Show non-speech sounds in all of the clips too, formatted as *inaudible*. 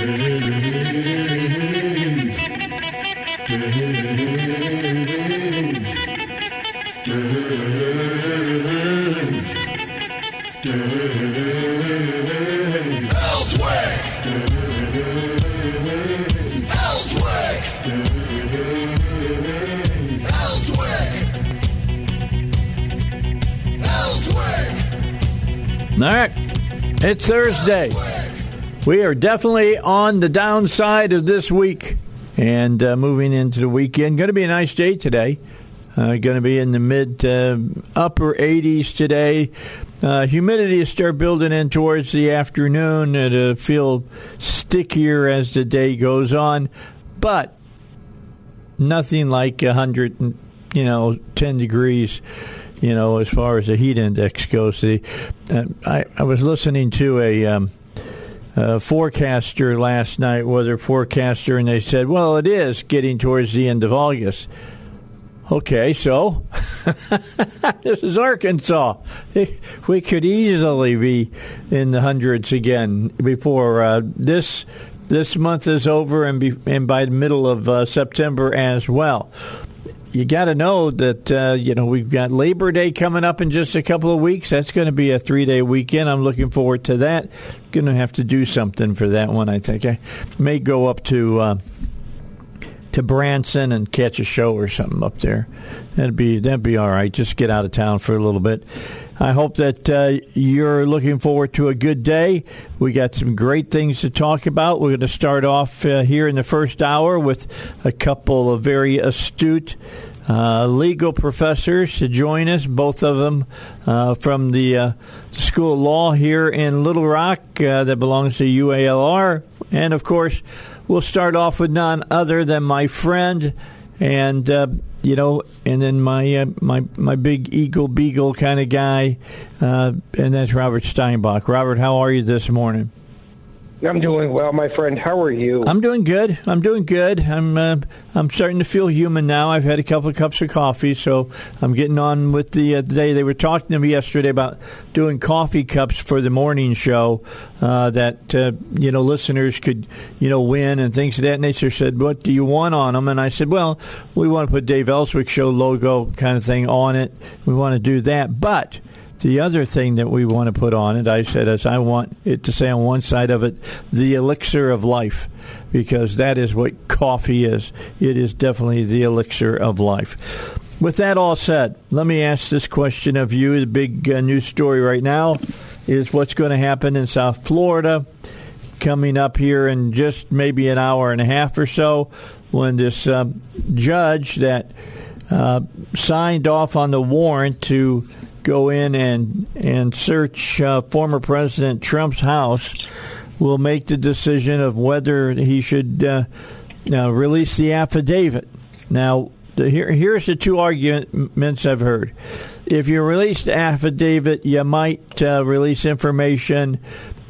Elswick! All right. It's Thursday. We are definitely on the downside of this week and uh, moving into the weekend. Going to be a nice day today. Uh, going to be in the mid uh, upper 80s today. Uh, humidity is start building in towards the afternoon. It'll feel stickier as the day goes on, but nothing like 100, you know, 10 degrees you know, as far as the heat index goes. The, uh, I, I was listening to a, um, forecaster last night, weather forecaster, and they said, well, it is getting towards the end of August. Okay, so *laughs* this is Arkansas. We could easily be in the hundreds again before uh, this this month is over, and, be, and by the middle of uh, September as well you got to know that uh, you know we've got Labor Day coming up in just a couple of weeks. That's going to be a three day weekend. I'm looking forward to that. Going to have to do something for that one. I think I may go up to uh, to Branson and catch a show or something up there. That'd be that'd be all right. Just get out of town for a little bit. I hope that uh, you're looking forward to a good day. We got some great things to talk about. We're going to start off uh, here in the first hour with a couple of very astute uh, legal professors to join us, both of them uh, from the uh, School of Law here in Little Rock uh, that belongs to UALR. And of course, we'll start off with none other than my friend and uh, you know, and then my uh, my my big eagle beagle kind of guy, uh, and that's Robert Steinbuch. Robert, how are you this morning? I'm doing well, my friend. How are you? I'm doing good. I'm doing good. I'm uh, I'm starting to feel human now. I've had a couple of cups of coffee, so I'm getting on with the uh, day. They were talking to me yesterday about doing coffee cups for the morning show uh, that uh, you know listeners could you know win and things of that nature. Said, "What do you want on them?" And I said, "Well, we want to put Dave Elswick show logo kind of thing on it. We want to do that, but." The other thing that we want to put on it, I said, is I want it to say on one side of it, the elixir of life, because that is what coffee is. It is definitely the elixir of life. With that all said, let me ask this question of you. The big uh, news story right now is what's going to happen in South Florida coming up here in just maybe an hour and a half or so when this uh, judge that uh, signed off on the warrant to go in and and search uh, former President Trump's house will make the decision of whether he should uh, release the affidavit. Now, the, here, here's the two arguments I've heard. If you release the affidavit, you might uh, release information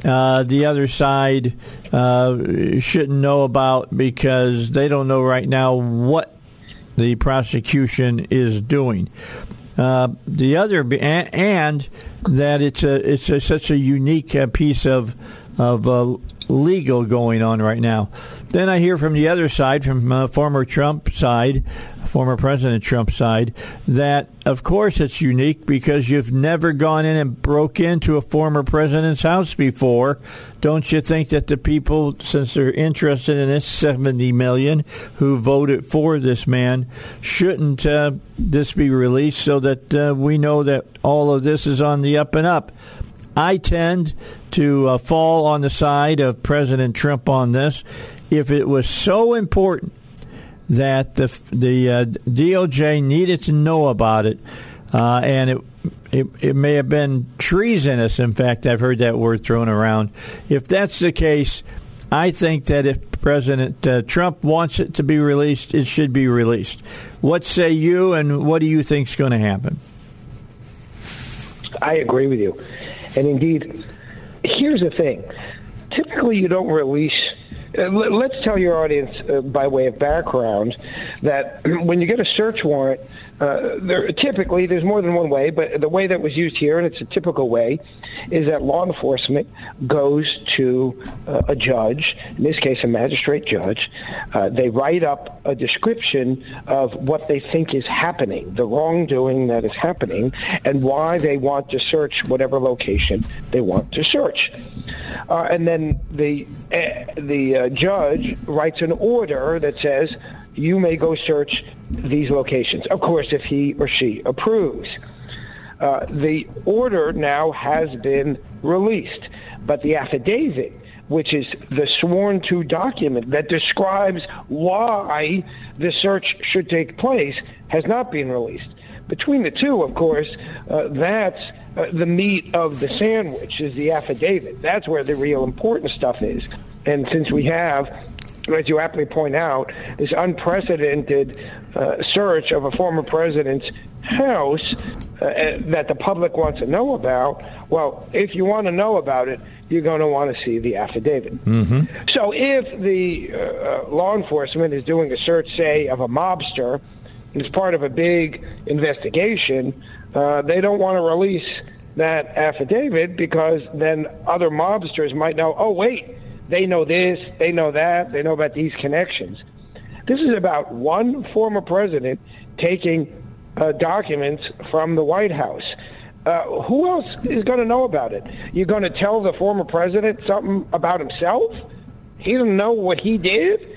uh, the other side uh, shouldn't know about because they don't know right now what the prosecution is doing. Uh, the other and that it's a it's a, such a unique uh, piece of of uh, legal going on right now. Then I hear from the other side, from uh, former Trump side, former President Trump side, that of course it's unique because you've never gone in and broke into a former president's house before. Don't you think that the people, since they're interested in this 70 million who voted for this man, shouldn't uh, this be released so that uh, we know that all of this is on the up and up? I tend to uh, fall on the side of President Trump on this. If it was so important that the the uh, DOJ needed to know about it, uh, and it, it it may have been treasonous. In fact, I've heard that word thrown around. If that's the case, I think that if President uh, Trump wants it to be released, it should be released. What say you, and what do you think is going to happen? I agree with you. And indeed, here's the thing. Typically, you don't release uh, let's tell your audience, uh, by way of background, that *clears throat* when you get a search warrant, uh, there, typically there's more than one way, but the way that was used here, and it's a typical way, is that law enforcement goes to uh, a judge, in this case a magistrate judge. Uh, they write up a description of what they think is happening, the wrongdoing that is happening, and why they want to search whatever location they want to search. Uh, and then the the judge writes an order that says you may go search these locations. Of course, if he or she approves. Uh, the order now has been released, but the affidavit, which is the sworn to document that describes why the search should take place, has not been released. Between the two, of course, uh, that's uh, the meat of the sandwich is the affidavit. That's where the real important stuff is. And since we have as you aptly point out, this unprecedented uh, search of a former president's house uh, that the public wants to know about. Well, if you want to know about it, you're going to want to see the affidavit. Mm-hmm. So if the uh, uh, law enforcement is doing a search, say, of a mobster, as part of a big investigation, uh, they don't want to release that affidavit because then other mobsters might know, oh, wait, they know this, they know that, they know about these connections. This is about one former president taking uh, documents from the White House. Uh, who else is going to know about it? You're going to tell the former president something about himself? He doesn't know what he did?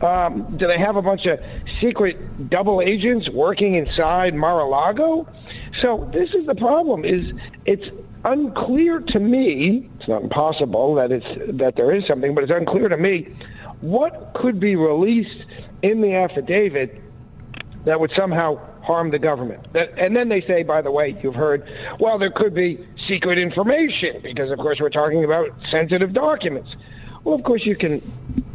Um, do they have a bunch of secret double agents working inside Mar-a-Lago? So this is the problem: is it's unclear to me. It's not impossible that it's that there is something, but it's unclear to me what could be released in the affidavit that would somehow harm the government. That, and then they say, by the way, you've heard, well, there could be secret information because, of course, we're talking about sensitive documents. Well, of course, you can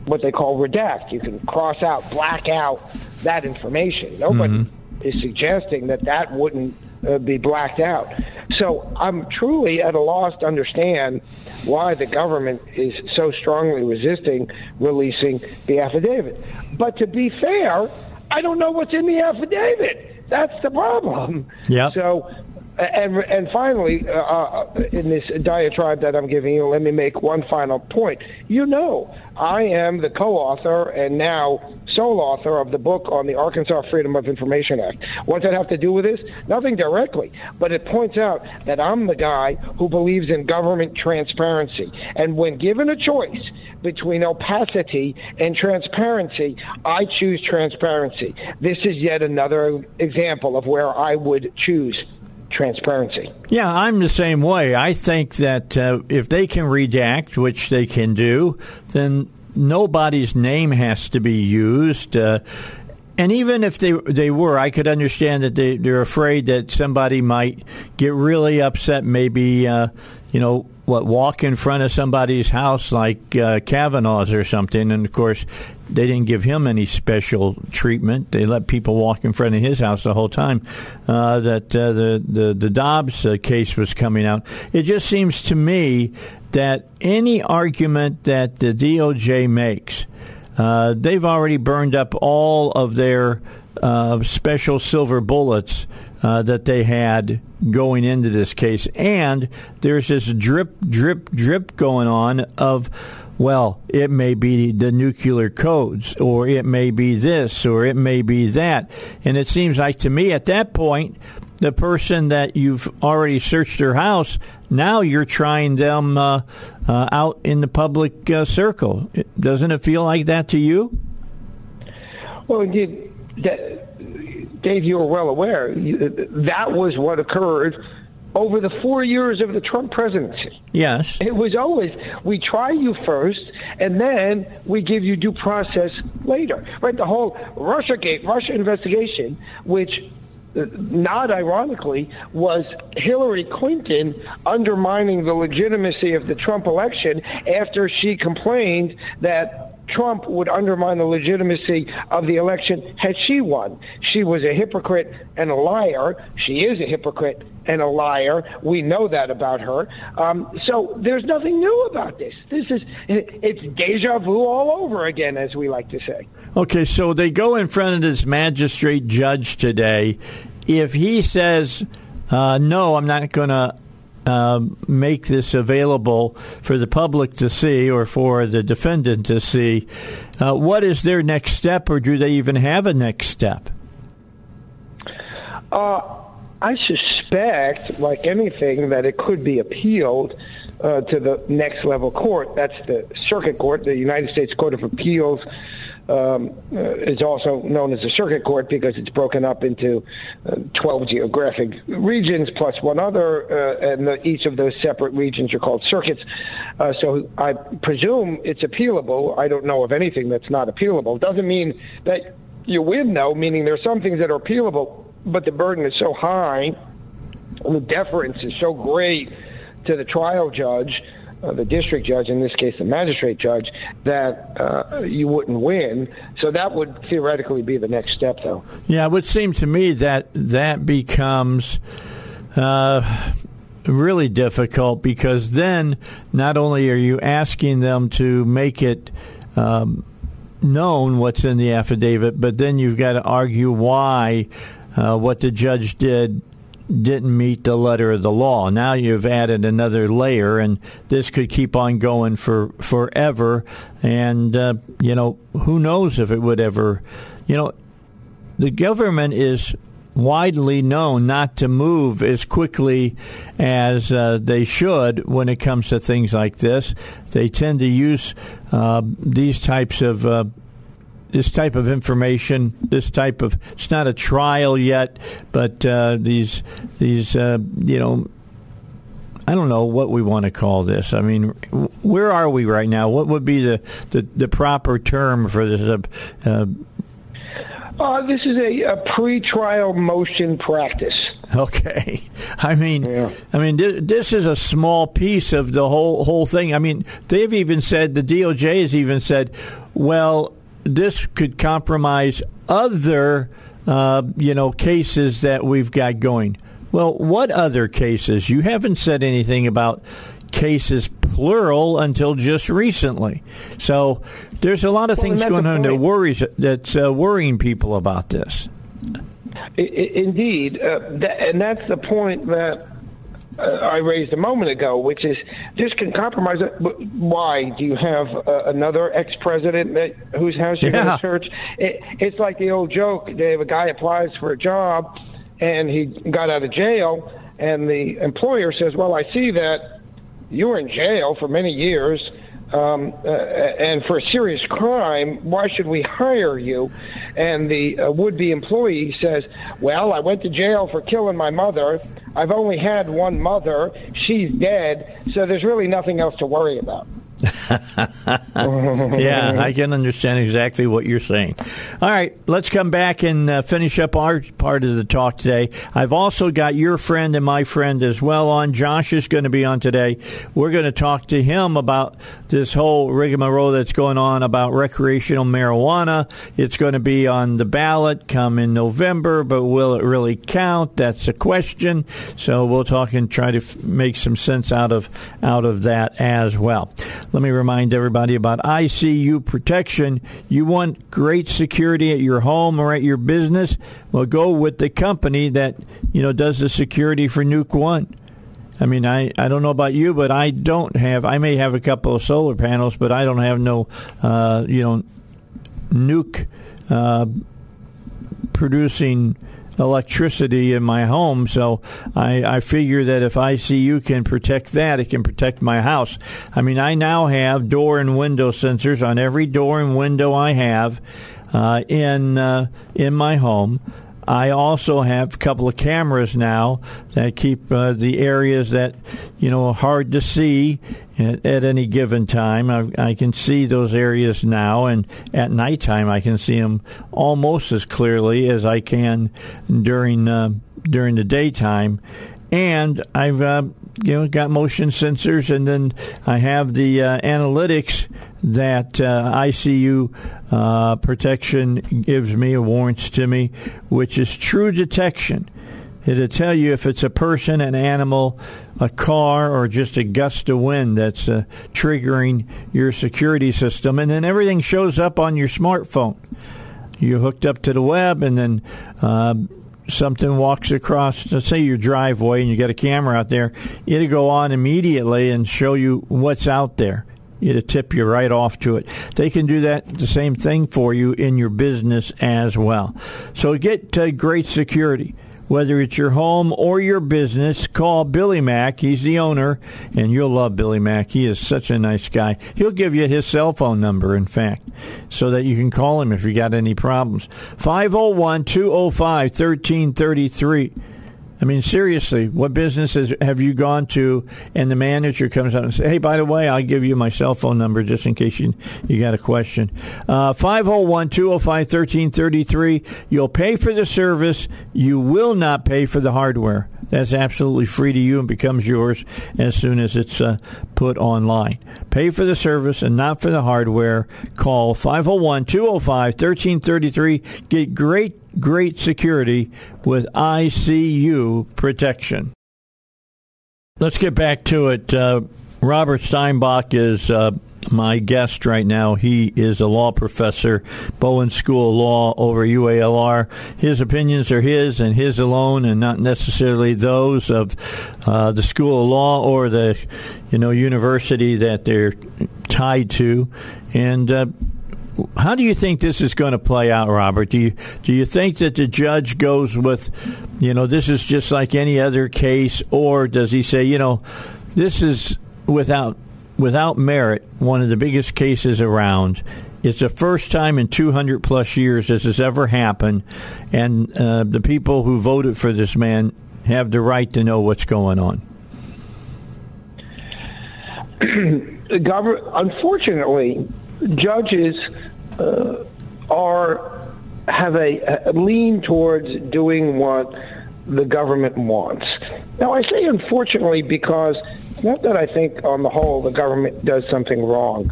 what they call redact. You can cross out, black out that information. Nobody mm-hmm. is suggesting that that wouldn't uh, be blacked out. So I'm truly at a loss to understand why the government is so strongly resisting releasing the affidavit. But to be fair, I don't know what's in the affidavit. That's the problem. Yeah. So and and finally, uh, uh, in this diatribe that I'm giving you, let me make one final point. You know, I am the co-author and now sole author of the book on the Arkansas Freedom of Information Act. What does that have to do with this? Nothing directly, but it points out that I'm the guy who believes in government transparency. And when given a choice between opacity and transparency, I choose transparency. This is yet another example of where I would choose transparency. Yeah, I'm the same way. I think that uh, if they can redact, which they can do, then nobody's name has to be used. Uh, and even if they they were, I could understand that they, they're afraid that somebody might get really upset. Maybe uh, you know what, walk in front of somebody's house like uh, Kavanaugh's or something. And of course, they didn't give him any special treatment. They let people walk in front of his house the whole time. Uh, that uh, the the the Dobbs uh, case was coming out. It just seems to me that any argument that the DOJ makes, uh, they've already burned up all of their uh, special silver bullets uh, that they had going into this case. And there's this drip, drip, drip going on of, well, it may be the nuclear codes, or it may be this, or it may be that. And it seems like to me at that point, the person that you've already searched their house, now you're trying them uh, uh, out in the public uh, circle. Doesn't it feel like that to you? Well, indeed, that, Dave, you are well aware that was what occurred over the four years of the Trump presidency. Yes. It was always we try you first, and then we give you due process later. Right? The whole RussiaGate, Russia investigation, which uh, not ironically, was Hillary Clinton undermining the legitimacy of the Trump election after she complained that Trump would undermine the legitimacy of the election had she won. She was a hypocrite and a liar. She is a hypocrite and a liar. We know that about her. Um, so there's nothing new about this. This is it's deja vu all over again, as we like to say. Okay, so they go in front of this magistrate judge today. If he says uh, no, I'm not going to uh, make this available for the public to see or for the defendant to see. Uh, what is their next step, or do they even have a next step? Uh, I suspect, like anything, that it could be appealed uh, to the next level court. That's the Circuit Court, the United States Court of Appeals um, uh, is also known as the circuit court because it's broken up into uh, 12 geographic regions plus one other, uh, and the, each of those separate regions are called circuits. Uh, so I presume it's appealable. I don't know of anything that's not appealable. Doesn't mean that you win, though, meaning there are some things that are appealable, but the burden is so high and the deference is so great to the trial judge uh, the district judge, in this case the magistrate judge, that uh, you wouldn't win. So that would theoretically be the next step, though. Yeah, it would seem to me that that becomes. Uh, really difficult because then not only are you asking them to make it um, known what's in the affidavit, but then you've got to argue why uh, what the judge did didn't meet the letter of the law. Now you've added another layer, and this could keep on going for forever. And uh, you know, who knows if it would ever. You know, the government is widely known not to move as quickly as uh, they should when it comes to things like this. They tend to use uh, these types of uh, this type of information, this type of it's not a trial yet, but uh, these these uh, you know. I don't know what we want to call this. I mean, where are we right now? What would be the, the, the proper term for this? Uh, uh, uh this is a, a pre-trial motion practice. Okay, *laughs* I mean, yeah. I mean, this is a small piece of the whole whole thing. I mean, they've even said the DOJ has even said, well, this could compromise other, uh, you know, cases that we've got going. Well, what other cases? You haven't said anything about cases plural until just recently. So there's a lot of well, things going on that worries that's uh, worrying people about this. Indeed, uh, and that's the point that I raised a moment ago, which is this can compromise it. Why do you have uh, another ex-president that, whose house you're yeah. going to search? It, it's like the old joke: they have a guy applies for a job, and he got out of jail, and the employer says, "Well, I see that you were in jail for many years." Um, uh, and for a serious crime, why should we hire you? And the uh, would-be employee says, well, I went to jail for killing my mother. I've only had one mother. She's dead. So there's really nothing else to worry about. *laughs* yeah, I can understand exactly what you're saying. All right, let's come back and uh, finish up our part of the talk today. I've also got your friend and my friend as well on. Josh is going to be on today. We're going to talk to him about this whole rigmarole that's going on about recreational marijuana. It's going to be on the ballot come in November, but will it really count? That's a question. So we'll talk and try to f- make some sense out of out of that as well. Let me remind everybody about ICU protection. You want great security at your home or at your business? Well, go with the company that, you know, does the security for Nuke One. I mean, I, I don't know about you, but I don't have, I may have a couple of solar panels, but I don't have no, uh, you know, nuke uh, producing electricity in my home. So I, I figure that if ICU can protect that, it can protect my house. I mean, I now have door and window sensors on every door and window I have uh, in uh, in my home. I also have a couple of cameras now that keep uh, the areas that you know are hard to see at, at any given time. I, I, can see those areas now, and at nighttime I can see them almost as clearly as I can during uh, during the daytime. And I've uh, you know got motion sensors, and then I have the uh, analytics that uh, ICU uh, protection gives me or warrants to me, which is true detection. It'll tell you if it's a person, an animal, a car, or just a gust of wind that's uh, triggering your security system, and then everything shows up on your smartphone. You're hooked up to the web, and then uh, something walks across, let's say your driveway, and you got a camera out there, it'll go on immediately and show you what's out there. It'll tip you right off to it. They can do that the same thing for you in your business as well. So get uh, great security. Whether it's your home or your business, call Billy Mack. He's the owner, and you'll love Billy Mack. He is such a nice guy. He'll give you his cell phone number, in fact, so that you can call him if you got any problems. 501 205 1333. I mean, seriously, what businesses have you gone to and the manager comes up and says, hey, by the way, I'll give you my cell phone number just in case you, you got a question. Uh, 501 205 1333. You'll pay for the service. You will not pay for the hardware. That's absolutely free to you and becomes yours as soon as it's uh, put online. Pay for the service and not for the hardware. Call 501 205 1333. Get great, great security with ICU protection. Let's get back to it. Uh, Robert Steinbuch is uh, my guest right now. He is a law professor, Bowen School of Law over UALR. His opinions are his and his alone, and not necessarily those of uh, the School of Law or the you know university that they're tied to. And uh, how do you think this is going to play out, Robert? Do you do you think that the judge goes with, you know, this is just like any other case, or does he say, you know, this is without without merit one of the biggest cases around. It's the first time in 200 plus years this has ever happened, and uh, the people who voted for this man have the right to know what's going on. *clears throat* Government, unfortunately, judges uh, are have a, a lean towards doing what the government wants. Now, I say unfortunately because not that I think on the whole the government does something wrong.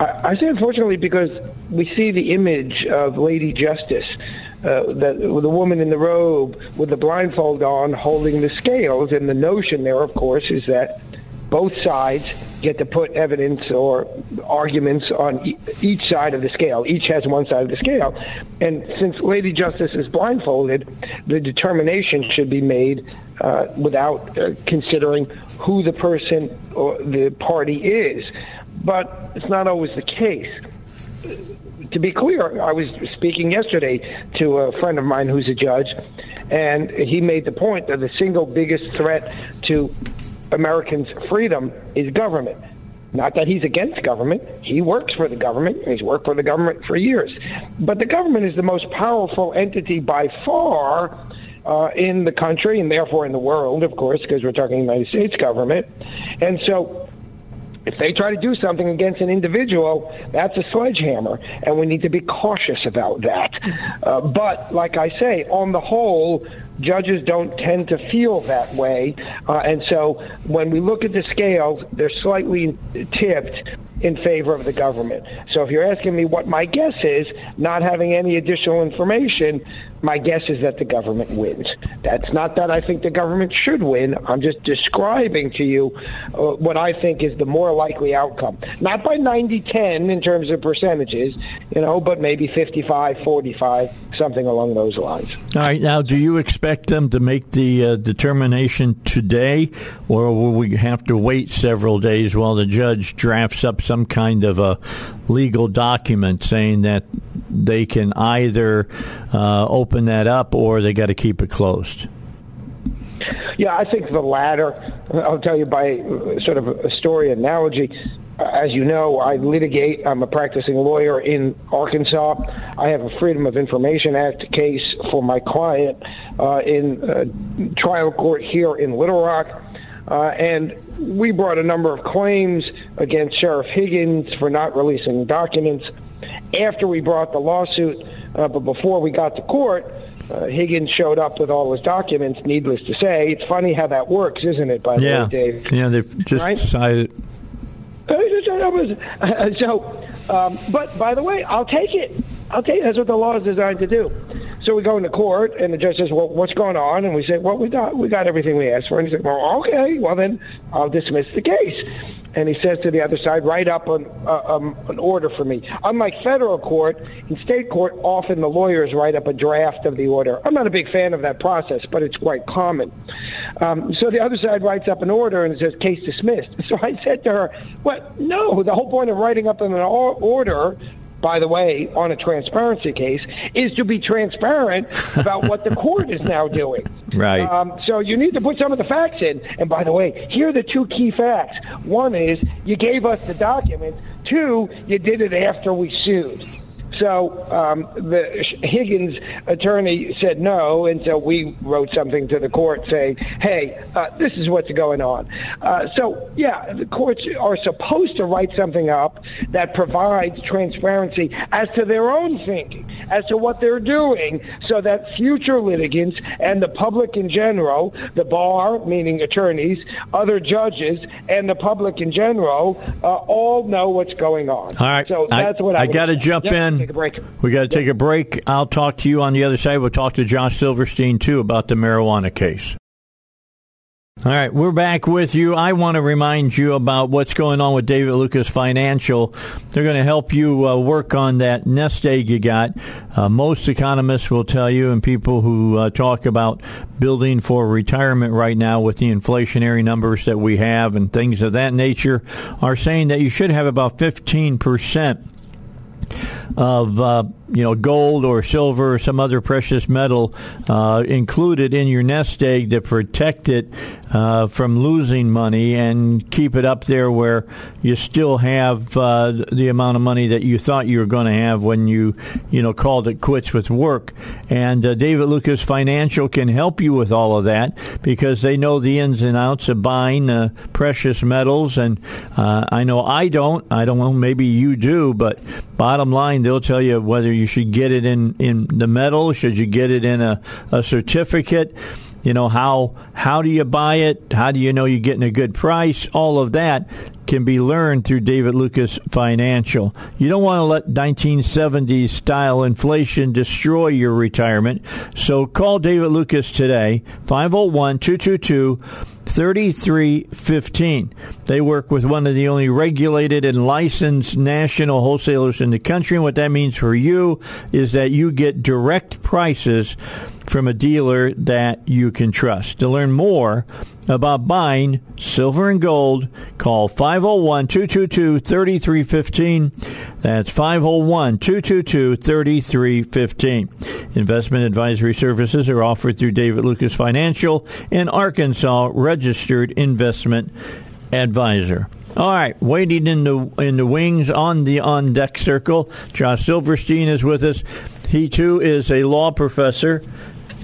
I, I say unfortunately because we see the image of Lady Justice, uh, the woman in the robe with the blindfold on holding the scales, and the notion there, of course, is that both sides get to put evidence or arguments on e- each side of the scale. Each has one side of the scale. And since Lady Justice is blindfolded, the determination should be made uh, without uh, considering who the person or the party is. But it's not always the case. To be clear, I was speaking yesterday to a friend of mine who's a judge, and he made the point that the single biggest threat to Americans' freedom is government. Not that he's against government. He works for the government. He's worked for the government for years. But the government is the most powerful entity by far uh, in the country and therefore in the world, of course, because we're talking United States government. And so if they try to do something against an individual, that's a sledgehammer, and we need to be cautious about that. Uh, but, like I say, on the whole, judges don't tend to feel that way. Uh, and so when we look at the scales, they're slightly tipped in favor of the government. So if you're asking me what my guess is, not having any additional information, my guess is that the government wins. That's not that I think the government should win. I'm just describing to you uh, what I think is the more likely outcome. Not by 90-10 in terms of percentages, you know, but maybe 55-45, something along those lines. All right. Now, do you expect them to make the uh, determination today, or will we have to wait several days while the judge drafts up some kind of a legal document saying that they can either uh, open that up or they got to keep it closed? Yeah, I think the latter. I'll tell you by sort of a story analogy. as you know, I litigate. I'm a practicing lawyer in Arkansas. I have a Freedom of Information Act case for my client uh, in uh, trial court here in Little Rock. Uh, and we brought a number of claims against Sheriff Higgins for not releasing documents. After we brought the lawsuit, uh, but before we got to court, uh, Higgins showed up with all his documents. Needless to say, it's funny how that works, isn't it? By the yeah. way, Dave. Yeah, they've just right? decided. So, um, but by the way, I'll take it. I'll take it. That's what the law is designed to do. So we go into court, and the judge says, "Well, what's going on?" And we say, "Well, we got we got everything we asked for." And he said, "Well, okay. Well, then I'll dismiss the case." And he says to the other side, "Write up an, uh, um, an order for me." Unlike federal court, in state court, often the lawyers write up a draft of the order. I'm not a big fan of that process, but it's quite common. Um, so the other side writes up an order and it says, "Case dismissed." *laughs* So I said to her, well, No. The whole point of writing up an order by the way, on a transparency case, is to be transparent *laughs* about what the court is now doing. Right. Um, so you need to put some of the facts in. And by the way, here are the two key facts. One is you gave us the documents. Two, you did it after we sued. So um, the Higgins attorney said no, and so we wrote something to the court saying, "Hey, uh, this is what's going on." Uh, so yeah, the courts are supposed to write something up that provides transparency as to their own thinking, as to what they're doing, so that future litigants and the public in general, the bar, meaning attorneys, other judges, and the public in general, uh, all know what's going on. All right. So that's I, what I, I got to jump in. Take a break. We got to take a break. I'll talk to you on the other side. We'll talk to Josh Silverstein too about the marijuana case. All right, we're back with you. I want to remind you about what's going on with David Lucas Financial. They're going to help you uh, work on that nest egg you got. Uh, most economists will tell you, and people who uh, talk about building for retirement right now with the inflationary numbers that we have and things of that nature, are saying that you should have about 15% of uh, you know gold or silver or some other precious metal uh, included in your nest egg to protect it uh, from losing money and keep it up there where you still have uh, the amount of money that you thought you were going to have when you you know called it quits with work. And uh, David Lucas Financial can help you with all of that because they know the ins and outs of buying uh, precious metals. And I know I don't. I don't know. Maybe you do, but bottom line, they'll tell you whether you should get it in, in the metal, should you get it in a, a certificate, you know how how do you buy it how do you know you're getting a good price all of that can be learned through David Lucas Financial. You don't want to let 1970s style inflation destroy your retirement. So call David Lucas today, 501 222 3315. They work with one of the only regulated and licensed national wholesalers in the country. And what that means for you is that you get direct prices from a dealer that you can trust. To learn more about buying silver and gold, call 501 222 3315. That's 501 222 3315. Investment advisory services are offered through David Lucas Financial, an Arkansas registered investment advisor. All right, waiting in the in the wings on the on deck circle. Josh Silverstein is with us. He too is a law professor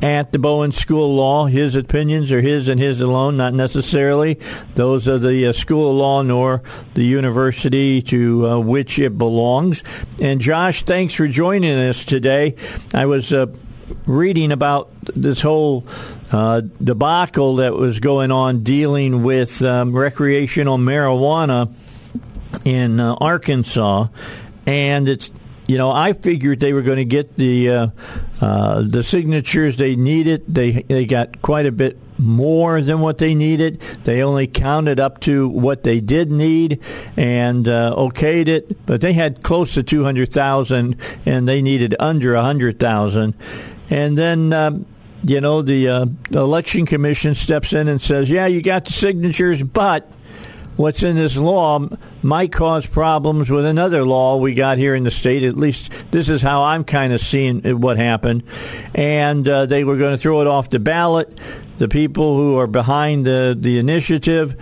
at the Bowen School of Law. His opinions are his and his alone, not necessarily those of the uh, School of Law nor the university to uh, which it belongs. And Josh, thanks for joining us today. I was uh, reading about this whole uh, debacle that was going on dealing with um, recreational marijuana in uh, Arkansas, and it's you know, I figured they were going to get the uh, uh, the signatures they needed. They they got quite a bit more than what they needed. They only counted up to what they did need and uh, okayed it, but they had close to two hundred thousand, and they needed under hundred thousand. And then um, you know the, uh, the election commission steps in and says, "Yeah, you got the signatures, but." What's in this law might cause problems with another law we got here in the state. At least this is how I'm kind of seeing what happened. And uh, they were going to throw it off the ballot. The people who are behind the, the initiative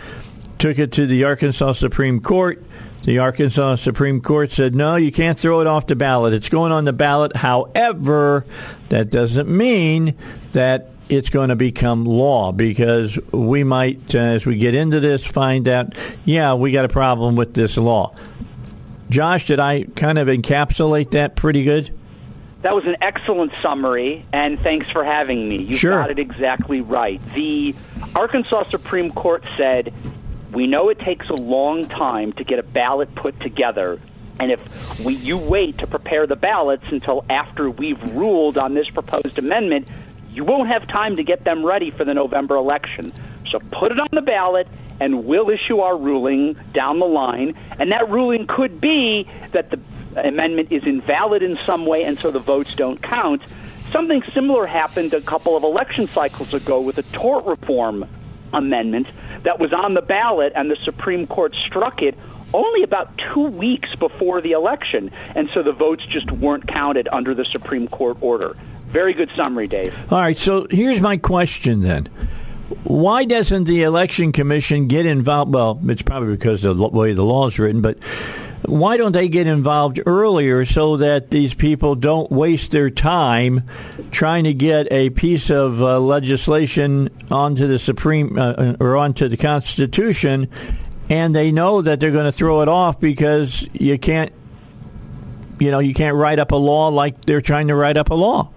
took it to the Arkansas Supreme Court. the Arkansas Supreme Court said, no, you can't throw it off the ballot. It's going on the ballot. However, that doesn't mean that it's going to become law because we might, uh, as we get into this, find out, yeah, we got a problem with this law. Josh, did I kind of encapsulate that pretty good? That was an excellent summary, and thanks for having me. You sure. got it exactly right. The Arkansas Supreme Court said, we know it takes a long time to get a ballot put together, and if we, you wait to prepare the ballots until after we've ruled on this proposed amendment, you won't have time to get them ready for the November election. So put it on the ballot and we'll issue our ruling down the line. And that ruling could be that the amendment is invalid in some way and so the votes don't count. Something similar happened a couple of election cycles ago with a tort reform amendment that was on the ballot and the Supreme Court struck it only about two weeks before the election. And so the votes just weren't counted under the Supreme Court order. Very good summary, Dave. All right, so here's my question then. Why doesn't the election commission get involved? Well, it's probably because of the way the law is written, but why don't they get involved earlier so that these people don't waste their time trying to get a piece of uh, legislation onto the Supreme uh, or onto the Constitution, and they know that they're going to throw it off because you can't, you know, you can't write up a law like they're trying to write up a law.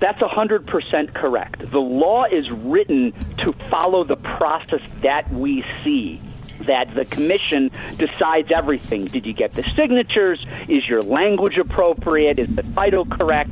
That's 100% correct. The law is written to follow the process that we see that the commission decides everything. Did you get the signatures? Is your language appropriate? Is the title correct?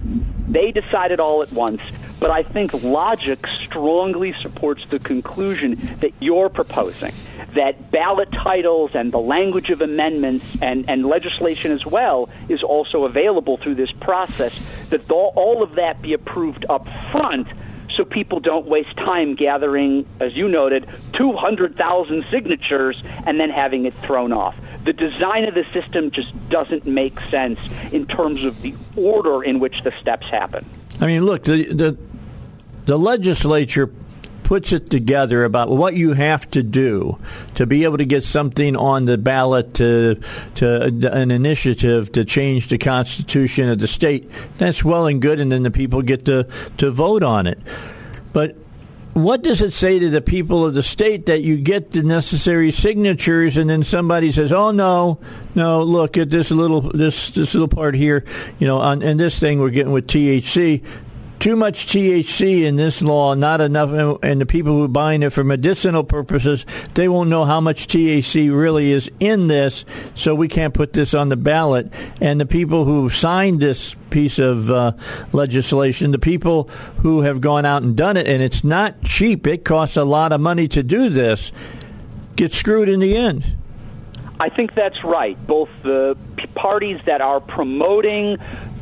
They decide it all at once. But I think logic strongly supports the conclusion that you're proposing, that ballot titles and the language of amendments and, and legislation as well is also available through this process, that all of that be approved up front so people don't waste time gathering, as you noted, 200,000 signatures and then having it thrown off. The design of the system just doesn't make sense in terms of the order in which the steps happen. I mean, look, the, the the legislature puts it together about what you have to do to be able to get something on the ballot to to an initiative to change the constitution of the state. That's well and good, and then the people get to to vote on it. But what does it say to the people of the state that you get the necessary signatures and then somebody says, "Oh no, no, look at this little this this little part here, you know, on and this thing we're getting with THC too much THC in this law, not enough, and the people who are buying it for medicinal purposes, they won't know how much THC really is in this, so we can't put this on the ballot. And the people who signed this piece of uh, legislation, the people who have gone out and done it, and it's not cheap, it costs a lot of money to do this, get screwed in the end. I think that's right. Both the parties that are promoting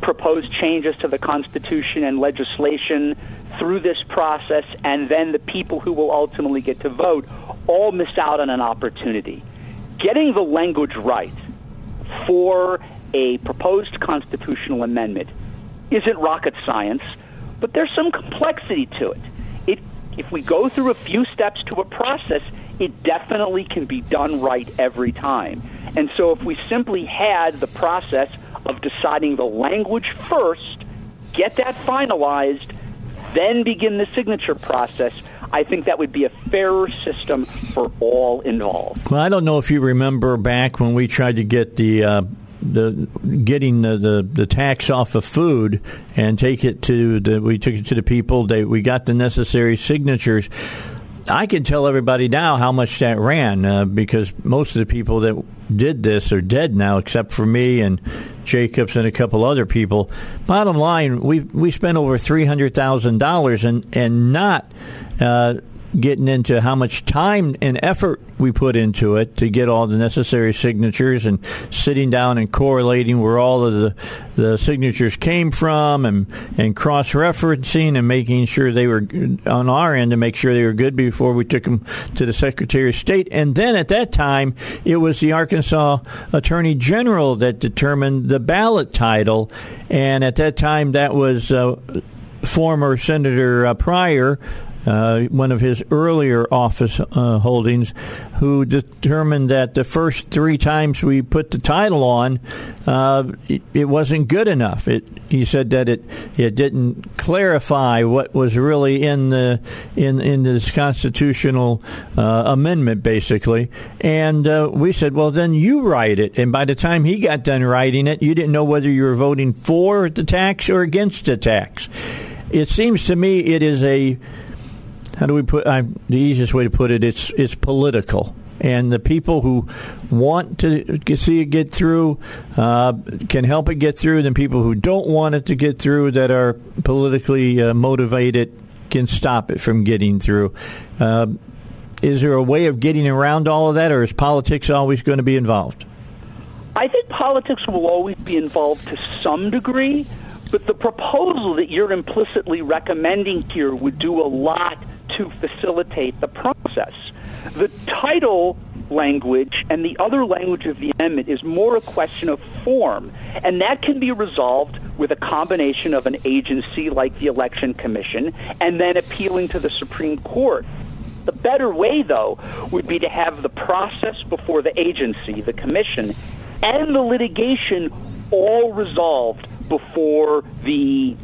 proposed changes to the Constitution and legislation through this process, and then the people who will ultimately get to vote all miss out on an opportunity. Getting the language right for a proposed constitutional amendment isn't rocket science, but there's some complexity to it. it. If we go through a few steps to a process, it definitely can be done right every time. And so if we simply had the process of deciding the language first, get that finalized, then begin the signature process, I think that would be a fairer system for all involved. Well, I don't know if you remember back when we tried to get the uh, the getting the, the, the tax off of food and take it to the we took it to the people. They we got the necessary signatures. I can tell everybody now how much that ran uh, because most of the people that did this are dead now, except for me and Jacobs and a couple other people. Bottom line, we we spent over three hundred thousand dollars and and not uh, getting into how much time and effort we put into it to get all the necessary signatures and sitting down and correlating where all of the, the signatures came from and, and cross referencing and making sure they were on our end to make sure they were good before we took them to the Secretary of State. And then at that time, it was the Arkansas Attorney General that determined the ballot title. And at that time, that was uh, former Senator uh, Pryor uh, one of his earlier office uh, holdings, who determined that the first three times we put the title on, uh, it, it, wasn't good enough. It, he said that it it didn't clarify what was really in the in in this constitutional uh, amendment, basically. And uh, we said, well, then you write it. And by the time he got done writing it, you didn't know whether you were voting for the tax or against the tax. It seems to me it is a how do we put uh, the easiest way to put it it's it's political. And the people who want to see it get through uh, can help it get through. And people who don't want it to get through that are politically uh, motivated can stop it from getting through. Uh, is there a way of getting around all of that or is politics always going to be involved? I think politics will always be involved to some degree, but the proposal that you're implicitly recommending here would do a lot to facilitate the process. The title language and the other language of the amendment is more a question of form, and that can be resolved with a combination of an agency like the Election Commission and then appealing to the Supreme Court. The better way, though, would be to have the process before the agency, the commission, and the litigation all resolved before the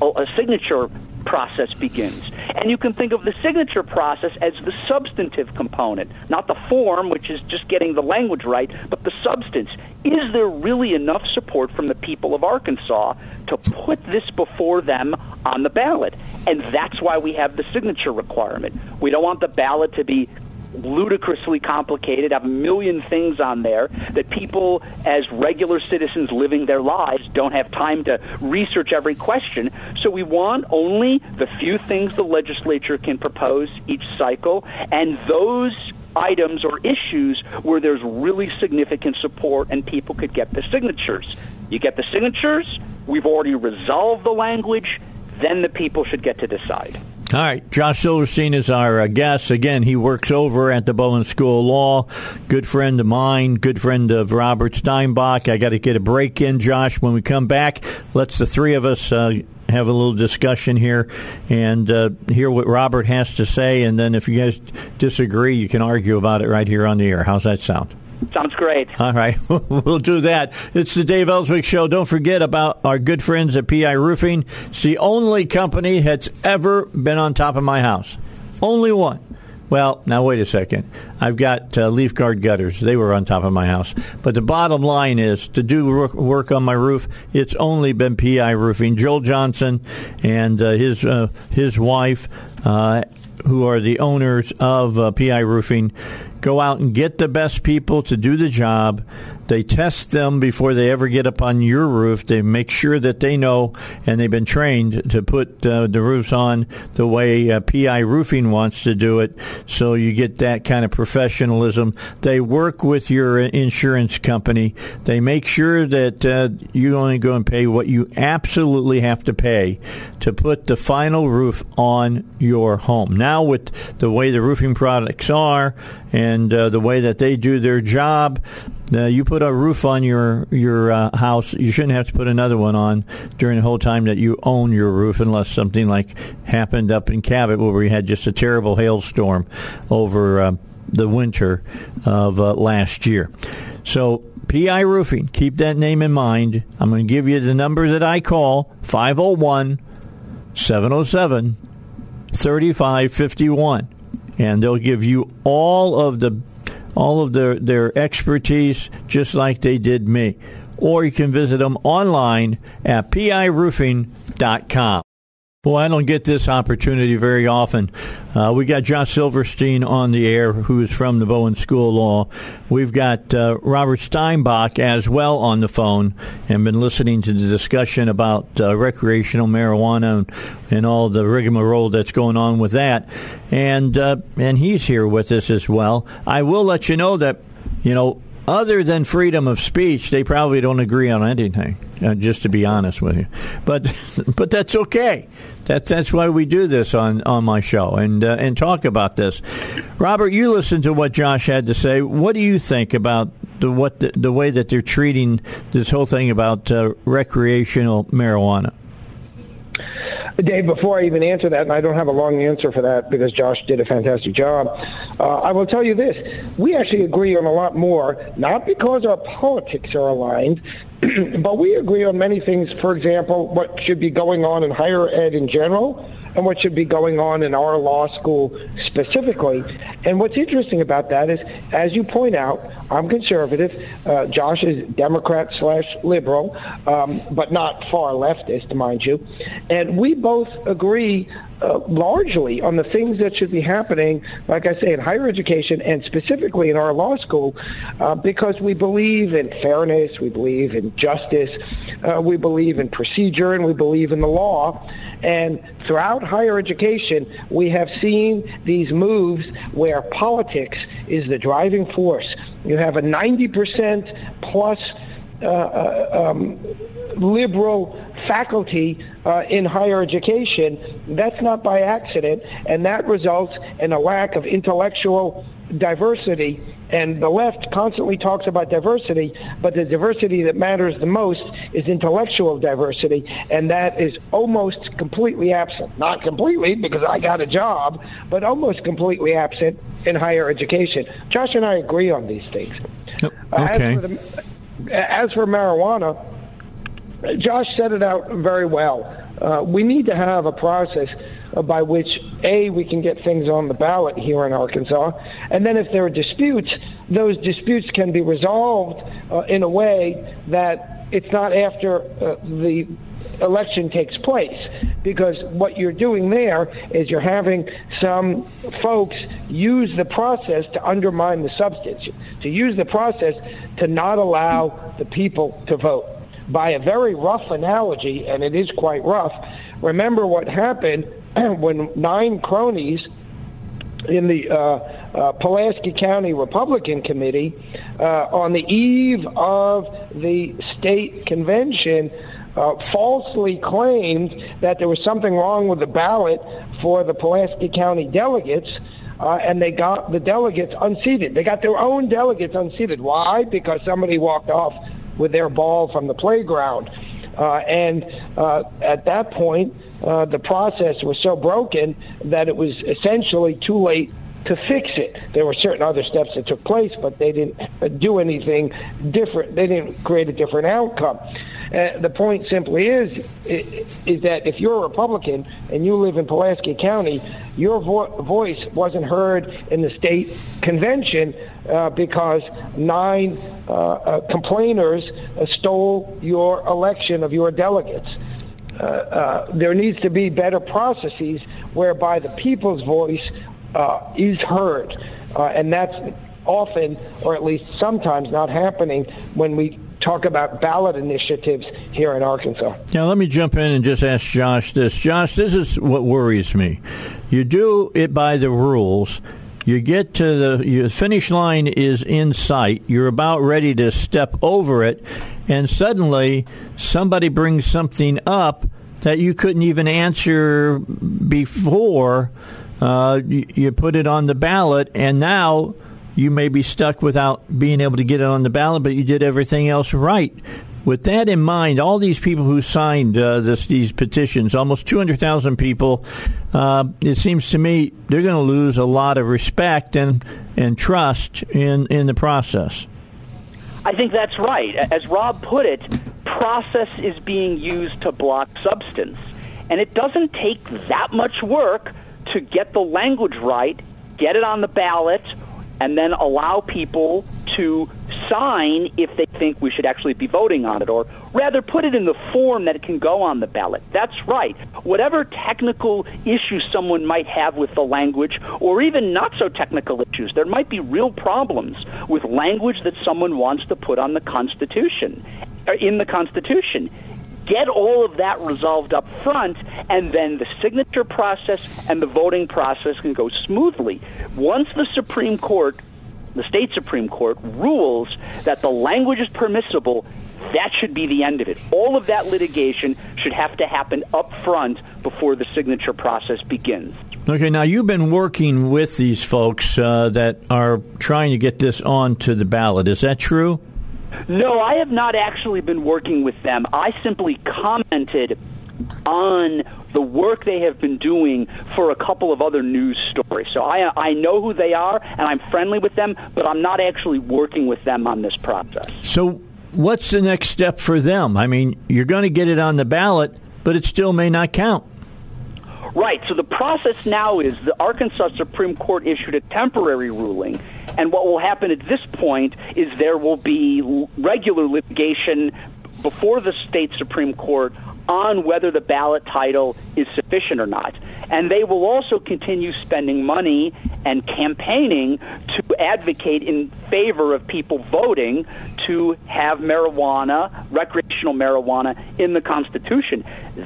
uh, signature process begins. And you can think of the signature process as the substantive component, not the form, which is just getting the language right, but the substance. Is there really enough support from the people of Arkansas to put this before them on the ballot? And that's why we have the signature requirement. We don't want the ballot to be ludicrously complicated, have a million things on there that people as regular citizens living their lives don't have time to research every question. So we want only the few things the legislature can propose each cycle and those items or issues where there's really significant support and people could get the signatures. You get the signatures, we've already resolved the language, then the people should get to decide. All right, Josh Silverstein is our uh, guest. Again, he works over at the Bowen School of Law. Good friend of mine, good friend of Robert Steinbuch. I got to get a break in, Josh. When we come back, let's the three of us uh, have a little discussion here and uh, hear what Robert has to say. And then if you guys disagree, you can argue about it right here on the air. How's that sound? Sounds great. All right, *laughs* we'll do that. It's the Dave Elswick Show. Don't forget about our good friends at PI Roofing. It's the only company that's ever been on top of my house. Only one. Well, now wait a second. I've got uh, leaf guard gutters. They were on top of my house. But the bottom line is to do work on my roof, it's only been PI Roofing. Joel Johnson and uh, his uh, his wife, uh, who are the owners of uh, PI Roofing, go out and get the best people to do the job. They test them before they ever get up on your roof. They make sure that they know and they've been trained to put uh, the roofs on the way uh, PI Roofing wants to do it. So you get that kind of professionalism. They work with your insurance company. They make sure that uh, you only go and pay what you absolutely have to pay to put the final roof on your home. Now, with the way the roofing products are and uh, the way that they do their job, uh, you put a roof on your your uh, house, you shouldn't have to put another one on during the whole time that you own your roof, unless something like happened up in Cabot where we had just a terrible hailstorm over uh, the winter of uh, last year. So PI Roofing, keep that name in mind. I'm going to give you the number that I call 501 707 3551 and they'll give you all of the all of their, their expertise just like they did me. Or you can visit them online at piroofing.com. Well, I don't get this opportunity very often. Uh, we got Josh Silverstein on the air, who is from the Bowen School of Law. We've got uh, Robert Steinbuch as well on the phone and been listening to the discussion about uh, recreational marijuana and, and, all the rigmarole that's going on with that. And, uh, and he's here with us as well. I will let you know that, you know, other than freedom of speech, they probably don't agree on anything. Uh, just to be honest with you, but *laughs* but that's okay. That's that's why we do this on, on my show and uh, and talk about this. Robert, you listened to what Josh had to say. What do you think about the what the, the way that they're treating this whole thing about uh, recreational marijuana? Dave, before I even answer that, and I don't have a long answer for that because Josh did a fantastic job, uh, I will tell you this. We actually agree on a lot more, not because our politics are aligned, *clears throat* but we agree on many things. For example, what should be going on in higher ed in general and what should be going on in our law school specifically. And what's interesting about that is, as you point out, I'm conservative. Uh, Josh is Democrat slash liberal, um, but not far leftist, mind you. And we both agree uh, largely on the things that should be happening, like I say, in higher education and specifically in our law school, uh, because we believe in fairness, we believe in justice, uh, we believe in procedure, and we believe in the law. And throughout higher education, we have seen these moves where politics is the driving force. You have a 90% plus um, liberal faculty uh, in higher education. That's not by accident, and that results in a lack of intellectual diversity. And the left constantly talks about diversity, but the diversity that matters the most is intellectual diversity, and that is almost completely absent. Not completely, because I got a job, but almost completely absent in higher education. Josh and I agree on these things. Okay. As for, the, as for marijuana, Josh set it out very well. Uh, we need to have a process by which, A, we can get things on the ballot here in Arkansas, and then if there are disputes, those disputes can be resolved uh, in a way that it's not after uh, the election takes place because what you're doing there is you're having some folks use the process to undermine the substance, to use the process to not allow the people to vote by a very rough analogy, and it is quite rough. Remember what happened *clears throat* when nine cronies in the uh, uh, Pulaski County Republican Committee uh, on the eve of the state convention uh, falsely claimed that there was something wrong with the ballot for the Pulaski County delegates. Uh, and they got the delegates unseated. They got their own delegates unseated. Why? Because somebody walked off with their ball from the playground. Uh, and uh, at that point, uh, the process was so broken that it was essentially too late to fix it. There were certain other steps that took place, but they didn't do anything different. They didn't create a different outcome. Uh, the point simply is, is that if you're a Republican and you live in Pulaski County, your vo- voice wasn't heard in the state convention uh, because nine uh, uh complainers uh, stole your election of your delegates. Uh, there needs to be better processes whereby the people's voice Uh, is heard, uh, and that's often, or at least sometimes, not happening when we talk about ballot initiatives here in Arkansas. Now, let me jump in and just ask Josh this. Josh, this is what worries me. You do it by the rules. You get to the your finish line is in sight. You're about ready to step over it, and suddenly somebody brings something up that you couldn't even answer before. Uh, you, you put it on the ballot, and now you may be stuck without being able to get it on the ballot, but you did everything else right. With that in mind, all these people who signed uh, this, these petitions, almost 200,000 people, uh, it seems to me they're going to lose a lot of respect and, and trust in, in the process. I think that's right. As Rob put it, process is being used to block substance. And it doesn't take that much work to get the language right, get it on the ballot, and then allow people to sign if they think we should actually be voting on it, or rather put it in the form that it can go on the ballot. That's right. Whatever technical issues someone might have with the language, or even not so technical issues, there might be real problems with language that someone wants to put on the Constitution, uh, in the Constitution get all of that resolved up front, and then the signature process and the voting process can go smoothly. Once the Supreme Court, the state Supreme Court, rules that the language is permissible, that should be the end of it. All of that litigation should have to happen up front before the signature process begins. Okay, now you've been working with these folks uh, that are trying to get this onto the ballot. Is that true? No, I have not actually been working with them. I simply commented on the work they have been doing for a couple of other news stories. So I, I know who they are, and I'm friendly with them, but I'm not actually working with them on this process. So what's the next step for them? I mean, you're going to get it on the ballot, but it still may not count. Right. So the process now is the Arkansas Supreme Court issued a temporary ruling. And what will happen at this point is there will be regular litigation before the state Supreme Court on whether the ballot title is sufficient or not. And they will also continue spending money and campaigning to advocate in favor of people voting to have marijuana, recreational marijuana, in the Constitution.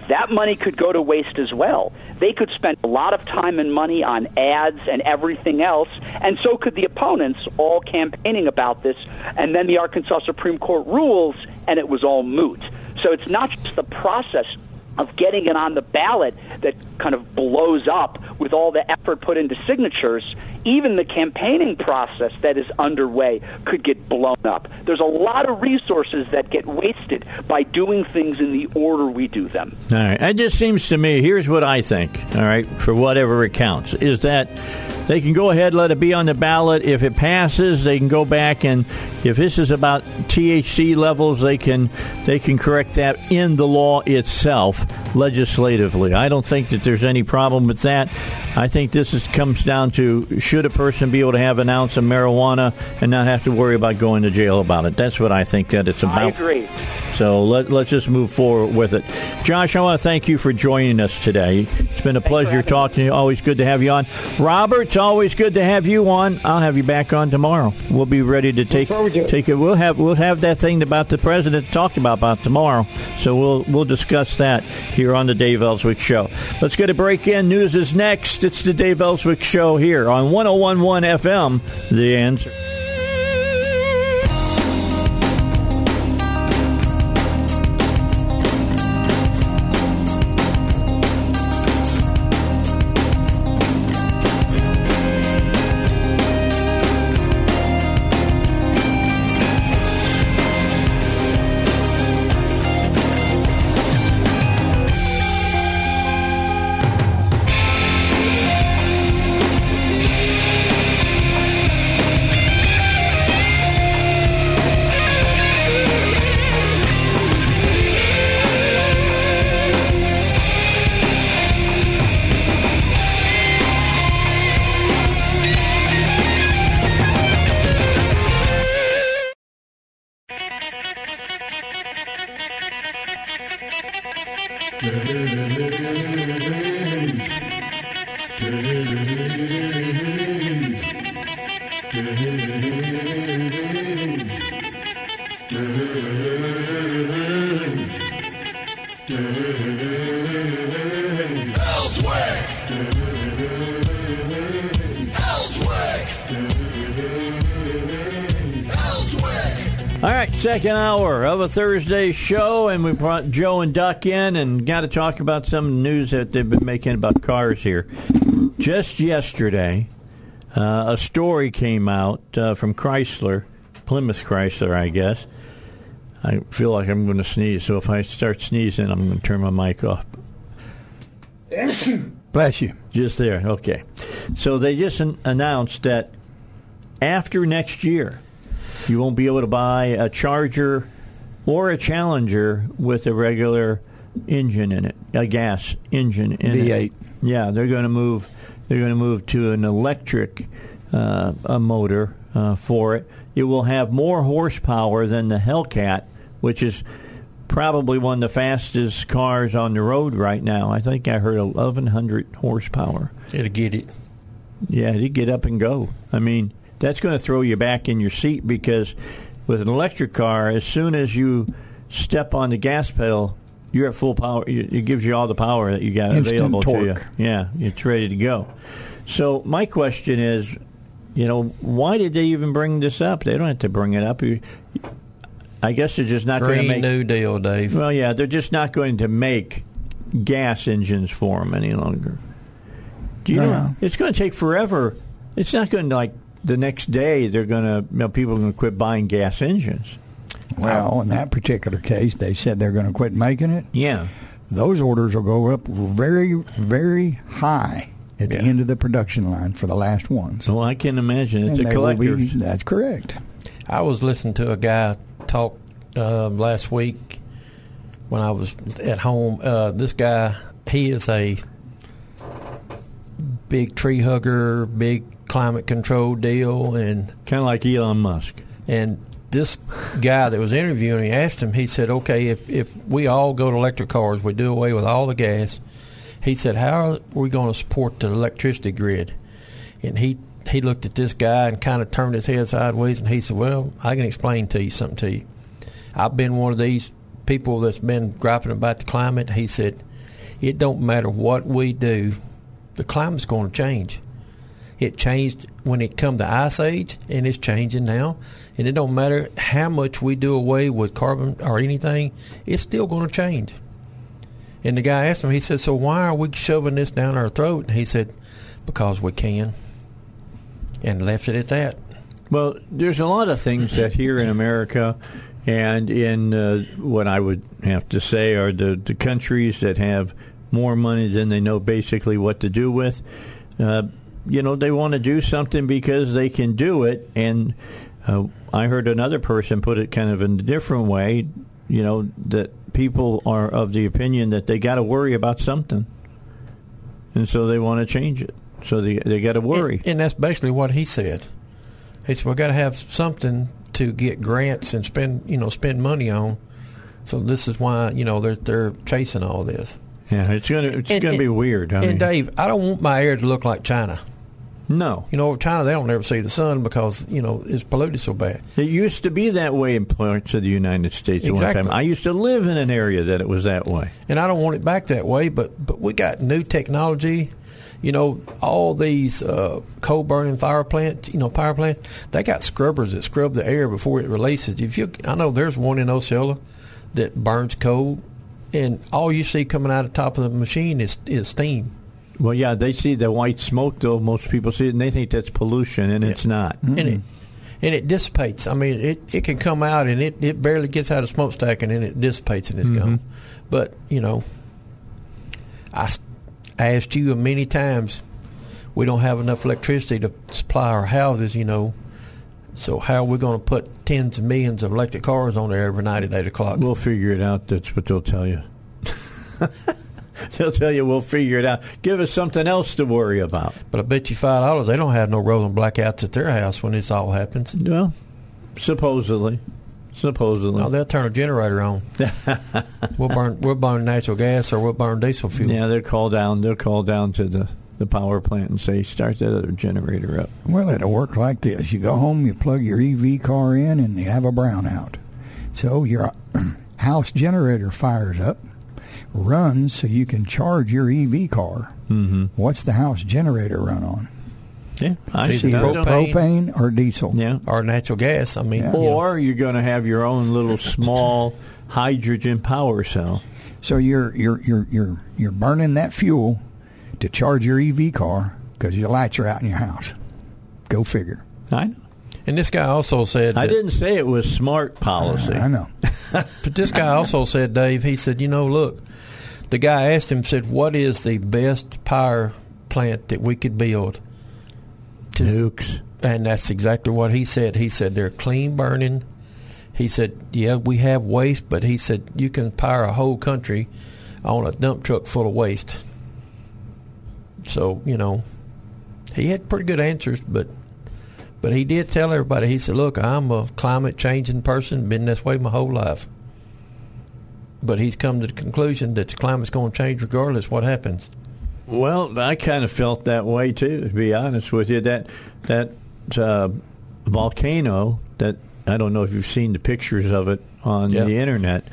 That money could go to waste as well. They could spend a lot of time and money on ads and everything else, and so could the opponents all campaigning about this, and then the Arkansas Supreme Court rules, and it was all moot. So it's not just the process of getting it on the ballot that kind of blows up with all the effort put into signatures, even the campaigning process that is underway could get blown up. There's a lot of resources that get wasted by doing things in the order we do them. All right. It just seems to me, here's what I think, all right, for whatever it counts, is that they can go ahead, let it be on the ballot. If it passes, they can go back and if this is about THC levels, they can they can correct that in the law itself legislatively. I don't think that there's any problem with that. I think this is, comes down to should a person be able to have an ounce of marijuana and not have to worry about going to jail about it. That's what I think that it's about. I agree. So let, let's just move forward with it. Josh, I want to thank you for joining us today. It's been a pleasure talking to you. Always good to have you on. Robert, it's always good to have you on. I'll have you back on tomorrow. We'll be ready to take take it. We'll have we'll have that thing about the president talked about about tomorrow. So we'll we'll discuss that here on the Dave Elswick Show. Let's get a break in. News is next. It's the Dave Elswick Show here on oh 1011 FM. The answer. Second hour of a Thursday show, and we brought Joe and Duck in and got to talk about some news that they've been making about cars here. Just yesterday, uh, a story came out uh, from Chrysler, Plymouth Chrysler, I guess. I feel like I'm going to sneeze, so if I start sneezing, I'm going to turn my mic off. *coughs* Bless you. Just there, okay. So they just an- announced that after next year, you won't be able to buy a Charger or a Challenger with a regular engine in it, a gas engine in V8. it. Yeah, they're going to move. They're going to move to an electric uh, a motor uh, for it. It will have more horsepower than the Hellcat, which is probably one of the fastest cars on the road right now. I think I heard 1,100 horsepower. It'll get it. Yeah, it'll get up and go. I mean, that's going to throw you back in your seat because with an electric car, as soon as you step on the gas pedal, you're at full power. It gives you all the power that you got Instant available torque. to you. Yeah, it's ready to go. So my question is, you know, why did they even bring this up? They don't have to bring it up. I guess they're just not going to make. New Deal, Dave. Well, yeah, they're just not going to make gas engines for them any longer. Do you know? It's going to take forever. It's not going to like the next day. They're going to you know, people are going to quit buying gas engines. Well, in that particular case, they said they're going to quit making it. Yeah. those orders will go up very, very high at the end of the production line for the last ones. Well, I can imagine it's And a they be- collector's. that's correct. I was listening to a guy talk uh, last week when I was at home. Uh, this guy, he is a big tree hugger, big climate control deal, and kind of like Elon Musk. And this guy that was interviewing, he asked him. He said, "Okay, if if we all go to electric cars, we do away with all the gas." He said, "How are we going to support the electricity grid?" And he he looked at this guy and kind of turned his head sideways, and he said, "Well, I can explain to you something to you. I've been one of these people that's been griping about the climate." He said, "It don't matter what we do, the climate's going to change." It changed when it come to ice age, and it's changing now. And it don't matter how much we do away with carbon or anything, it's still going to change. And the guy asked him, he said, "So why are we shoving this down our throat?" And he said, "Because we can." And left it at that. Well, there's a lot of things that here in America and in uh, what I would have to say are the, the countries that have more money than they know basically what to do with. Uh, you know, they want to do something because they can do it. And uh, I heard another person put it kind of in a different way, you know, that people are of the opinion that they got to worry about something. And so they want to change it. So they, they got to worry. And, and that's basically what he said. He said, "We got to have something to get grants and spend, you know, spend money on." So this is why, you know, they're they're chasing all this. Yeah, it's gonna it's And- gonna be weird. I and mean, Dave, I don't want my air to look like China. No, You know, over China they don't ever see the sun because you know it's polluted so bad. it used to be that way in parts of the United States at one Exactly. time. I used to live in an area that it was that way. and I don't want it back that way. But but we got new technology. You know, all these uh, coal burning fire plants, you know, power plants, they got scrubbers that scrub the air before it releases. If you, I know there's one in Osceola that burns coal, and all you see coming out of the top of the machine is is steam. Well, yeah, they see the white smoke though. Most people see it and they think that's pollution, and it's not. and it and it dissipates. I mean, it, it can come out and it, it barely gets out of smokestack and then it dissipates and it's mm-hmm. gone. But you know, I asked you many times. We don't have enough electricity to supply our houses. You know, so how are we going to put tens of millions of electric cars on there every night at eight o'clock? We'll figure it out. That's what they'll tell you. *laughs* *laughs* they'll tell you we'll figure it out. Give us something else to worry about. but I bet you five dollars they don't have no rolling blackouts at their house when this all happens. Well, supposedly, supposedly. No, they'll turn a generator on. *laughs* we'll burn we'll burn natural gas or we'll burn diesel fuel. yeah, they'll call down. They'll call down to the the power plant and say, start that other generator up. Well, it'll work like this. You go home, you plug your EV car in, and you have a brownout. So your *clears throat* house generator fires up, runs so you can charge your EV car. Mm-hmm. What's the house generator run on? Yeah, I see propane. Propane or diesel? Yeah. or natural gas. I mean, Yeah. you know, Or you're going to have your own little small *laughs* hydrogen power cell. So you're you're you're you're you're burning that fuel to charge your EV car because your lights are out in your house. Go figure. I know. and this guy also said, I that- didn't say it was smart policy. I know. *laughs* but this guy also said, Dave, he said, you know, look, the guy asked him, said, what is the best power plant that we could build? Nukes. And that's exactly what he said. He said they're clean burning. He said, yeah, we have waste, but he said you can power a whole country on a dump truck full of waste. So you know, he had pretty good answers, but but he did tell everybody. He said, "Look, I'm a climate changing person. Been this way my whole life." But he's come to the conclusion that the climate's going to change regardless what happens. Well, I kind of felt that way too. To be honest with you, that that uh, volcano that I don't know if you've seen the pictures of it on Yeah. the internet,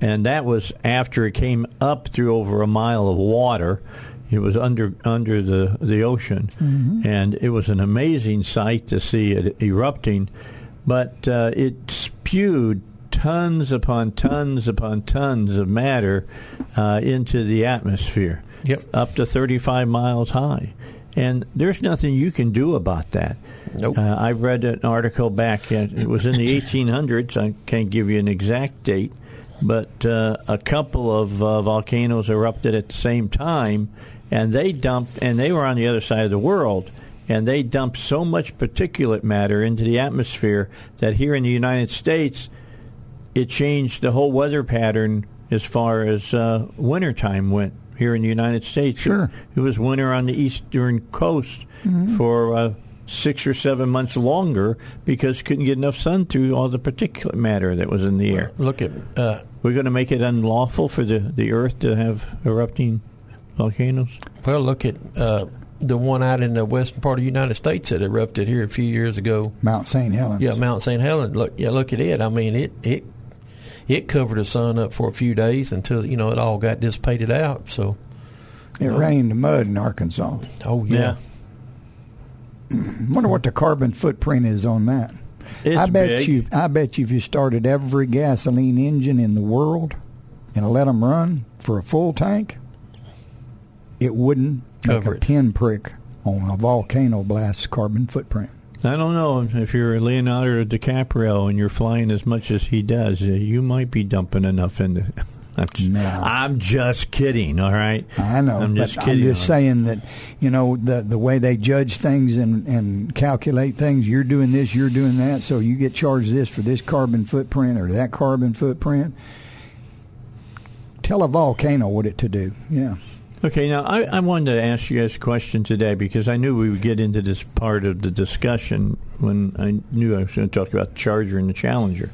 and that was after it came up through over a mile of water. It was under under the the ocean, and it was an amazing sight to see it erupting. But uh, it spewed tons upon tons upon tons of matter uh, into the atmosphere Yep. up to 35 miles high. And there's nothing you can do about that. Nope. Uh, I read an article back, uh, it was in the *coughs* 1800s, I can't give you an exact date, but uh, a couple of uh, volcanoes erupted at the same time, and they dumped, and they were on the other side of the world, and they dumped so much particulate matter into the atmosphere that here in the United States, it changed the whole weather pattern as far as uh, wintertime went here in the United States. Sure. It, it was winter on the eastern coast for uh, six or seven months longer because couldn't get enough sun through all the particulate matter that was in the air. Look at uh, We're going to make it unlawful for the, the earth to have erupting volcanoes? well, look at uh, the one out in the western part of the United States that erupted here a few years ago. Mount St. Helens. Yeah, Mount St. Helens. Look, yeah, look at it. I mean, it it it covered the sun up for a few days until you know it all got dissipated out. So, It rained mud in Arkansas. oh yeah, *clears throat* wonder what the carbon footprint is on that. It's I bet big. you. I bet you, if you started every gasoline engine in the world and let them run for a full tank, it wouldn't Cover make a it. pinprick on a volcano blast carbon footprint. I don't know if you're Leonardo DiCaprio and you're flying as much as he does, uh, you might be dumping enough into. *laughs* I'm just, No. I'm just kidding. All right, I know, I'm just kidding. I'm just saying that you know the the way they judge things and and calculate things. You're doing this, you're doing that, so you get charged this for this carbon footprint or that carbon footprint. Tell a volcano what it to do. Yeah. Okay, now I, I wanted to ask you guys a question today because I knew we would get into this part of the discussion when I knew I was going to talk about the Charger and the Challenger.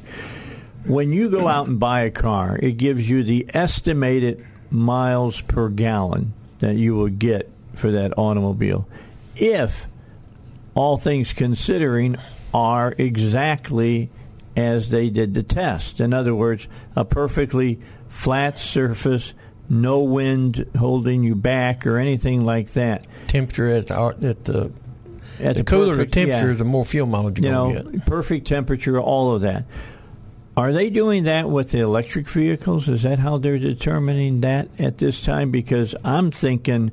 When you go out and buy a car, it gives you the estimated miles per gallon that you will get for that automobile. If all things considering are exactly as they did the test. In other words, a perfectly flat surface, no wind holding you back or anything like that. temperature at the, at the At the cooler perfect- the temperature, yeah. the more fuel mileage you you're know, going to get. perfect temperature, all of that. Are they doing that with the electric vehicles? Is that how they're determining that at this time? Because I'm thinking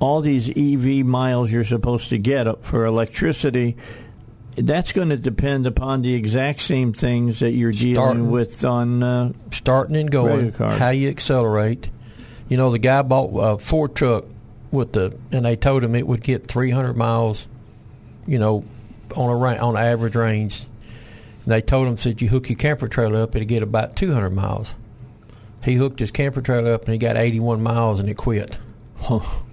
all these EV miles you're supposed to get for electricity, that's going to depend upon the exact same things that you're dealing Starting- with on. Uh, Starting and going, how you accelerate. You know, the guy bought a Ford truck with the, and they told him it would get 300 miles, you know, on a ra- on average range. And they told him said you hook your camper trailer up, it'll get about 200 miles. He hooked his camper trailer up and he got 81 miles and it quit. *laughs*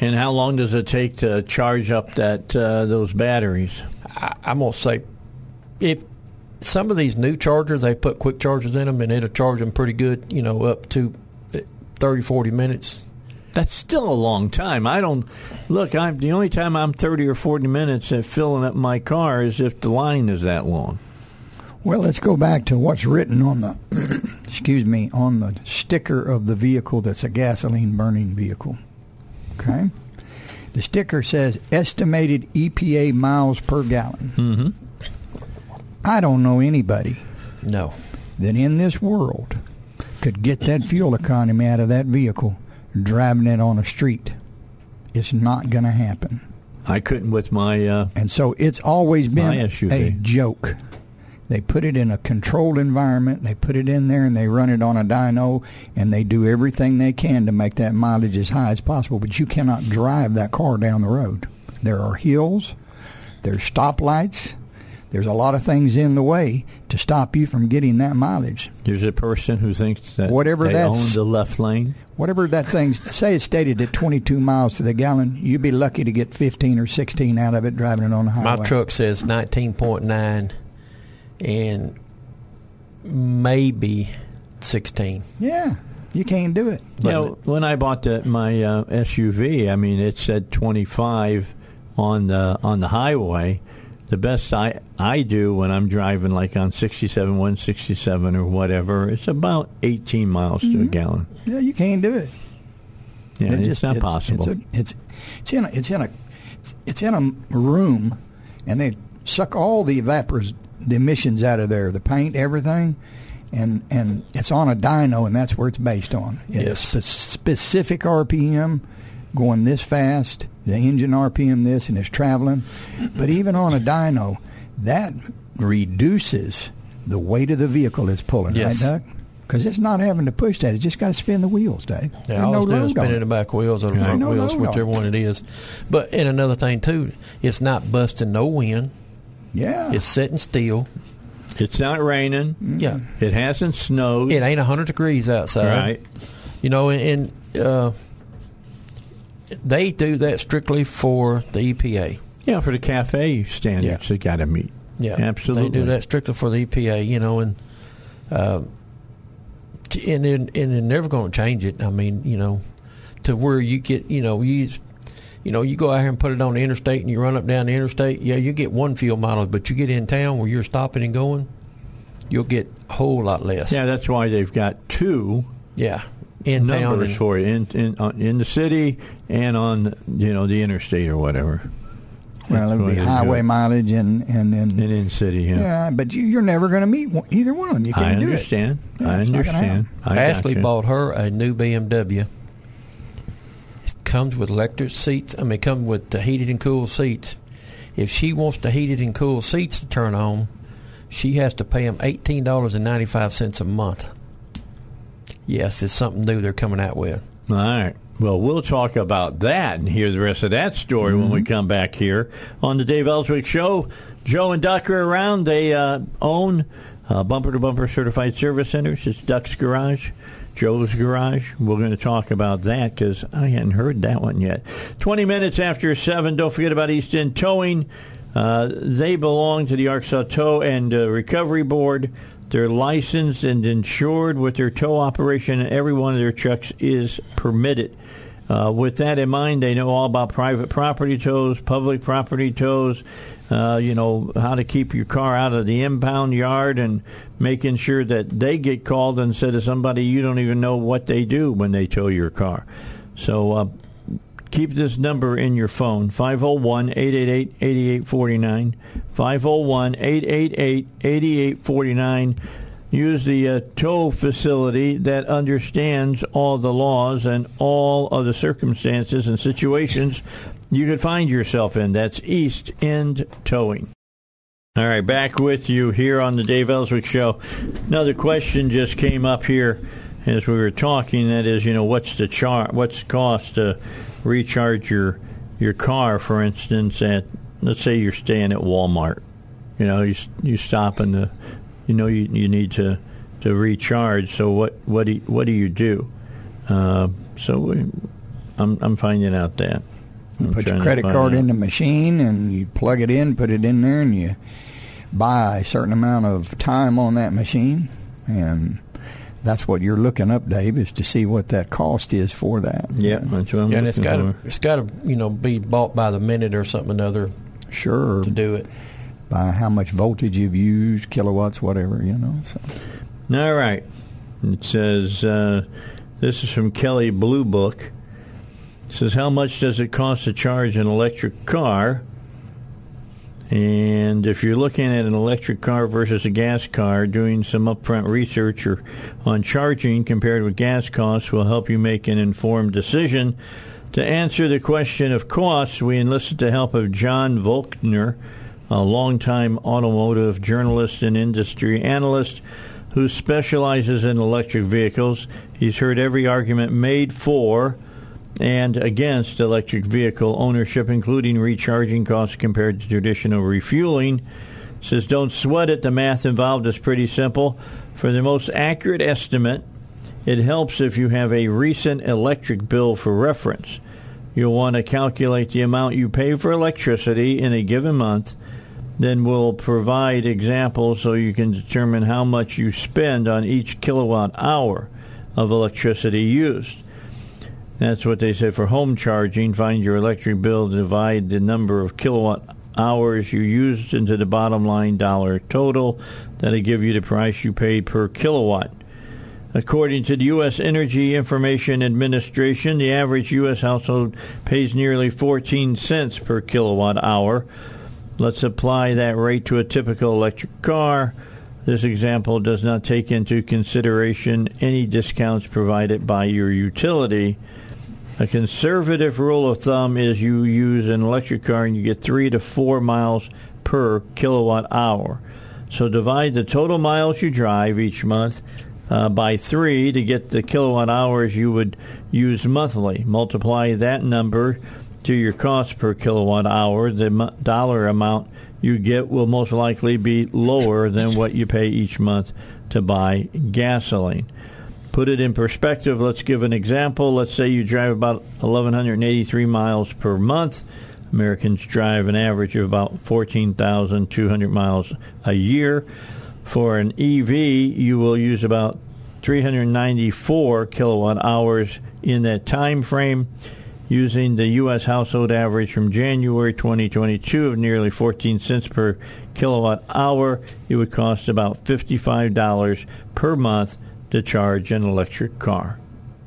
and how long does it take to charge up that uh, those batteries? I, I'm gonna say, if some of these new chargers they put quick chargers in them and it'll charge them pretty good, you know, up to uh, 30, 40 minutes. That's still a long time. I don't look. I'm the only time I'm thirty or forty minutes at filling up my car is if the line is that long. Well, let's go back to what's written on the *coughs* excuse me on the sticker of the vehicle that's a gasoline burning vehicle. Okay, the sticker says estimated EPA miles per gallon. Mm-hmm. I don't know anybody No. that in this world could get that fuel economy out of that vehicle driving it on a street. It's not going to happen. I couldn't with my. Uh, And so it's always been a joke. They put it in a controlled environment, they put it in there and they run it on a dyno and they do everything they can to make that mileage as high as possible, but you cannot drive that car down the road. There are hills, there's stoplights, there's a lot of things in the way to stop you from getting that mileage. there's a person who thinks that Whatever they that's- own the left lane. Whatever that thing say it's stated at 22 miles to the gallon, you'd be lucky to get 15 or 16 out of it driving it on the highway. My truck says 19.9 and maybe 16. Yeah, you can't do it. You know, when I bought the, my uh, SUV, I mean, it said 25 on the on the highway. The best I I do when I'm driving, like on 67, 167 or whatever, it's about 18 miles to a gallon. Yeah, you can't do it. Yeah, It it's just- not possible. It's, a, it's it's in a, it's in a it's in a room, and they suck all the vapors, the emissions out of there, the paint, everything, and and it's on a dyno, and that's where it's based on. It's Yes. spe- specific RPM, going this fast, the engine RPM this, and it's traveling. But even on a dyno, that reduces the weight of the vehicle is pulling, Yes. right, Doug? Because it's not having to push that; it just got to spin the wheels, Dave. Yeah, There's all no it's doing is spinning the back wheels or the front No wheels, whichever one it is. But and another thing too, it's not busting no wind. Yeah, It's sitting still. It's not raining. Yeah, It hasn't snowed. it ain't hundred degrees outside. right. You know, and, and uh, they do that strictly for the EPA. Yeah, for the cafe standards, Yeah. they got to meet. Yeah, absolutely. They do that strictly for the EPA. You know, and uh, and then- and they're never going to change it. I mean, you know, to where you get, you know, you. You know, you go out here and put it on the interstate, and you run up down the interstate. Yeah, you get one fuel mileage, but you get in town where you're stopping and going, you'll get a whole lot less. Yeah, that's why they've got two yeah, in town. numbers and- for you in in, uh, in the city and on you know the interstate or whatever. well, it That's would be why they do highway mileage and and then and in city. Yeah, yeah, but you, you're never going to meet one, either one of them. You can't do understand. it. Yeah, I it's not gonna understand. I Ashley gotcha. bought her a new BMW. Comes with electric seats. I mean, it comes with the heated and cooled seats. If she wants the heated and cool seats to turn on, she has to pay them eighteen dollars and ninety five cents a month. Yes, it's something new they're coming out with. All right. Well, we'll talk about that and hear the rest of that story when Mm-hmm. we come back here on the Dave Elswick Show. Joe and Duck are around. They uh, own uh, Bumper to Bumper Certified Service Centers. It's Duck's Garage, Joe's Garage. We're going to talk about that because I hadn't heard that one yet. 20 minutes after 7. Don't forget about East End Towing. Uh, they belong to the Arkansas Tow and uh, Recovery Board. They're licensed and insured with their tow operation, and every one of their trucks is permitted. Uh, with that in mind, they know all about private property tows, public property tows, uh, you know, how to keep your car out of the impound yard and making sure that they get called instead of somebody you don't even know what they do when they tow your car. So uh, keep this number in your phone 501 888 8849. 501 888 8849. Use the uh, tow facility that understands all the laws and all of the circumstances and situations you could find yourself in. That's East End Towing. All right, back with you here on the Dave Elswick Show. Another question just came up here as we were talking. That is, you know, what's the char? What's cost to recharge your your car, for instance? At let's say you're staying at Walmart. You know, you you stop and the, you know, you you need to to recharge. So what what do you, what do you do? Uh, so we, I'm I'm finding out that. I'm Put your credit card out. in the machine and you plug it in, put it in there, and you buy a certain amount of time on that machine. And that's what you're looking up, Dave, is to see what that cost is for that. Yeah, that's what I'm Yeah, and it's looking got to it's got to you know be bought by the minute or something another Sure. to do it. By how much voltage you've used, kilowatts, whatever, you know. So. All right. It says, uh, this is from Kelley Blue Book. Says, how much does it cost to charge an electric car? And if you're looking at an electric car versus a gas car, doing some upfront research or on charging compared with gas costs will help you make an informed decision. To answer the question of costs, we enlisted the help of John Voelcker, a longtime automotive journalist and industry analyst who specializes in electric vehicles. He's heard every argument made for and against electric vehicle ownership, including recharging costs compared to traditional refueling. Says, don't sweat it. The math involved is pretty simple. For the most accurate estimate, it helps if you have a recent electric bill for reference. You'll want to calculate the amount you pay for electricity in a given month. Then we'll provide examples so you can determine how much you spend on each kilowatt hour of electricity used. That's what they say for home charging. Find your electric bill, divide the number of kilowatt hours you used into the bottom line dollar total. That'll give you the price you paid per kilowatt. According to the U.S. Energy Information Administration, the average U.S. household pays nearly 14 cents per kilowatt hour. Let's apply that rate to a typical electric car. This example does not take into consideration any discounts provided by your utility. A conservative rule of thumb is you use an electric car and you get three to four miles per kilowatt hour. So divide the total miles you drive each month uh, by three to get the kilowatt hours you would use monthly. Multiply that number to your cost per kilowatt hour. The m- dollar amount you get will most likely be lower than what you pay each month to buy gasoline. Put it in perspective, let's give an example. Let's say you drive about 1,183 miles per month. Americans drive an average of about 14,200 miles a year. For an EV, you will use about 394 kilowatt hours in that time frame. Using the U.S. household average from January 2022 of nearly 14 cents per kilowatt hour, it would cost about $55 per month to charge an electric car.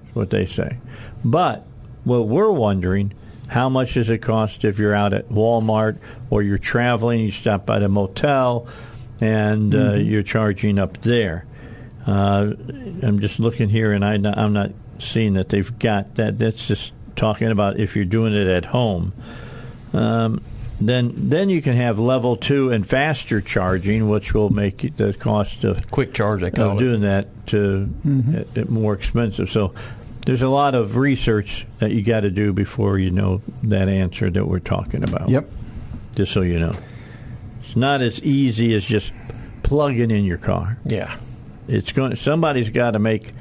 That's what they say. But what we're wondering, how much does it cost if you're out at Walmart or you're traveling, you stop by the motel, and uh, Mm-hmm. you're charging up there? Uh, I'm just looking here, and I, I'm not seeing that they've got that. That's just talking about if you're doing it at home. Um, then, then you can have level two and faster charging, which will make the cost of Quick charge, they call of it. doing that to it- it more expensive. So there's a lot of research that you got to do before you know that answer that we're talking about. Yep. Just so you know, it's not as easy as just plugging in your car. Yeah. It's going. Somebody's got to make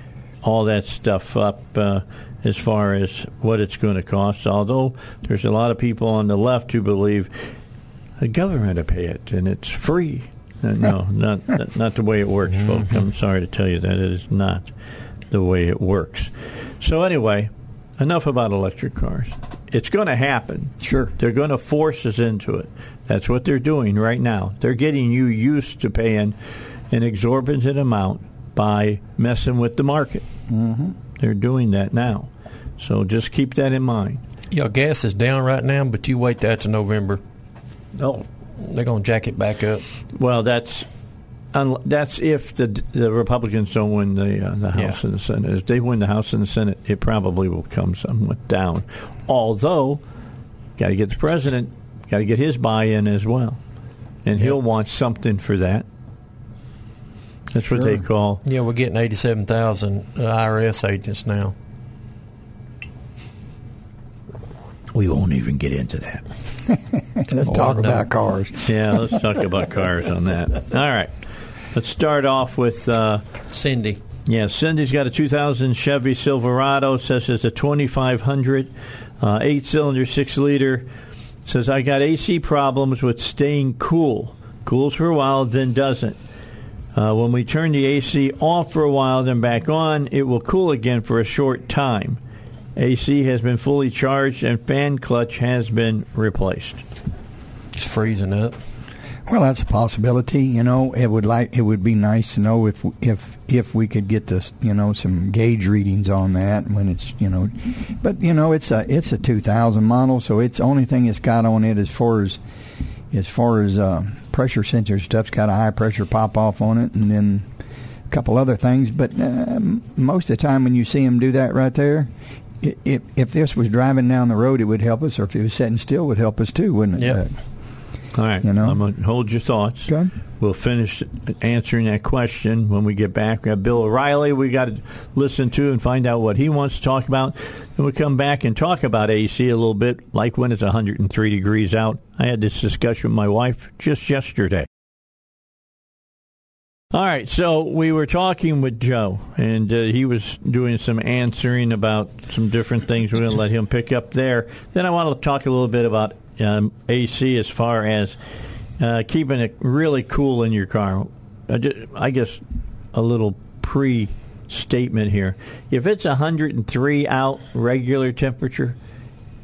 all that stuff up uh, as far as what it's going to cost. Although there's a lot of people on the left who believe the government will pay it and it's free. Uh, *laughs* No, not not- not the way it works, folks. I'm sorry to tell you that it is not the way it works. So anyway, enough about electric cars. It's going to happen. Sure. They're going to force us into it. That's what they're doing right now. They're getting you used to paying an exorbitant amount by messing with the market. Mm-hmm. They're doing that now. So just keep that in mind. Yeah, gas is down right now, but you wait that to November. Oh, They're going to jack it back up. well, that's that's if the the Republicans don't win the uh, the House Yeah. and the Senate. If they win the House and the Senate, it probably will come somewhat down. Although, got to get the president, got to get his buy-in as well, and he'll want something for that. That's what they call Yeah, we're getting 87,000 IRS agents now. We won't even get into that. *laughs* Let's Oh, talk no. about cars. Yeah, let's talk *laughs* about cars on that. All right. Let's start off with uh, Cindy. yeah. Cindy's got a 2000 Chevy Silverado. Says it's a 2500, uh, eight cylinder, six liter. Says I got AC problems with staying cool. Cools for a while, then doesn't. Uh, when we turn the AC off for a while, then back on, it will cool again for a short time. AC has been fully charged and fan clutch has been replaced. It's freezing up. Well, that's a possibility. You know, it would like it would be nice to know if if if we could get this, you know, some gauge readings on that when it's, you know, but you know, it's a it's a 2000 model, so it's only thing it's got on it as far as as far as uh, pressure sensor stuff's got a high pressure pop off on it, and then a couple other things. But uh, most of the time, when you see them do that right there. i- If, if this was driving down the road, it would help us, or if it was sitting still, it would help us too, wouldn't it? Yep. But- All right. You know? I'm going to hold your thoughts. Okay. We'll finish answering that question when we get back. We have Bill O'Reilly we got to listen to and find out what he wants to talk about. Then we'll come back and talk about AC a little bit, like when it's 103 degrees out. I had this discussion with my wife just yesterday. All right, so we were talking with Joe, and uh, he was doing some answering about some different things. We're going to let him pick up there. Then I want to talk a little bit about um, AC as far as uh, keeping it really cool in your car. I, ju- I guess a little pre statement here. If it's 103 out regular temperature,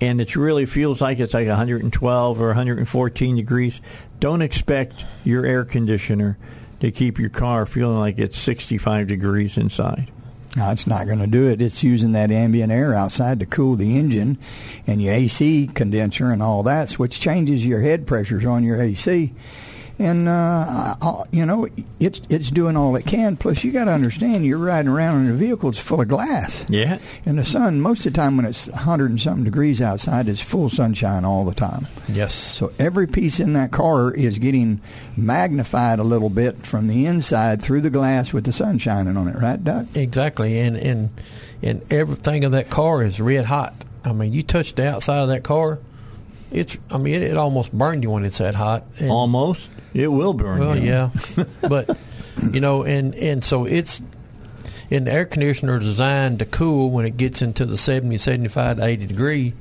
and it really feels like it's like 112 or 114 degrees, don't expect your air conditioner to keep your car feeling like it's 65 degrees inside. No, it's not going to do it. It's using that ambient air outside to cool the engine and your AC condenser and all that, which changes your head pressures on your AC. And uh, I- you know it's it's doing all it can. Plus, you got to understand you're riding around in a vehicle that's full of glass. Yeah. And the sun, most of the time when it's 100 and something degrees outside, is full sunshine all the time. Yes. So every piece in that car is getting magnified a little bit from the inside through the glass with the sun shining on it, right, Doug? Exactly, and and and everything of that car is red hot. I mean, you touch the outside of that car, it's. I mean, it, it almost burned you when it's that hot. And, Almost. It will burn well, you. yeah, but you know, and and so it's. And the air conditioner designed to cool when it gets into the 70, 75 to 80 degree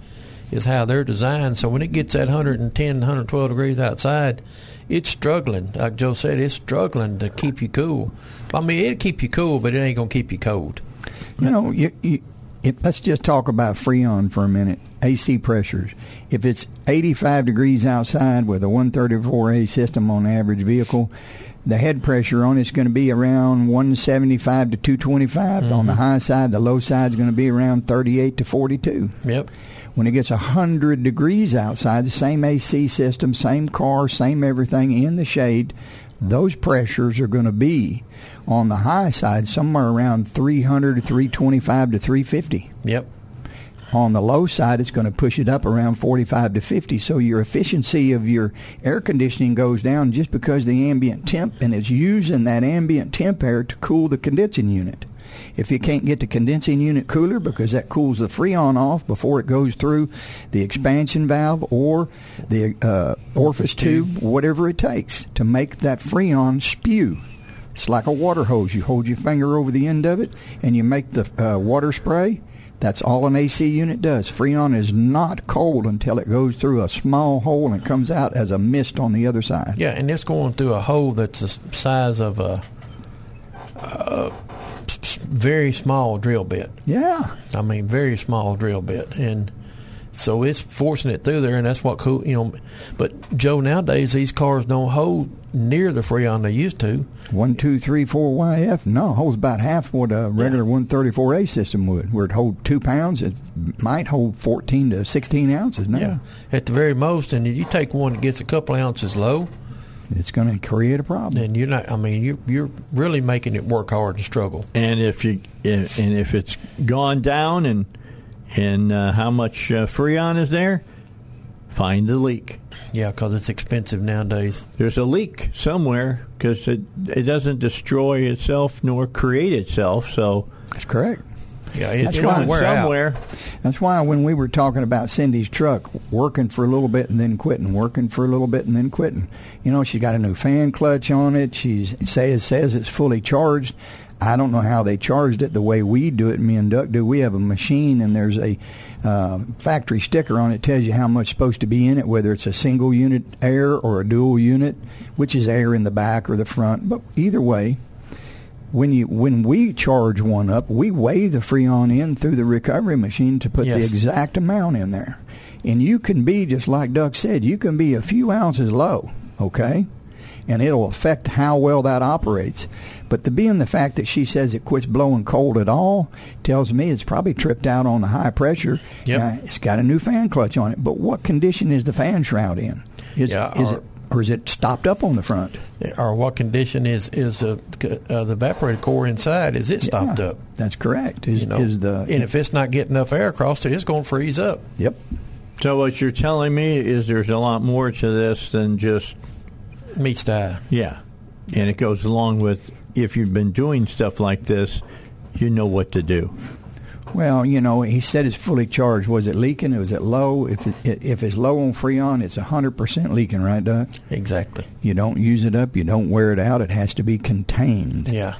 is how they're designed. So when it gets at 110, 112 degrees outside, it's struggling. Like Joe said, it's struggling to keep you cool. I mean, it'll keep you cool, but it ain't going to keep you cold. You know, you, you, it, let's just talk about Freon for a minute. AC pressures. If it's 85 degrees outside with a 134A system on average vehicle, the head pressure on it's going to be around 175 to 225 mm-hmm. on the high side. The low side is going to be around 38 to 42. Yep. When it gets 100 degrees outside, the same AC system, same car, same everything in the shade, those pressures are going to be on the high side somewhere around 300 to 325 to 350. Yep. On the low side, it's going to push it up around 45 to 50. So your efficiency of your air conditioning goes down just because the ambient temp, and it's using that ambient temp air to cool the condensing unit. If you can't get the condensing unit cooler because that cools the freon off before it goes through the expansion valve or the uh, orifice tube, whatever it takes to make that freon spew. It's like a water hose. You hold your finger over the end of it and you make the uh, water spray. That's all an AC unit does. Freon is not cold until it goes through a small hole and comes out as a mist on the other side. Yeah, and it's going through a hole that's the size of a very small drill bit. Yeah. I mean, very small drill bit, and so it's forcing it through there, and that's what cool. You know, but Joe, nowadays these cars don't hold near the freon they used to. One, two, three, four YF. No, holds about half what a regular 134A system would. Where it hold two pounds, it might hold 14 to 16 ounces now. Yeah, at the very most, and if you take one that gets a couple ounces low, It's going to create a problem. And you're not. I mean, you're you're really making it work hard and struggle. And if you and if it's gone down and and uh, how much uh, freon is there, find the leak. Yeah, because it's expensive nowadays. There's a leak somewhere because it it doesn't destroy itself nor create itself. So That's correct. Yeah, it, That's it's why gonna out. somewhere. That's why when we were talking about Cindy's truck, working for a little bit and then quitting, working for a little bit and then quitting. You know, she's got a new fan clutch on it. She says says it's fully charged. I don't know how they charged it the way we do it. Me and Duck do. We have a machine and there's a uh, factory sticker on it. Tells you how much supposed to be in it, whether it's a single unit air or a dual unit, which is air in the back or the front. But either way, when you when we charge one up, we weigh the freon in through the recovery machine to put Yes. the exact amount in there. And you can be just like Doug said, you can be a few ounces low, okay? And it'll affect how well that operates. But the being the fact that she says it quits blowing cold at all tells me it's probably tripped out on the high pressure. Yep. Now, it's got a new fan clutch on it. But what condition is the fan shroud in? Is, Yeah, is or- it or is it stopped up on the front? Or what condition is is uh, c- uh, the evaporator core inside? Is it stopped Yeah, up? That's correct. Is, You know, is the and if it's not getting enough air across it, it's going to freeze up. Yep. So what you're telling me is there's a lot more to this than just Meets the eye. yeah, and it goes along with if you've been doing stuff like this, you know what to do. Well, you know, he said it's fully charged. Was it leaking? Was it low? If it, if it's low on Freon, it's hundred percent leaking, right, Doug? Exactly. You don't use it up. You don't wear it out. It has to be contained. Yeah.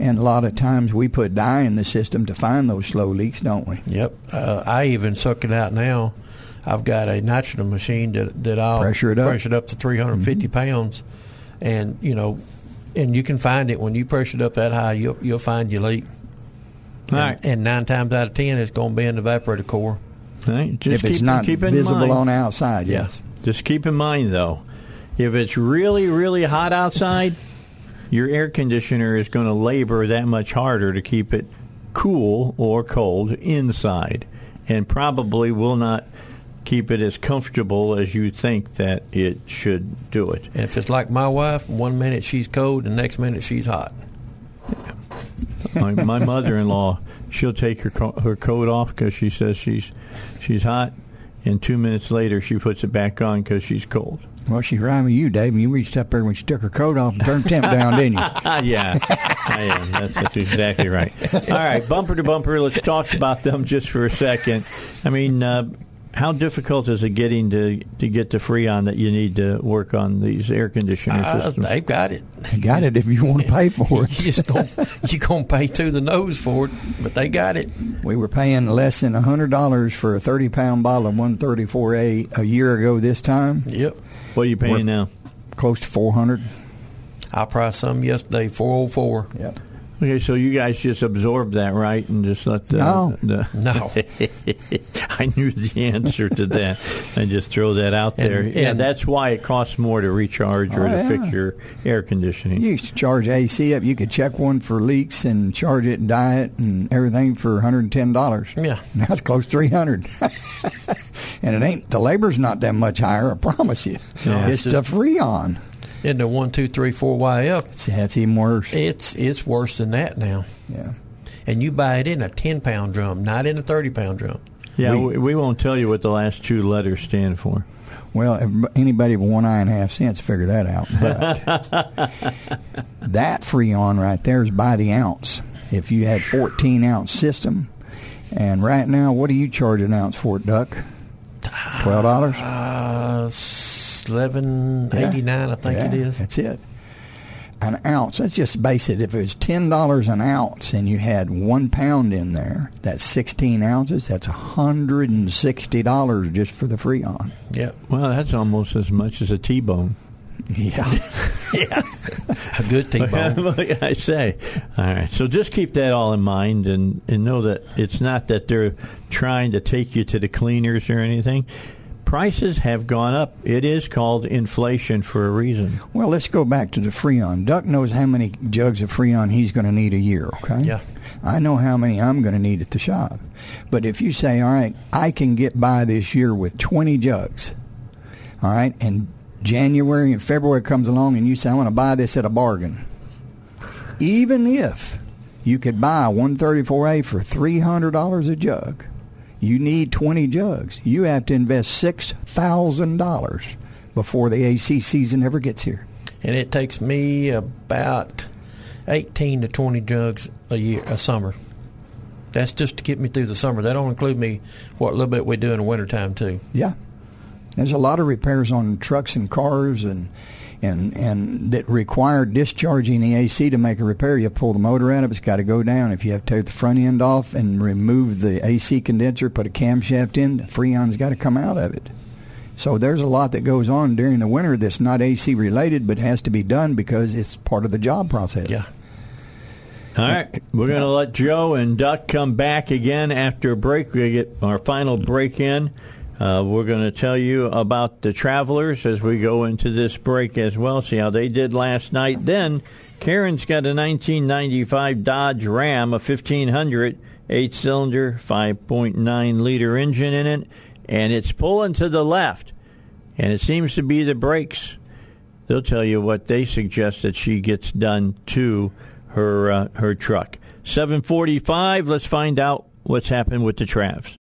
And a lot of times we put dye in the system to find those slow leaks, don't we? Yep. Uh, I even suck it out now. I've got a nitrogen machine that that I'll Pressure it up. Mm-hmm. pressure it up to 350 pounds, and you know, and you can find it when you pressure it up that high. You'll you'll find your leak. All and, right. and nine times out of ten, it's going to be in the evaporator core. All right, Just if it's keep, not keep in visible mind. on the outside, Yeah. yes. Just keep in mind, though, if it's really, really hot outside, *laughs* your air conditioner is going to labor that much harder to keep it cool or cold inside, and probably will not keep it as comfortable as you think that it should do it. And if it's like my wife, one minute she's cold, the next minute she's hot. my, my mother-in-law, she'll take her co- her coat off because she says she's she's hot, and two minutes later she puts it back on because she's cold. Well, she's right with you, Dave. You reached up there when she took her coat off and turned temp down, didn't you? *laughs* yeah, I am. That's, that's exactly right. All right, bumper to bumper. Let's talk about them just for a second. I mean, uh, how difficult is it getting to to get the Freon that you need to work on these air conditioner Uh, systems? they've got it. You got it if you want to pay *laughs* for it. You just gonna, you gonna pay to the nose for it, but they got it. We were paying less than hundred dollars for a thirty pound bottle of one thirty four A a year ago. This time, Yep. what are you paying We're- now? close to four hundred. I priced some yesterday, four oh four. Yep. Okay, so you guys just absorb that, right, and just let the. No. the No. *laughs* I knew the answer to that. I just throw that out And- there. yeah, and- that's why it costs more to recharge or Oh, to yeah. fix your air conditioning. You used to charge AC up. You could check one for leaks and charge it and dye it and everything for one hundred and ten dollars. Yeah. Now it's close to three hundred. *laughs* and it ain't the labor's not that much higher. I promise you. Yeah. it's the Freon. In the one, two, three, four YF, See, that's even worse. it's it's worse than that now. Yeah. And you buy it in a ten pound drum, not in a thirty pound drum. Yeah, We- we, we won't tell you what the last two letters stand for. Well, anybody with one eye and a half cents figure that out. *laughs* But that Freon right there is by the ounce. If you had 14 ounce system, and right now, what do you charge an ounce for it, Duck? Twelve dollars. Uh, eleven eighty nine, I think it is. That's it. An ounce. Let's just base it. If it was ten dollars an ounce and you had one pound in there, that's sixteen ounces. That's hundred and sixty dollars just for the Freon. Yep. Well, that's almost as much as a T-bone. Yeah. *laughs* Yeah. *laughs* A good T bone. *laughs* I say. All right. So just keep that all in mind and, and know that it's not that they're trying to take you to the cleaners or anything. Prices have gone up. It is called inflation for a reason. Well, let's go back to the Freon. Duck knows how many jugs of Freon he's going to need a year, okay? Yeah. I know how many I'm going to need at the shop. But if you say, all right, I can get by this year with 20 jugs, all right, and January and February comes along and you say, I want to buy this at a bargain. Even if you could buy 134A for $300 a jug, you need 20 jugs. You have to invest $6,000 before the AC season ever gets here. and it takes me about eighteen to twenty jugs a year, a summer. That's just to get me through the summer. That don't include me what little bit we do in the wintertime too. Yeah. There's a lot of repairs on trucks and cars and and and that require discharging the AC to make a repair. You pull the motor out of it, it's got to go down. If you have to take the front end off and remove the AC condenser, put a camshaft in, the Freon's got to come out of it. So there's a lot that goes on during the winter that's not AC related, but has to be done because it's part of the job process. Yeah. All right. We're going to let Joe and Duck come back again after a break. We get our final break in. Uh, we're going to tell you about the travelers as we go into this break as well, see how they did last night. Then Karen's got a 1995 Dodge Ram, a 1500, eight cylinder, 5.9 liter engine in it, and it's pulling to the left. And it seems to be the brakes. They'll tell you what they suggest that she gets done to her uh, her truck. 745. Let's find out what's happened with the Travs.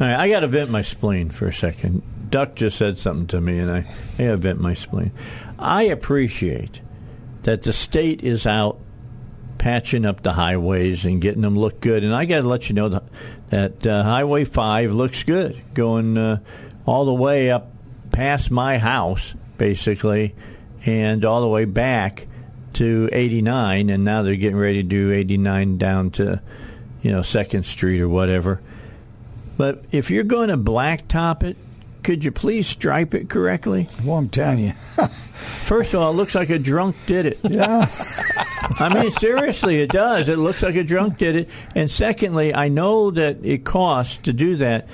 I got to vent my spleen for a second. Duck just said something to me, and I, I got to vent my spleen. I appreciate that the state is out patching up the highways and getting them look good. And I got to let you know that, that uh, Highway 5 looks good, going uh, all the way up past my house, basically, and all the way back to 89. And now they're getting ready to do 89 down to, you know, Second Street or whatever. But if you're going to blacktop it, could you please stripe it correctly? Well, I'm telling you. First of all, it looks like a drunk did it. Yeah. I mean, seriously, it does. It looks like a drunk did it. And secondly, I know that it costs to do that,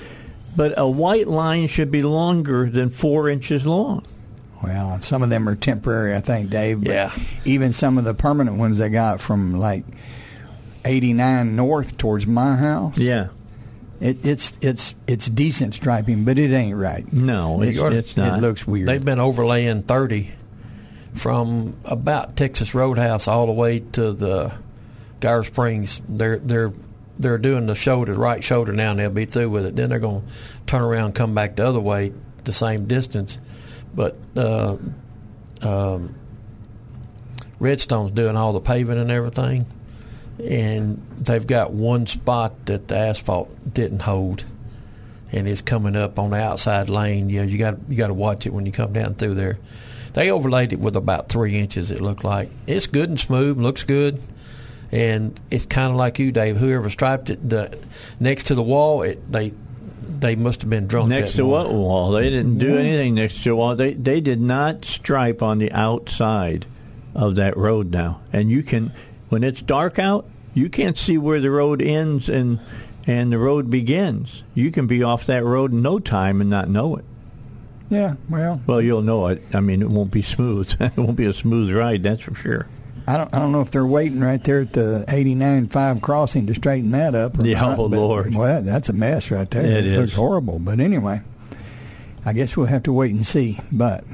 but a white line should be longer than four inches long. Well, some of them are temporary, I think, Dave. But Yeah. Even some of the permanent ones they got from like 89 north towards my house. Yeah. It, it's it's it's decent striping, but it ain't right. No, it's, It- it's not. It looks weird. They've been overlaying 30 from about Texas Roadhouse all the way to the Geyer Springs. They're they're they're doing the shoulder, right shoulder now, and they'll be through with it. Then they're going to turn around, and come back the other way, the same distance. But uh, um, Redstone's doing all the paving and everything, and they've got one spot that the asphalt didn't hold and it's coming up on the outside lane. Yeah, you got you got to watch it when you come down through there. They overlaid it with about three inches. It looked like it's good and smooth, looks good, and it's kind of like you, Dave. Whoever striped it, the next to the wall, it, they they must have been drunk. Next to morning. what wall? They didn't do anything next to a wall. They they did not stripe on the outside of that road now. And you can when it's dark out, you can't see where the road ends and and the road begins. You can be off that road in no time and not know it. yeah, well, Well, you'll know it. I mean, it won't be smooth. *laughs* it won't be a smooth ride, that's for sure. I don't I don't know if they're waiting right there at the 89.5 crossing to straighten that up. Or Yeah, not, oh, but- Lord. Well, that's a mess right there. It looks horrible. But anyway, I guess we'll have to wait and see. But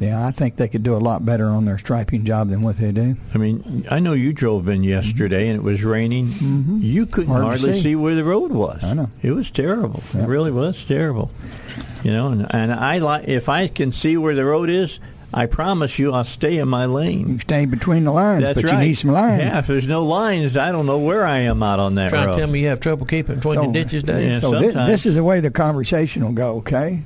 yeah, I think they could do a lot better on their striping job than what they do. I mean, I know you drove in mm-hmm. yesterday and it was raining. Mm-hmm. You couldn't Hard hardly see. see. where the road was. I know. It was terrible. Yeah. It really was terrible. You know, and, and I like if I can see where the road is, I promise you I'll stay in my lane. You stay between the lines, That's but right. you need some lines. Yeah, if there's no lines, I don't know where I am out on that Trying road. to tell me you have trouble keeping between So- the ditches, Dave. Yeah. so this, this is the way the conversation will go. Okay,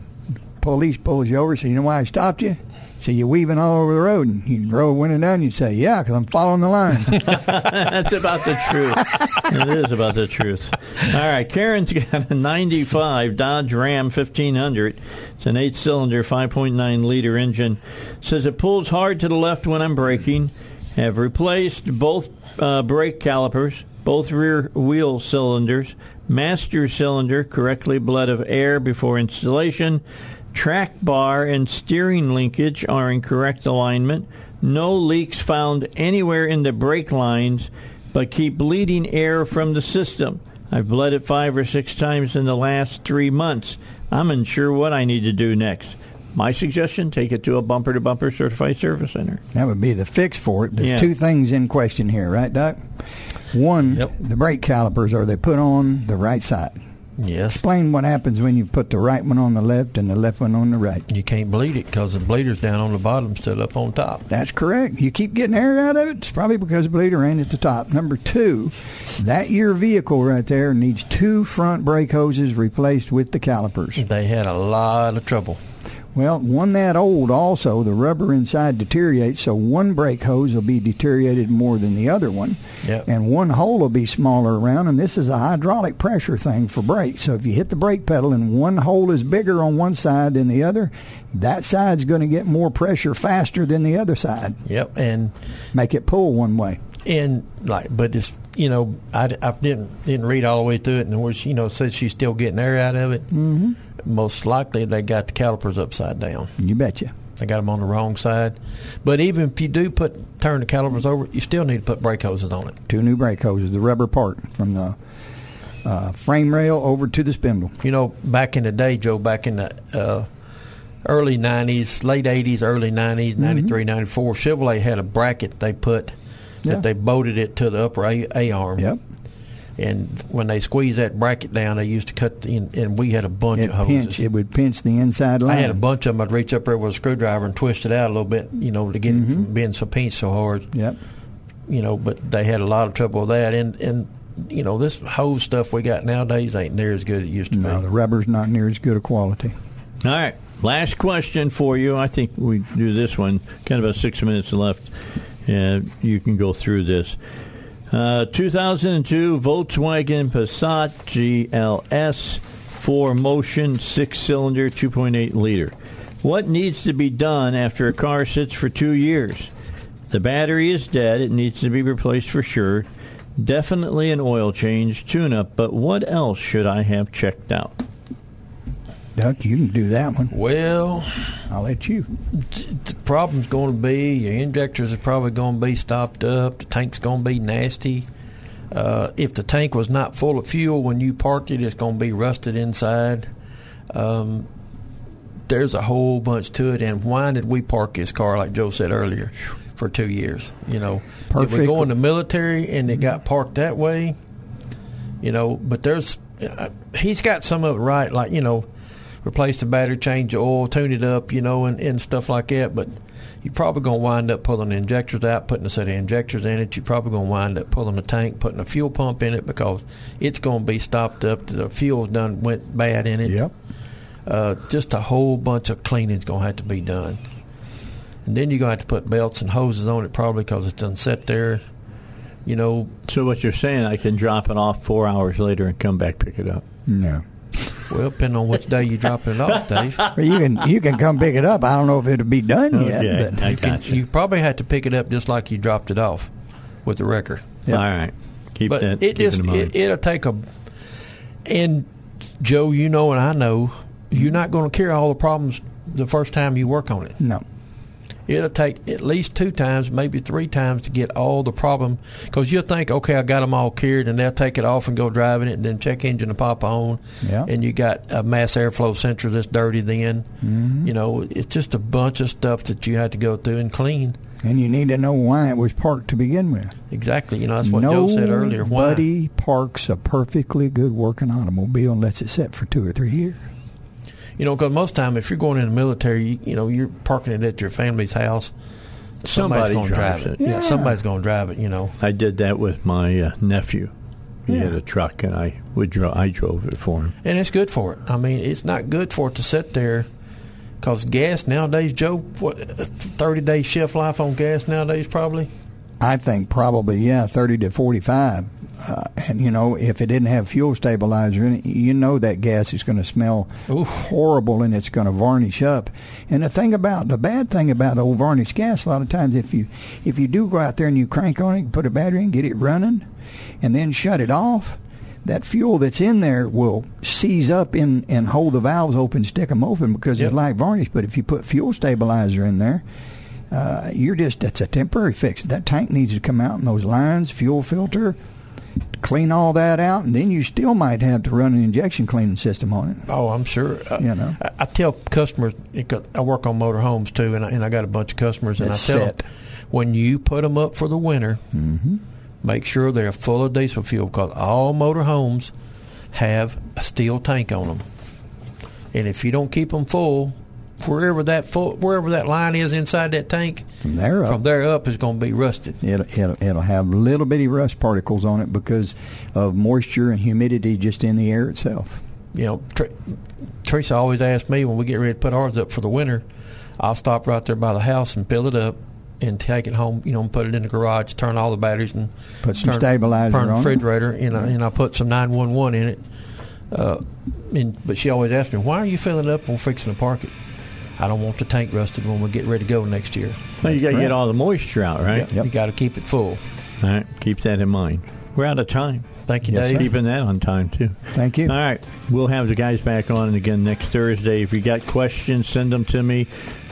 police pulls you over. So you know why I stopped you? So you're weaving all over the road, and you roll window down. You say, "Yeah, because I'm following the lines." *laughs* That's about the truth. it is about the truth. All right, Karen's got a 95 Dodge Ram 1500. It's an eight cylinder, 5.9 liter engine. Says it pulls hard to the left when I'm braking. Have replaced both uh, brake calipers, both rear wheel cylinders, master cylinder correctly bled of air before installation. Track bar and steering linkage are in correct alignment. No leaks found anywhere in the brake lines, but keep bleeding air from the system. I've bled it five or six times in the last three months. I'm unsure what I need to do next. My suggestion: take it to a bumper-to-bumper certified service center. that would be the fix for it. There's Yeah. two things in question here, right, Doc? One, Yep. the brake calipers are they put on the right side? Yes. Explain what happens when you put the right one on the left and the left one on the right. You can't bleed it because the bleeder's down on the bottom, still up on top. That's correct. You keep getting air out of it, it's probably because the bleeder ain't at the top. Number two, that your vehicle right there needs two front brake hoses replaced with the calipers. They had a lot of trouble. Well, one that old also, the rubber inside deteriorates, so one brake hose will be deteriorated more than the other one. Yep. And one hole will be smaller around, and this is a hydraulic pressure thing for brakes. So if you hit the brake pedal and one hole is bigger on one side than the other, that side's going to get more pressure faster than the other side. Yep. And Make it pull one way. and like, but it's you know, I, I didn't didn't read all the way through it, and where she, you know said she's still getting air out of it. Mm-hmm. Most likely, they got the calipers upside down. You betcha. They got them on the wrong side. But even if you do put turn the calipers over, you still need to put brake hoses on it. Two new brake hoses, the rubber part from the uh, frame rail over to the spindle. You know, back in the day, Joe, back in the uh, early 90s, late 80s, early 90s, 93, 94, Chevrolet had a bracket they put Yeah. that they bolted it to the upper A, A arm. Yep. And when they squeeze that bracket down, they used to cut, the, and, and we had a bunch It of hoses. pinch. It would pinch the inside line. I line. had a bunch of them. I'd reach up there with a screwdriver and twist it out a little bit, you know, to get it from mm-hmm. being so pinched so hard. Yep. You know, but they had a lot of trouble with that. And, and you know, this hose stuff we got nowadays ain't near as good as it used to No, be. the rubber's not near as good a quality. All right. Last question for you. I think we do this one. Kind of about six minutes left. and you can go through this. Uh, 2002 Volkswagen Passat GLS 4 motion six cylinder 2.8 liter. What needs to be done after a car sits for two years? The battery is dead. It needs to be replaced for sure. Definitely an oil change, tune up, but what else should I have checked out? Duck, you can do that one. Well, I'll let you. the problem's going to be your injectors are probably going to be stopped up. The tank's going to be nasty. Uh, if the tank was not full of fuel when you parked it, it's going to be rusted inside. Um, there's a whole bunch to it. And why did we park this car, like Joe said earlier, for two years? You know, if Perfect. we go in the military and it got parked that way, you know, but there's, uh, he's got some of it right, like, you know, replace the battery, change the oil, tune it up, you know, and, and stuff like that. But you're probably going to wind up pulling the injectors out, putting a set of injectors in it. You're probably going to wind up pulling the tank, putting a fuel pump in it because it's going to be stopped up. The fuel's done went bad in it. Yep. Uh, just a whole bunch of cleaning's going to have to be done. And then you're going to have to put belts and hoses on it probably because it's done set there. You know, So what you're saying, I can drop it off four hours later and come back pick it up. No. Well, depending on which day you're dropping it off, Dave. But you can you can come pick it up. I don't know if it'll be done Okay, yet. But You, can- got you. you probably have to pick it up just like you dropped it off with the wrecker. Yeah. All right, keep but that. it keep just in mind. it, it'll take a and Joe, you know, and I know you're not going to carry all the problems the first time you work on it. no. It'll take at least two times, maybe three times to get all the problem because you'll think, okay, I got them all cured, and they'll take it off and go driving it, and then check engine to pop on, Yeah. and you got a mass airflow sensor that's dirty. Then, Mm-hmm. you know, it's just a bunch of stuff that you had to go through and clean. And you need to know why it was parked to begin with. Exactly, you know, that's what Joe said earlier. Nobody parks a perfectly good working automobile unless it's set for two or three years. You know, because most time if you're going in the military, you, you know, you're parking it at your family's house. Somebody Somebody's going to drive it. it. Yeah. Yeah. somebody's going to drive it. You know. I did that with my uh, nephew. He Yeah. had a truck, and I would dro- I drove it for him. and it's good for it. I mean, it's not good for it to sit there because gas nowadays, Joe, what thirty day shelf life on gas nowadays probably. I think probably yeah, thirty to forty-five. Uh, and you know, if it didn't have fuel stabilizer in it, you know that gas is going to smell Oof. horrible and it's going to varnish up. And the thing about the bad thing about old varnished gas, a lot of times if you if you do go out there and you crank on it, put a battery in, get it running, and then shut it off, that fuel that's in there will seize up in and hold the valves open, stick them open because Yep. it's like varnish. But if you put fuel stabilizer in there, uh, you're just that's a temporary fix. That tank needs to come out and those lines, fuel filter, clean all that out, and then you still might have to run an injection cleaning system on it. Oh, I'm sure. Uh, You know. I, I tell customers I work on motor homes too, and I, and I got a bunch of customers, and That's I tell set. them when you put them up for the winter, Mm-hmm. make sure they're full of diesel fuel because all motor homes have a steel tank on them, and if you don't keep them full, wherever that full, wherever that line is inside that tank, From there up, from there up is going to be rusted. It'll, it'll, it'll have little bitty rust particles on it because of moisture and humidity just in the air itself. you know, Tr- Teresa always asks me when we get ready to put ours up for the winter, I'll stop right there by the house and fill it up and take it home, you know, and put it in the garage, turn all the batteries and Put some turn, stabilizer turn the on it. refrigerator, and, I, and I put some 911 in it. Uh, and, but she always asks me, why are you filling it up on fixing to park it? I don't want the tank rusted when we get ready to go next year. Well, you got to get all the moisture out, right? Yep. You got to keep it full. All right, keep that in mind. We're out of time. Thank you, Yes, Dave. sir. Keeping that on time too. Thank you. All right, we'll have the guys back on again next Thursday. If you got questions, send them to me.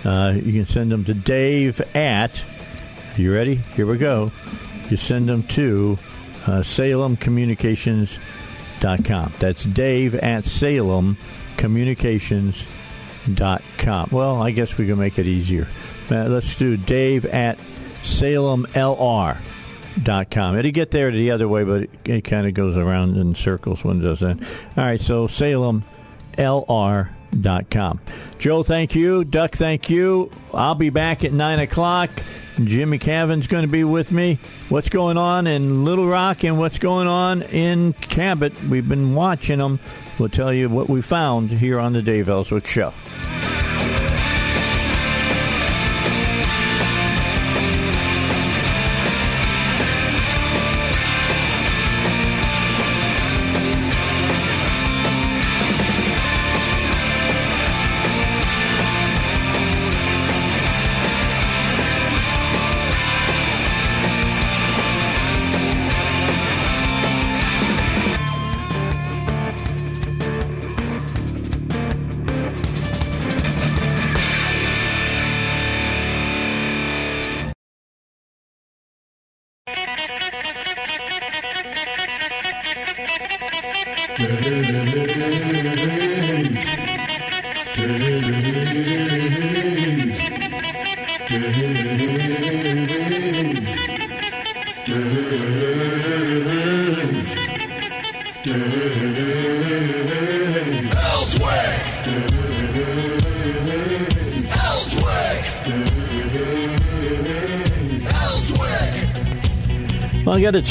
Uh, you can send them to Dave at. You ready? Here we go. You send them to uh, SalemCommunications.com. That's Dave at SalemCommunications.com. Well, I guess we can make it easier. Uh, let's do Dave at SalemLR dot com. It'll get there the other way, but it, it kind of goes around in circles when it does that. All right, so Salem LR dot com. Joe, thank you. Duck, thank you. I'll be back at nine o'clock. Jimmie Cavan's going to be with me. What's going on in Little Rock and what's going on in Cabot? We've been watching them. We'll tell you what we found here on the Dave Elswick Show.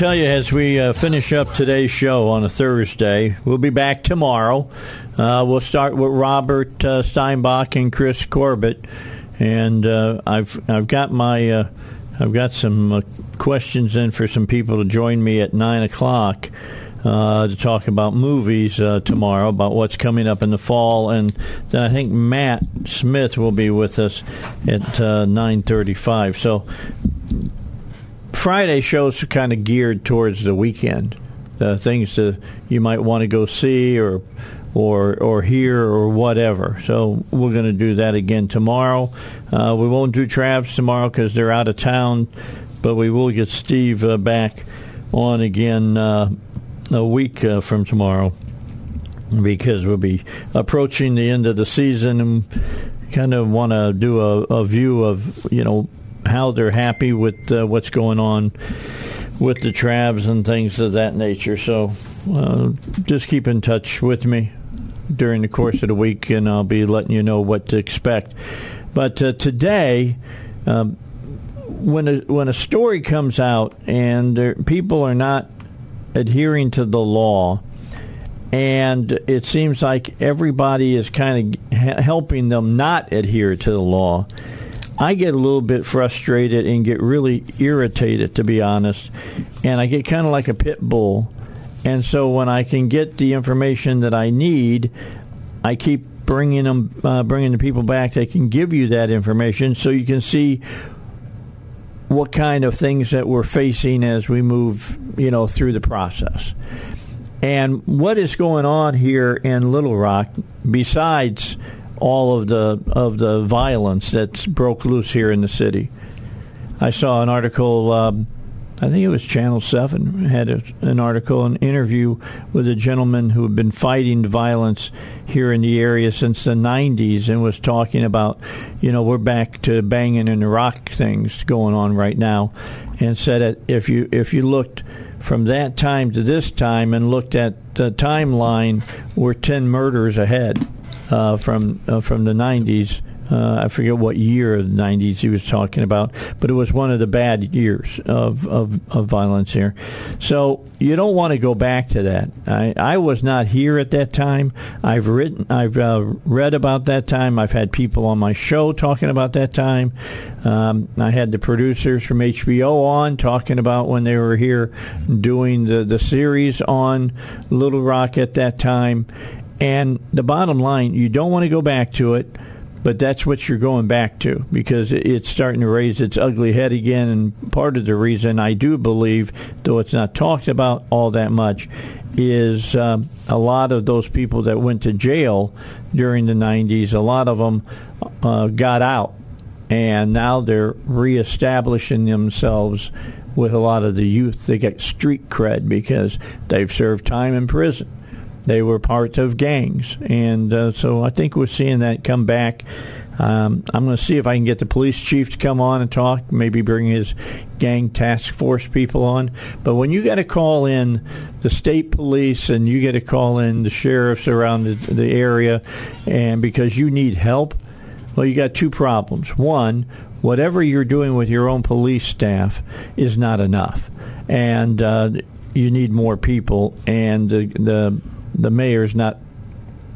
Tell you, as we uh, finish up today's show on a Thursday, we'll be back tomorrow. Uh, we'll start with Robert uh, Steinbuch and Chris Corbett, and uh, I've I've got my uh, I've got some uh, questions in for some people to join me at nine o'clock. Uh, to talk about movies uh, tomorrow, about what's coming up in the fall, and then I think Matt Smith will be with us at uh, nine thirty-five. So Friday shows are kind of geared towards the weekend, uh, things that you might want to go see or or or hear or whatever. So we're going to do that again tomorrow. Uh, we won't do Travs tomorrow because they're out of town, but we will get Steve uh, back on again uh, a week uh, from tomorrow because we'll be approaching the end of the season and kind of want to do a, a view of you know how they're happy with uh, what's going on with the Travs and things of that nature. So uh, just keep in touch with me during the course of the week, and I'll be letting you know what to expect. But uh, today, um, when a, when a story comes out and there, people are not adhering to the law, and it seems like everybody is kind of helping them not adhere to the law. I get a little bit frustrated and get really irritated, to be honest, and I get kind of like a pit bull. And so when I can get the information that I need, I keep bringing them, uh, bringing the people back that can give you that information, so you can see what kind of things that we're facing as we move, you know, through the process. And what is going on here in Little Rock, besides all of the of the violence that's broke loose here in the city? I saw an article. Um, I think it was Channel Seven had a, an article, an interview with a gentleman who had been fighting violence here in the area since the '90s, and was talking about, you know, we're back to banging and rock things going on right now, and said that if you if you looked from that time to this time and looked at the timeline, we're ten murders ahead uh, from uh, from the '90s. Uh, I forget what year of the 90s he was talking about, but it was one of the bad years of, of, of violence here. So you don't want to go back to that. I, I was not here at that time. I've written, I've uh, read about that time. I've had people on my show talking about that time. Um, I had the producers from HBO on talking about when they were here doing the, the series on Little Rock at that time. And the bottom line, you don't want to go back to it but that's what you're going back to because it's starting to raise its ugly head again. And part of the reason I do believe, though it's not talked about all that much, is um, a lot of those people that went to jail during the 90s, a lot of them uh, got out. And now they're reestablishing themselves with a lot of the youth. They get street cred because they've served time in prison they were part of gangs, and uh, so I think we're seeing that come back. Um, I'm going to see if I can get the police chief to come on and talk, maybe bring his gang task force people on. But when you got to call in the state police and you get to call in the sheriffs around the, the area, and because you need help, well, you got two problems. One, whatever you're doing with your own police staff is not enough, and uh, you need more people. And the, the the mayor's not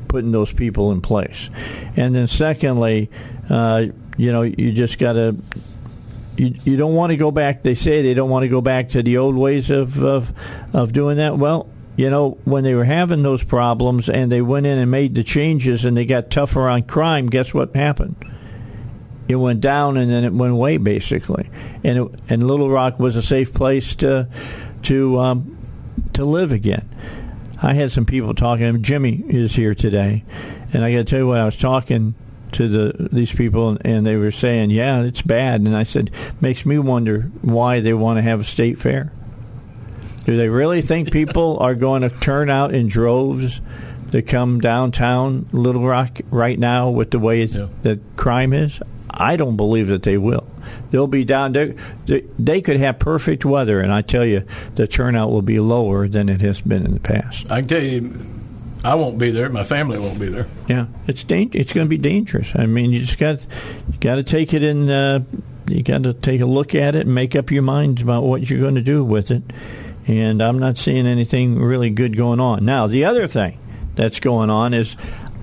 putting those people in place. And then secondly, uh, you know, you just got to. You, you don't want to go back. They say they don't want to go back to the old ways of, of of doing that. Well, you know, when they were having those problems and they went in and made the changes and they got tougher on crime, guess what happened? It went down and then it went away basically. And it, and Little Rock was a safe place to to um, to live again. I had some people talking. Jimmie is here today, and I got to tell you what I was talking to the these people, and they were saying, "Yeah, it's bad." And I said, "Makes me wonder why they want to have a state fair. Do they really think people *laughs* are going to turn out in droves to come downtown Little Rock right now with the way Yeah. that crime is? I don't believe that they will. They'll be down there. They, they could have perfect weather, and I tell you, the turnout will be lower than it has been in the past. I can tell you, I won't be there. My family won't be there. Yeah, it's dang- It's going to be dangerous. I mean, you just got you got to take it in. Uh, you got to take a look at it and make up your minds about what you're going to do with it. And I'm not seeing anything really good going on. Now, the other thing that's going on is,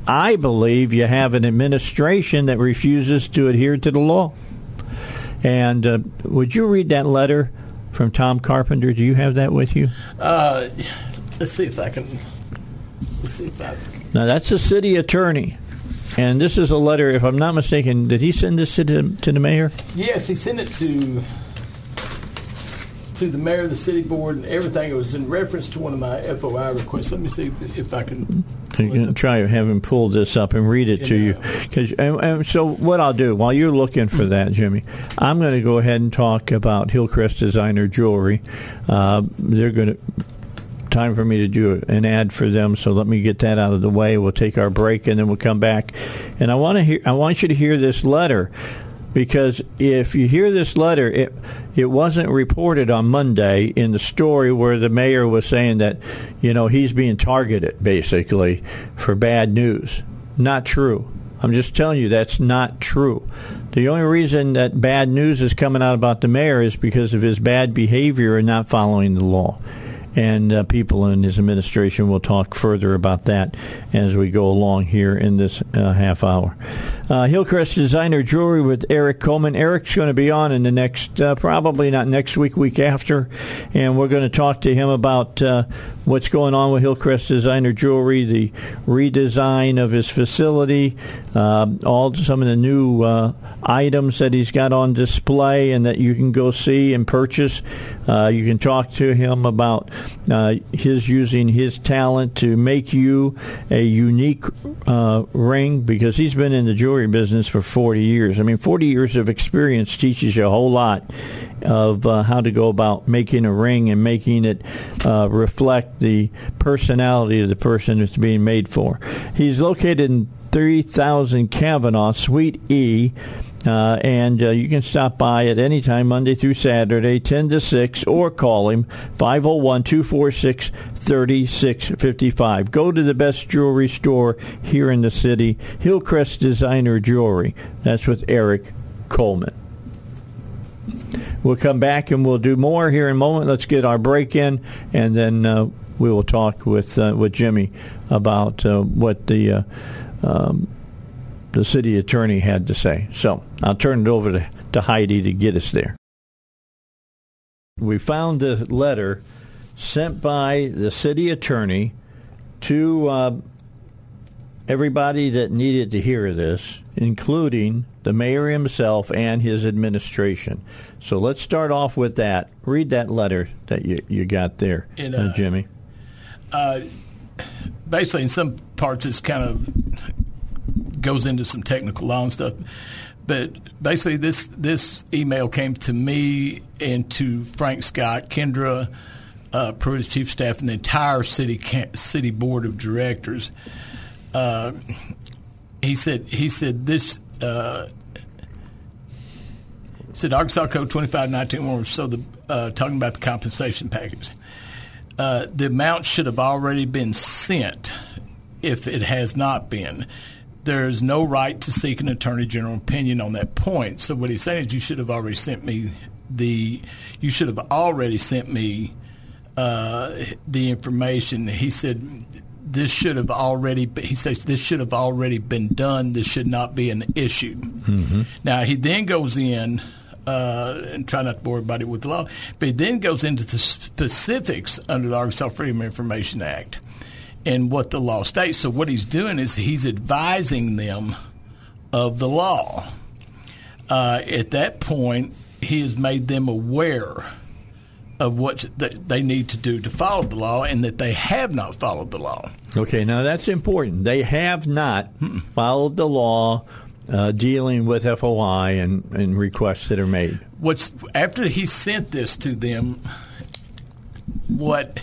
I believe you have an administration that refuses to adhere to the law. And uh, would you read that letter from Tom Carpenter? Do you have that with you? Uh, let's see if I can. Let's see if I. Now that's the city attorney, and this is a letter. If I'm not mistaken, did he send this to the, to the mayor? Yes, he sent it to to the mayor, of the city board, and everything. It was in reference to one of my FOI requests. Let me see if, if I can. I'm going to try to have him pull this up and read it to you. Cause, and, and so what I'll do while you're looking for that, Jimmie, I'm going to go ahead and talk about Hillcrest Designer Jewelry. Uh, they're going to time for me to do an ad for them. So let me get that out of the way. We'll take our break and then we'll come back. And I want to hear. I want you to hear this letter because if you hear this letter, it it wasn't reported on Monday in the story where the mayor was saying that you know he's being targeted basically for bad news. Not true. I'm just telling you that's not true. The only reason that bad news is coming out about the mayor is because of his bad behavior and not following the law and uh, people in his administration will talk further about that as we go along here in this uh, half hour. Uh, Hillcrest Designer Jewelry with Eric Coleman. Eric's going to be on in the next, uh, probably not next week, week after, and we're going to talk to him about uh, what's going on with Hillcrest Designer Jewelry, the redesign of his facility, uh, all some of the new uh, items that he's got on display and that you can go see and purchase. Uh, you can talk to him about his using his talent to make you a unique ring because he's been in the jewelry business for 40 years. I mean, 40 years of experience teaches you a whole lot of uh, how to go about making a ring and making it uh, reflect the personality of the person it's being made for. He's located in 3000 Kavanaugh, Suite E. Uh, and uh, you can stop by at any time, Monday through Saturday, 10 to 6, or call him, 501 246 3655. Go to the best jewelry store here in the city, Hillcrest Designer Jewelry. That's with Eric Coleman. We'll come back and we'll do more here in a moment. Let's get our break in, and then uh, we will talk with uh, with Jimmie about uh, what the uh, um, the city attorney had to say. So I'll turn it over to, to Heidi to get us there. We found a letter sent by the city attorney to uh, everybody that needed to hear this, including the mayor himself and his administration. So let's start off with that. Read that letter that you, you got there, In, uh, uh, Jimmie. Uh, basically, in some parts, it's kind of goes into some technical law and stuff. But basically, this this email came to me and to Frank Scott, Kendra, uh, Pruitt's chief staff, and the entire city city board of directors. Uh, he said he said this. Uh, said Arkansas Code 2519 so the uh, talking about the compensation package. Uh, the amount should have already been sent if it has not been. There is no right to seek an attorney general opinion on that point. So what he's saying is you should have already sent me the you should have already sent me uh, the information. He said this should have already he says this should have already been done. This should not be an issue. Now he then goes in uh, and try not to bore everybody with the law, but he then goes into the specifics under the Arkansas Freedom of Information Act and what the law states. So what he's doing is he's advising them of the law. Uh, at that point, he has made them aware of what they need to do to follow the law, and that they have not followed the law. Okay, now that's important. They have not followed the law uh, dealing with FOI and, and requests that are made. What's after he sent this to them? What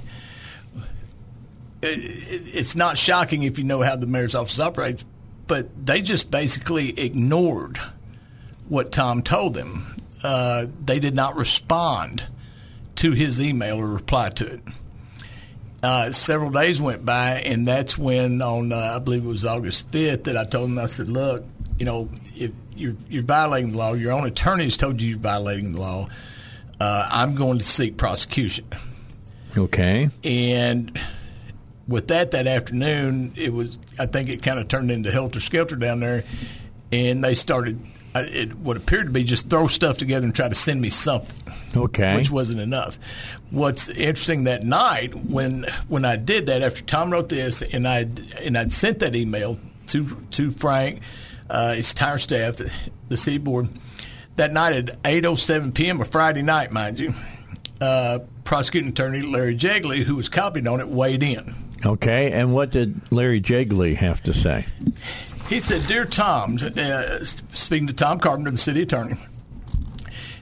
it's not shocking if you know how the mayor's office operates, but they just basically ignored what Tom told them. Uh, they did not respond to his email or reply to it. Uh, several days went by, and that's when, on uh, I believe it was August fifth, that I told him I said, "Look, you know, if you're you're violating the law, your own attorney has told you you're violating the law. Uh, I'm going to seek prosecution." Okay. And with that, that afternoon, it was I think it kind of turned into helter skelter down there, and they started it what appeared to be just throw stuff together and try to send me something. Okay. Which wasn't enough. What's interesting that night when when I did that after Tom wrote this and I and I'd sent that email to to Frank, uh, his entire staff, the, the city board, that night at 8:07 p.m. a Friday night, mind you, uh, prosecuting attorney Larry Jegley, who was copied on it, weighed in. Okay, and what did Larry Jegley have to say? He said, Dear Tom, uh, speaking to Tom Carpenter, the city attorney,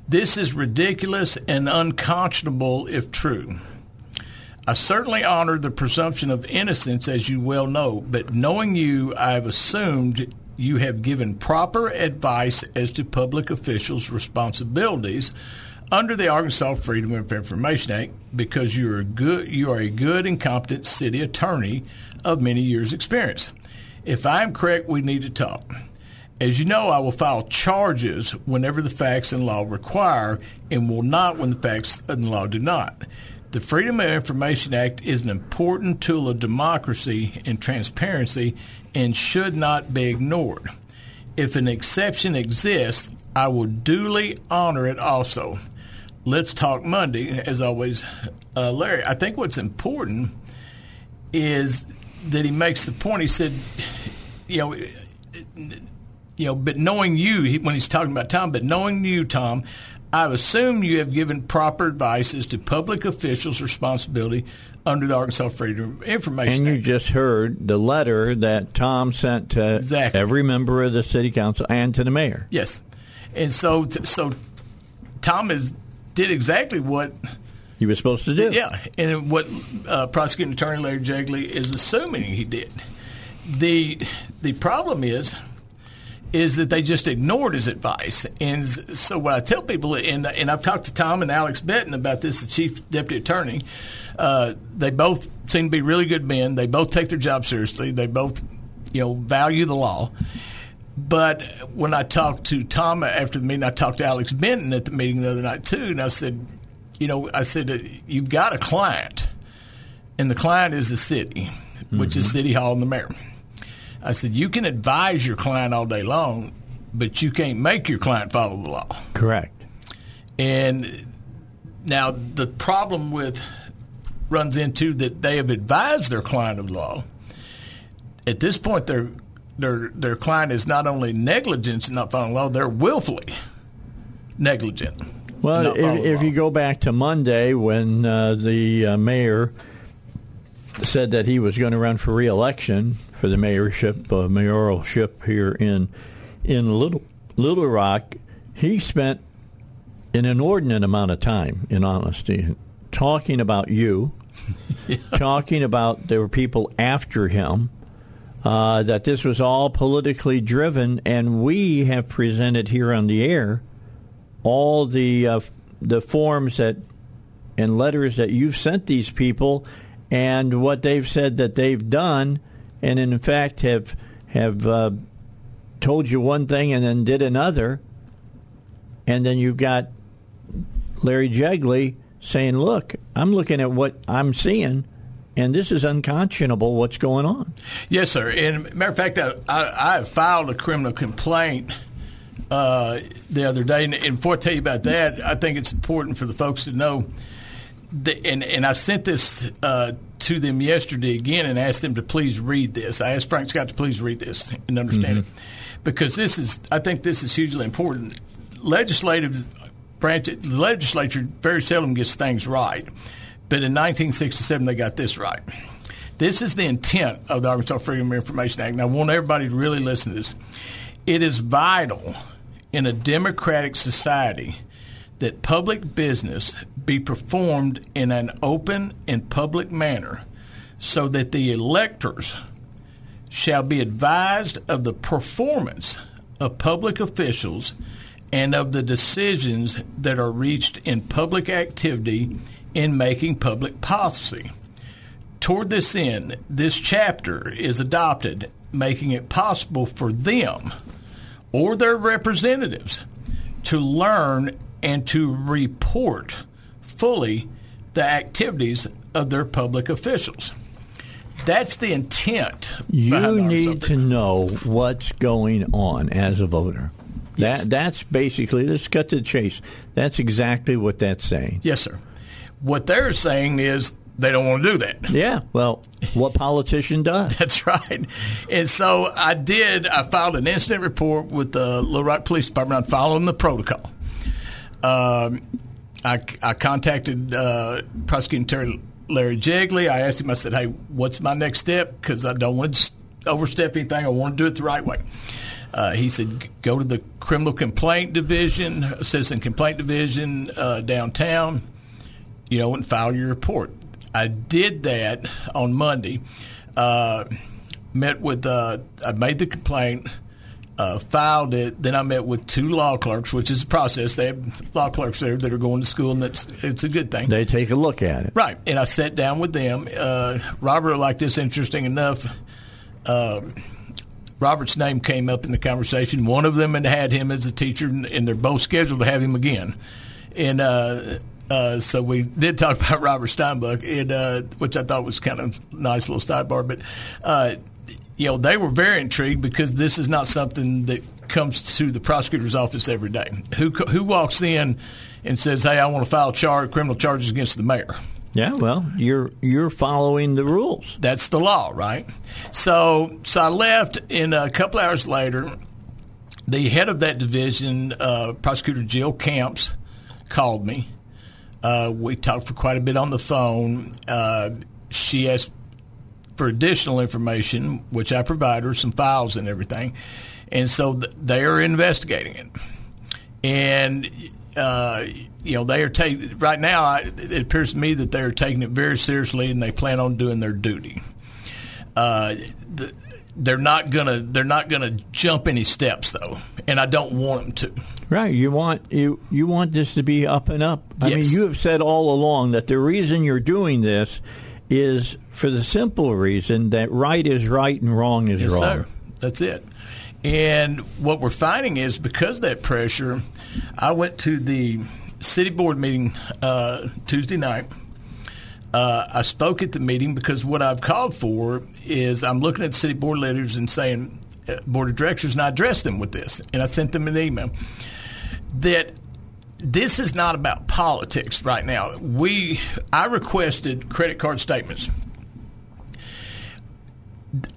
this is ridiculous and unconscionable if true. I certainly honor the presumption of innocence, as you well know, but knowing you, I have assumed you have given proper advice as to public officials' responsibilities under the Arkansas Freedom of Information Act because you are good you are a good and competent city attorney of many years' experience. If I am correct, we need to talk. As you know, I will file charges whenever the facts and law require, and will not when the facts and law do not. The Freedom of Information Act is an important tool of democracy and transparency and should not be ignored. If an exception exists, I will duly honor it also. Let's talk Monday, as always, uh, Larry. I think what's important is that he makes the point. He said, you know, you know, but knowing you, when he's talking about Tom, but knowing you, Tom, I assume you have given proper advice as to public officials' responsibility under the Arkansas Freedom of Information And you just heard the letter that Tom sent to Exactly. every member of the city council and to the mayor. Yes, and so so Tom is did exactly what He was supposed to do. Yeah, and what uh, prosecuting attorney Larry Jegley is assuming he did. the The problem is, is that they just ignored his advice, and so what I tell people, and and I've talked to Tom and Alex Benton about this, the chief deputy attorney. Uh, they both seem to be really good men. They both take their job seriously. They both, you know, value the law. But when I talked to Tom after the meeting, I talked to Alex Benton at the meeting the other night too, and I said, you know, I said uh, you've got a client, and the client is the city, which is City Hall and the mayor. I said you can advise your client all day long, but you can't make your client follow the law. Correct. And now the problem with runs into that they have advised their client of law. At this point, their their their client is not only negligent in not following law; they're willfully negligent. Well, if, if you go back to Monday when uh, the uh, mayor said that he was going to run for reelection for the mayorship, uh, mayoralship here in in Little Little Rock, he spent an inordinate amount of time, in honesty, talking about you, *laughs* talking about there were people after him. Uh, that this was all politically driven, and we have presented here on the air all the uh, the forms that and letters that you've sent these people and what they've said that they've done and in fact have have uh, told you one thing and then did another. And then you've got Larry Jegley saying look I'm looking at what I'm seeing and this is unconscionable what's going on Yes, sir. And matter of fact, I, I, I have filed a criminal complaint uh, the other day. And, and before I tell you about that, I think it's important for the folks to know. That, and, and I sent this uh, to them yesterday again and asked them to please read this. I asked Frank Scott to please read this and understand it. Because this is, I think this is hugely important. Legislative branch, the legislature very seldom gets things right. But in 1967, they got this right. This is the intent of the Arkansas Freedom of Information Act. And I want everybody to really listen to this. It is vital in a democratic society that public business be performed in an open and public manner so that the electors shall be advised of the performance of public officials and of the decisions that are reached in public activity in making public policy. Toward this end, this chapter is adopted, making it possible for them or their representatives to learn and to report fully the activities of their public officials. That's the intent. You need to know what's going on as a voter. Yes. That that's basically let's cut to the chase. That's exactly what that's saying. Yes, sir. What they're saying is they don't want to do that. Yeah. Well, what politician does? *laughs* That's right. And so I did. I filed an incident report with the Little Rock Police Department. I'm following the protocol. Um, I, I contacted uh, Prosecuting Terry Larry Jegley. I asked him. I said, "Hey, what's my next step? Because I don't want to overstep anything. I want to do it the right way." Uh, he said, "Go to the Criminal Complaint Division, Citizen Complaint Division uh, downtown, you know, and file your report." I did that on Monday. Uh, met with, uh, I made the complaint, uh, filed it. Then I met with two law clerks, which is a process. They have law clerks there that are going to school, and that's it's a good thing. They take a look at it. Right. And I sat down with them. Uh, Robert liked this interesting enough. Uh, Robert's name came up in the conversation. One of them had had him as a teacher, and they're both scheduled to have him again. And uh, so we did talk *laughs* about Robert Steinbuch, and, uh, which I thought was kind of a nice little sidebar. But uh, you know, they were very intrigued because this is not something that comes to the prosecutor's office every day. Who who walks in and says, "Hey, I want to file char- criminal charges against the mayor"? Yeah, well, you're you're following the rules. That's the law, right? So, so I left, and a couple hours later, the head of that division, uh, Prosecutor Jill Camps, called me. Uh, we talked for quite a bit on the phone. Uh, she asked for additional information, which I provided her, some files and everything. And so th- they are investigating it. And, uh, you know, they are taking, right now, I, it appears to me that they are taking it very seriously and they plan on doing their duty. Uh, the, they're not gonna they're not gonna jump any steps though, and I don't want them to. Right. You want you you want this to be up and up. I mean, you have said all along that the reason you're doing this is for the simple reason that right is right and wrong is Yes, wrong. sir. That's it. And what we're finding is because of that pressure, I went to the city board meeting uh, Tuesday night. Uh, I spoke at the meeting because what I've called for is I'm looking at city board leaders and saying, uh, board of directors, and I addressed them with this, and I sent them an email that this is not about politics right now. We I requested credit card statements.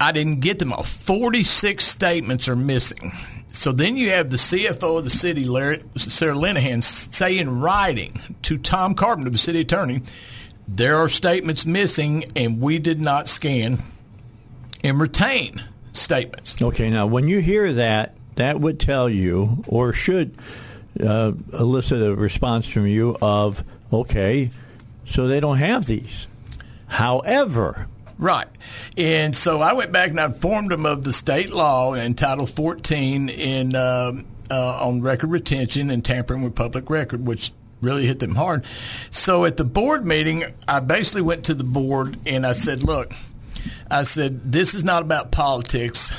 I didn't get them all. 46 statements are missing. So then you have the CFO of the city, Larry, Sarah Linehan, say in writing to Tom Carpenter, the city attorney, there are statements missing and we did not scan and retain statements. Okay, now when you hear that, that would tell you, or should uh, elicit a response from you of, okay, so they don't have these. However, Right. And so I went back and I informed them of the state law in Title 14 in um uh, on record retention and tampering with public record, which really hit them hard. So at the board meeting, I basically went to the board and I said, look, I said, this is not about politics.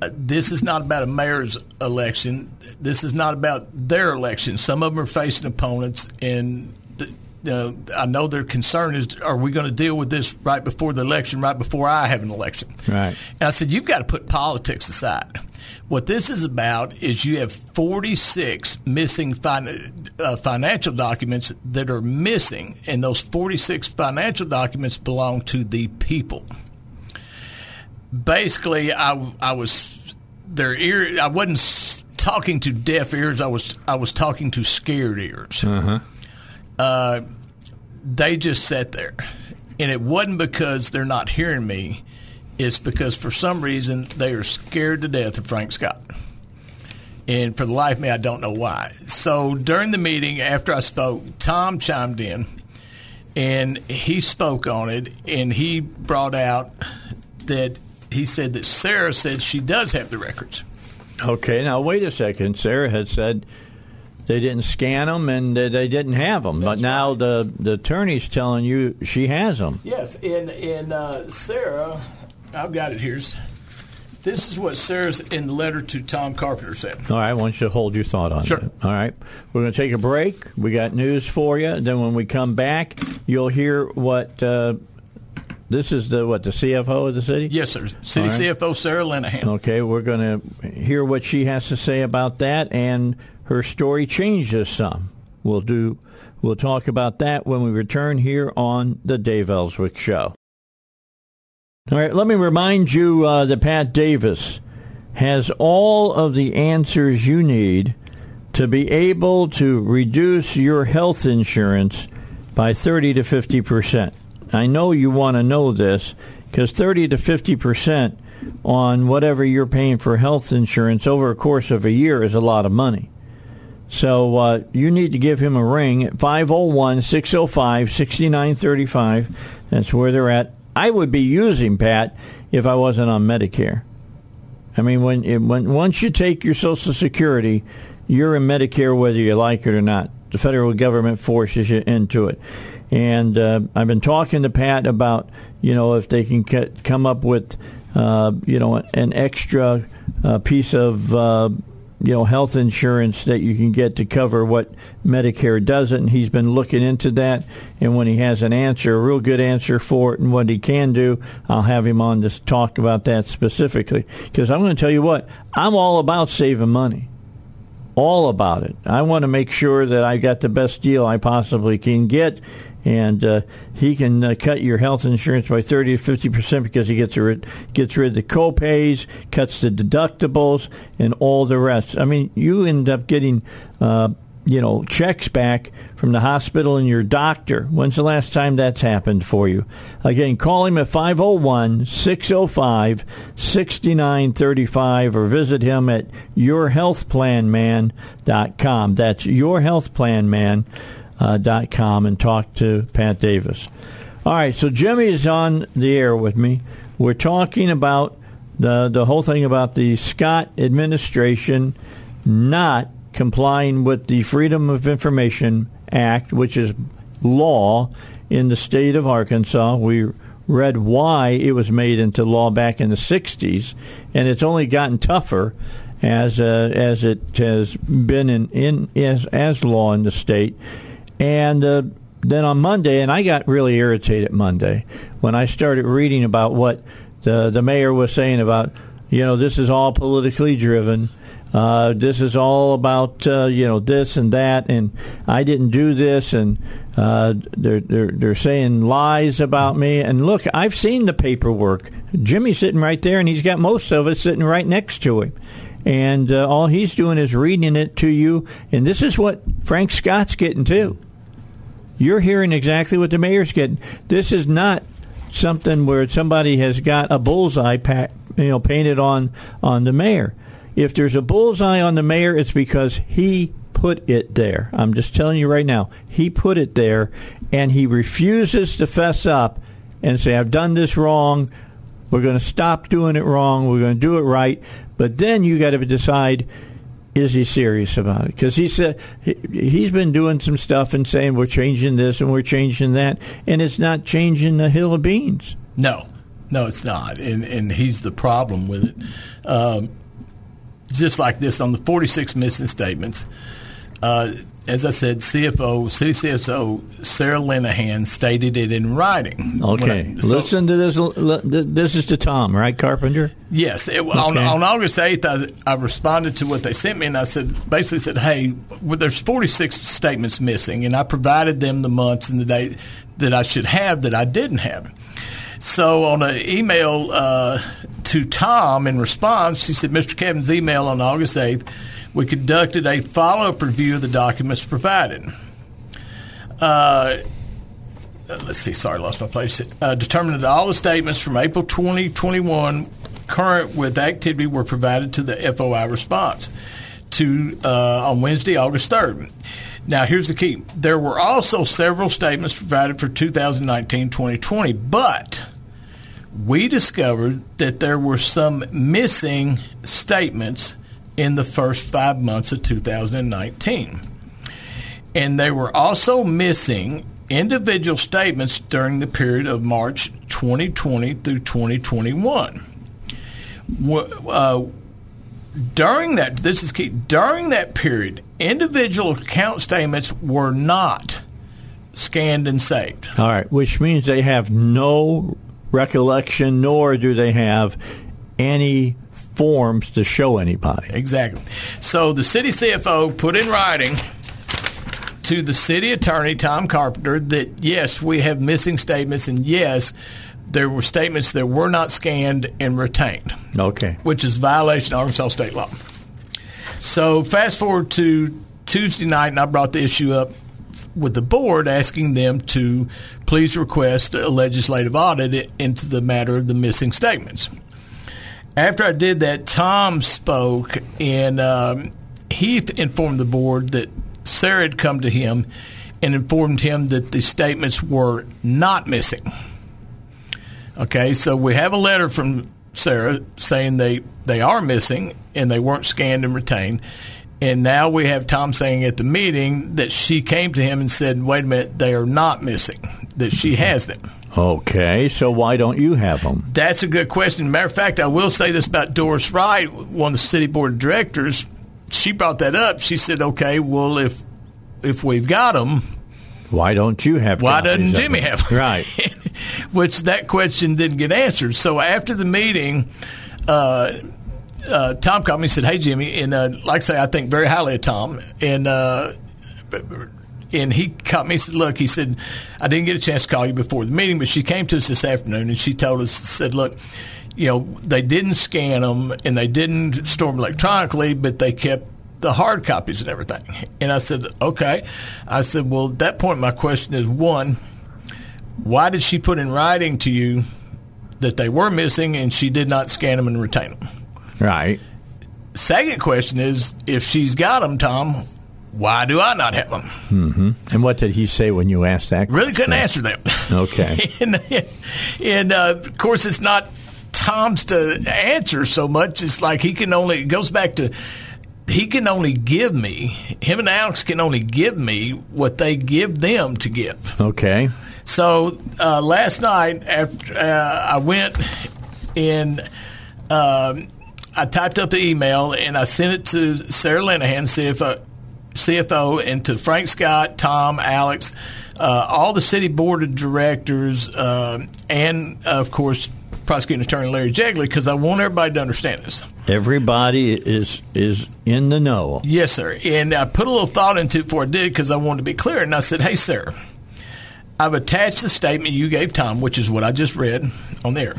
Uh, This is not about a mayor's election. This is not about their election. Some of them are facing opponents, and the, you know, I know their concern is: Are we going to deal with this right before the election, right before I have an election? Right. And I said, you've got to put politics aside. What this is about is you have 46 missing fin- uh, financial documents that are missing, and those 46 financial documents belong to the people. Basically I, I was their ear I wasn't talking to deaf ears I was I was talking to scared ears. Uh-huh. uh, they just sat there. And it wasn't because they're not hearing me it's because for some reason they are scared to death of Frank Scott and for the life of me I don't know why so during the meeting after I spoke Tom chimed in and he spoke on it, and he brought out that he said that Sarah said she does have the records. Okay, now wait a second. Sarah had said they didn't scan them and they didn't have them, but now the the attorney's telling you she has them. Yes, and and uh, Sarah, I've got it here. This is what Sarah's in the letter to Tom Carpenter said. All right, I want you to hold your thought on it. Sure. that. All right, we're going to take a break. We got news for you. Then when we come back, you'll hear what uh, this is the what the CFO of the city. Yes, sir. City right. CFO Sarah Lenahan. Okay, we're going to hear what she has to say about that, and her story changes some. We'll do. We'll talk about that when we return here on the Dave Elswick Show. All right, let me remind you uh, that Pat Davis has all of the answers you need to be able to reduce your health insurance by 30 to 50 percent. I know you want to know this because 30 to 50 percent on whatever you're paying for health insurance over a course of a year is a lot of money. So uh, you need to give him a ring at 501 605 6935. That's where they're at. I would be using Pat if I wasn't on Medicare. I mean, when it, when once you take your Social Security, you're in Medicare whether you like it or not. The federal government forces you into it. And uh, I've been talking to Pat about you know if they can come up with uh, you know an extra uh, piece of uh, you know health insurance that you can get to cover what Medicare doesn't. He's been looking into that, and when he has an answer, a real good answer for it, and what he can do, I'll have him on to talk about that specifically. Because I'm going to tell you what, I'm all about saving money. All about it. I want to make sure that I got the best deal I possibly can get, and uh, he can uh, cut your health insurance by 30 to 50 percent because he gets rid gets rid of the copays, cuts the deductibles, and all the rest. I mean, you end up getting. Uh, you know, checks back from the hospital and your doctor. When's the last time that's happened for you? Again, call him at 501 605 6935 or visit him at yourhealthplanman.com. That's yourhealthplanman.com dot com and talk to Pat Davis. All right, so Jimmie is on the air with me. We're talking about the the whole thing about the Scott administration not complying with the Freedom of Information Act, which is law in the state of Arkansas. We read why it was made into law back in the 60s, and it's only gotten tougher as uh, as it has been in, in as as law in the state. And uh, then on Monday, and I got really irritated Monday when I started reading about what the the mayor was saying about, you know, this is all politically driven. Uh, this is all about uh, you know this and that, and I didn't do this, and uh, they're they're they're saying lies about me. And look, I've seen the paperwork. Jimmie's sitting right there, and he's got most of it sitting right next to him and uh, all he's doing is reading it to you. And this is what Frank Scott's getting too. You're hearing exactly what the mayor's getting. This is not something where somebody has got a bullseye, pa- you know, painted on on the mayor. If there's a bullseye on the mayor, it's because he put it there. I'm just telling you right now, he put it there, and he refuses to fess up and say, "I've done this wrong." We're going to stop doing it wrong. We're going to do it right. But then you got to decide is he serious about it? Because he said he, he's been doing some stuff and saying we're changing this and we're changing that, and it's not changing the hill of beans. No, no, it's not, and and he's the problem with it. Um, just like this on the 46 missing statements. Uh, as I said, CFO, city CFO Sarah Linehan stated it in writing. Okay, I- so- listen to this. This is to Tom, right, Carpenter? Yes, it, on, Okay. on August eighth, I, I responded to what they sent me, and I said basically said, "Hey, well, there's 46 statements missing, and I provided them the months and the date that I should have that I didn't have." So on an email uh, to Tom in response, she said, "Mr. Cavan's email on August eighth, we conducted a follow-up review of the documents provided." Uh, let's see, sorry, lost my place. Uh, determined that all the statements from April 2021 current with activity were provided to the FOI response to uh, on Wednesday, August 3rd. Now, here's the key. There were also several statements provided for 2019-2020, but we discovered that there were some missing statements in the first five months of 2019. And they were also missing individual statements during the period of March 2020 through 2021. Uh, during that, this is key, during that period, individual account statements were not scanned and saved. All right, which means they have no recollection, nor do they have any forms to show anybody. Exactly. So the city CFO put in writing to the city attorney, Tom Carpenter, that yes, we have missing statements, and yes, there were statements that were not scanned and retained. Okay. Which is violation of Arkansas state law. So fast forward to Tuesday night, and I brought the issue up with the board asking them to please request a legislative audit into the matter of the missing statements. After I did that, Tom spoke and um, he informed the board that Sarah had come to him and informed him that the statements were not missing. Okay, so we have a letter from Sarah saying they, they are missing and they weren't scanned and retained. And now we have Tom saying at the meeting that she came to him and said, wait a minute, they are not missing, that she has them. Okay, so why don't you have them? That's a good question. Matter of fact, I will say this about Doris Wright, one of the city board of directors. She brought that up. She said, okay, well, if if we've got them, why don't you have? Why doesn't Jimmie have? Them? Right. *laughs* Which that question didn't get answered. So after the meeting, uh, uh, Tom called me and said, "Hey, Jimmie," and uh, like I say, I think very highly of Tom, and uh, and he caught me and said, "Look," he said, "I didn't get a chance to call you before the meeting, but she came to us this afternoon and she told us, said, look." You know, they didn't scan them and they didn't store them electronically, but they kept the hard copies and everything. And I said, okay. I said, well, at that point, my question is one, why did she put in writing to you that they were missing and she did not scan them and retain them? Right. Second question is if she's got them, Tom, why do I not have them? Mm-hmm. And what did he say when you asked that? Really couldn't answer that. Okay. *laughs* and, and uh, of course, it's not Tom's to answer so much. It's like he can only, it goes back to, he can only give me, him and Alex can only give me what they give them to give. Okay. So uh, last night, after uh, I went in, um, I typed up the email and I sent it to Sarah Linehan, CFO, CFO and to Frank Scott, Tom, Alex, uh, all the city board of directors, uh, and of course, prosecuting attorney Larry Jegley, because I want everybody to understand this. Everybody is is in the know. Yes, sir. And I put a little thought into it before I did because I wanted to be clear. And I said, "Hey, sir, I've attached the statement you gave Tom, which is what I just read on there."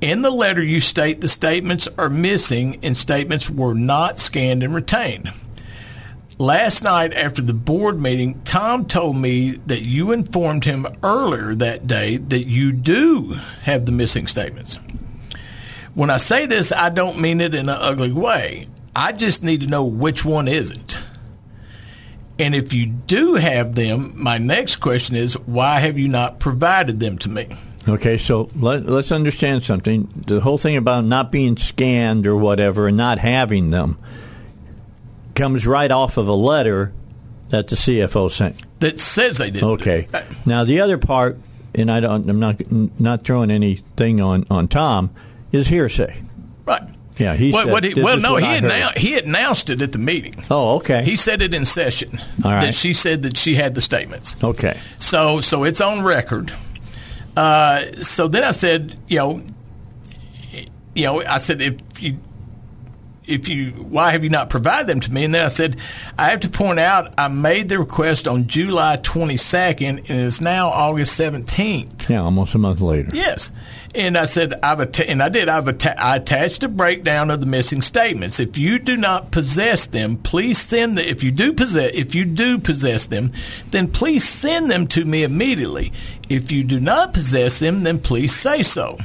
In the letter, you state the statements are missing and statements were not scanned and retained. Last night, after the board meeting, Tom told me that you informed him earlier that day that you do have the missing statements. When I say this, I don't mean it in an ugly way. I just need to know which one is it. And if you do have them, my next question is why have you not provided them to me? Okay, so let, us understand something. The whole thing about not being scanned or whatever and not having them comes right off of a letter that the CFO sent. That says they did. Okay. Now the other part, and I don't, I'm not not throwing anything on on Tom, is hearsay. Right. Yeah, he well, said, he, well no, he, annou- he announced it at the meeting. Oh, okay. He said it in session. All right. That she said that she had the statements. Okay. So, so it's on record. Uh, so then I said, you know, you know, I said if you if you why have you not provided them to me? And then I said, I have to point out I made the request on July 22nd, and it's now August 17th. Yeah, almost a month later. Yes, and I said I've atta- and I did I've atta- I attached a breakdown of the missing statements. If you do not possess them, please send the. If you do possess if you do possess them, then please send them to me immediately. If you do not possess them, then please say so.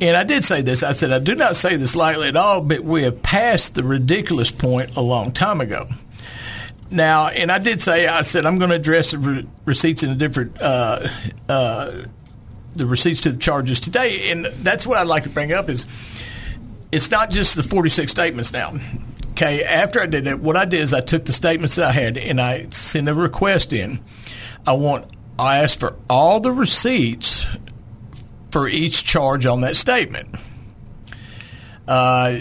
And I did say this. I said, I do not say this lightly at all, but we have passed the ridiculous point a long time ago. Now, and I did say I said I'm going to address the re- receipts in a different uh, uh, the receipts to the charges today, and that's what I'd like to bring up is it's not just the 46 statements now. Okay, after I did it, what I did is I took the statements that I had and I sent a request in. I want I asked for all the receipts for each charge on that statement. Uh,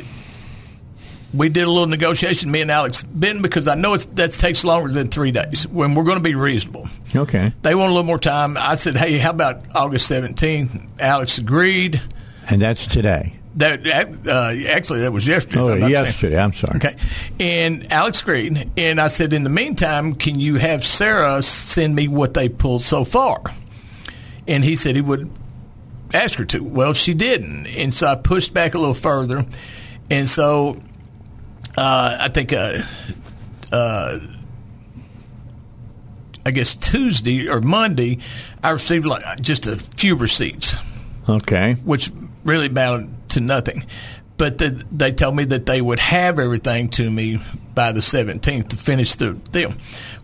we did a little negotiation, me and Alex Ben, because I know that takes longer than three days when we're going to be reasonable. Okay. They want a little more time. I said, hey, how about August 17th? Alex agreed. And that's today. That uh, actually that was yesterday. Oh, I'm yesterday. I'm sorry. Okay, and Alex agreed, and I said, in the meantime, can you have Sarah send me what they pulled so far? And he said he would ask her to. Well, she didn't, and so I pushed back a little further, and so uh, I think. Uh, uh, I guess Tuesday or Monday, I received like just a few receipts. Okay. Which really amounted to nothing. But the, they told me that they would have everything to me by the 17th to finish the deal.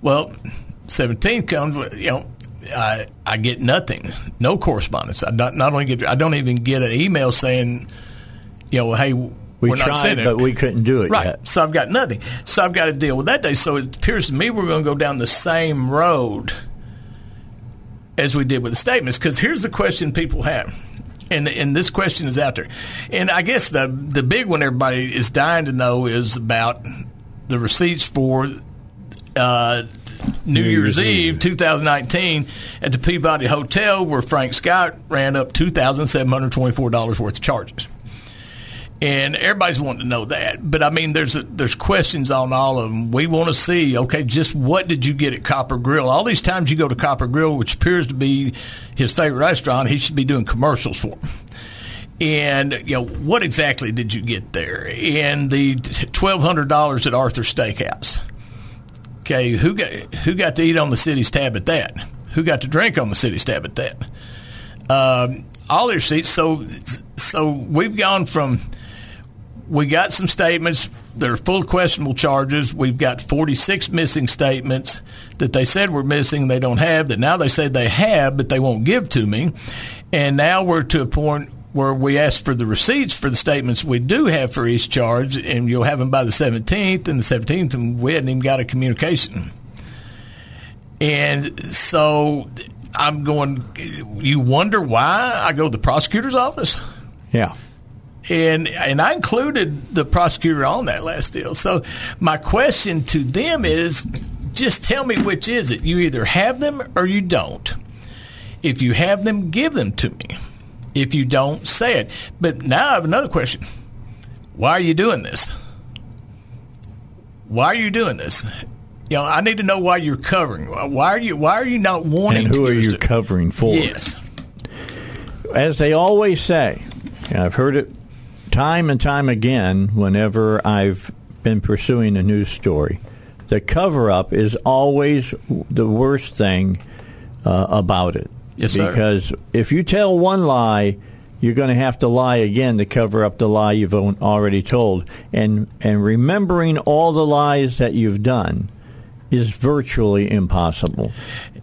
Well, 17th comes, you know, I, I get nothing, no correspondence. I not, not only get, I don't even get an email saying, you know, hey, we we're tried, but we couldn't do it right. yet. So I've got nothing. So I've got to deal with that day. So it appears to me we're going to go down the same road as we did with the statements. Because here's the question people have. And, and this question is out there. And I guess the the big one everybody is dying to know is about the receipts for uh, New, New, Year's, Year's Eve, Eve 2019 at the Peabody Hotel where Frank Scott ran up $2,724 worth of charges and everybody's wanting to know that. But I mean, there's a, there's questions on all of them. We want to see, okay, just what did you get at Copper Grill? All these times you go to Copper Grill, which appears to be his favorite restaurant, he should be doing commercials for. Them. And you know what exactly did you get there? And the twelve hundred dollars at Arthur Steakhouse. Okay, who got who got to eat on the city's tab at that? Who got to drink on the city's tab at that? Um, all their seats. So so we've gone from we got some statements that are full questionable charges. We've got 46 missing statements that they said were missing, they don't have, that now they say they have, but they won't give to me. And now we're to a point where we ask for the receipts for the statements we do have for each charge, and you'll have them by the 17th, and the 17th, and we hadn't even got a communication. And so I'm going, you wonder why I go to the prosecutor's office? Yeah and and I included the prosecutor on that last deal. So my question to them is, just tell me which is it. You either have them or you don't. If you have them, give them to me. If you don't, say it. But now I have another question. Why are you doing this? Why are you doing this? You know, I need to know why you're covering. Why are you? Why are you not wanting? And who to are you to, covering for? Yes. As they always say, and I've heard it time and time again whenever I've been pursuing a news story. The cover up is always the worst thing uh, about it. Yes, sir. Because if you tell one lie, you're going to have to lie again to cover up the lie you've already told. And and remembering all the lies that you've done is virtually impossible.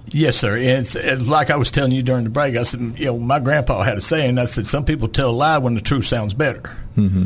Yes, sir. And it's, it's, like I was telling you during the break. I said, you know, my grandpa had a saying. I said, some people tell a lie when the truth sounds better. Mm-hmm.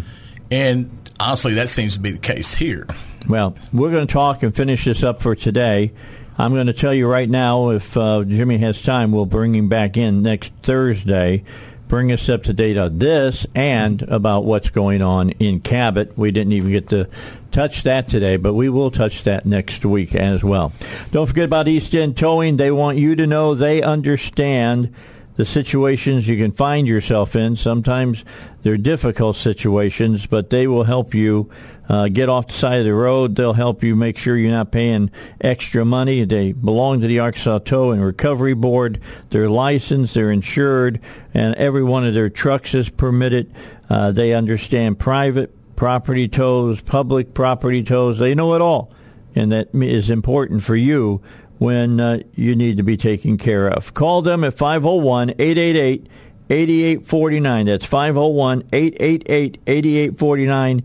And honestly, that seems to be the case here. Well, we're going to talk and finish this up for today. I'm going to tell you right now, if uh, Jimmie has time, we'll bring him back in next Thursday. Bring us up to date on this and about what's going on in Cabot. We didn't even get to touch that today, but we will touch that next week as well. Don't forget about East End Towing. They want you to know they understand the situations you can find yourself in. Sometimes they're difficult situations, but they will help you uh, get off the side of the road. They'll help you make sure you're not paying extra money. They belong to the Arkansas Tow and Recovery Board. They're licensed, they're insured, and every one of their trucks is permitted. Uh, they understand private property tows, public property tows. They know it all, and that is important for you when uh, you need to be taken care of. Call them at 501 888 8849. That's 501 888 8849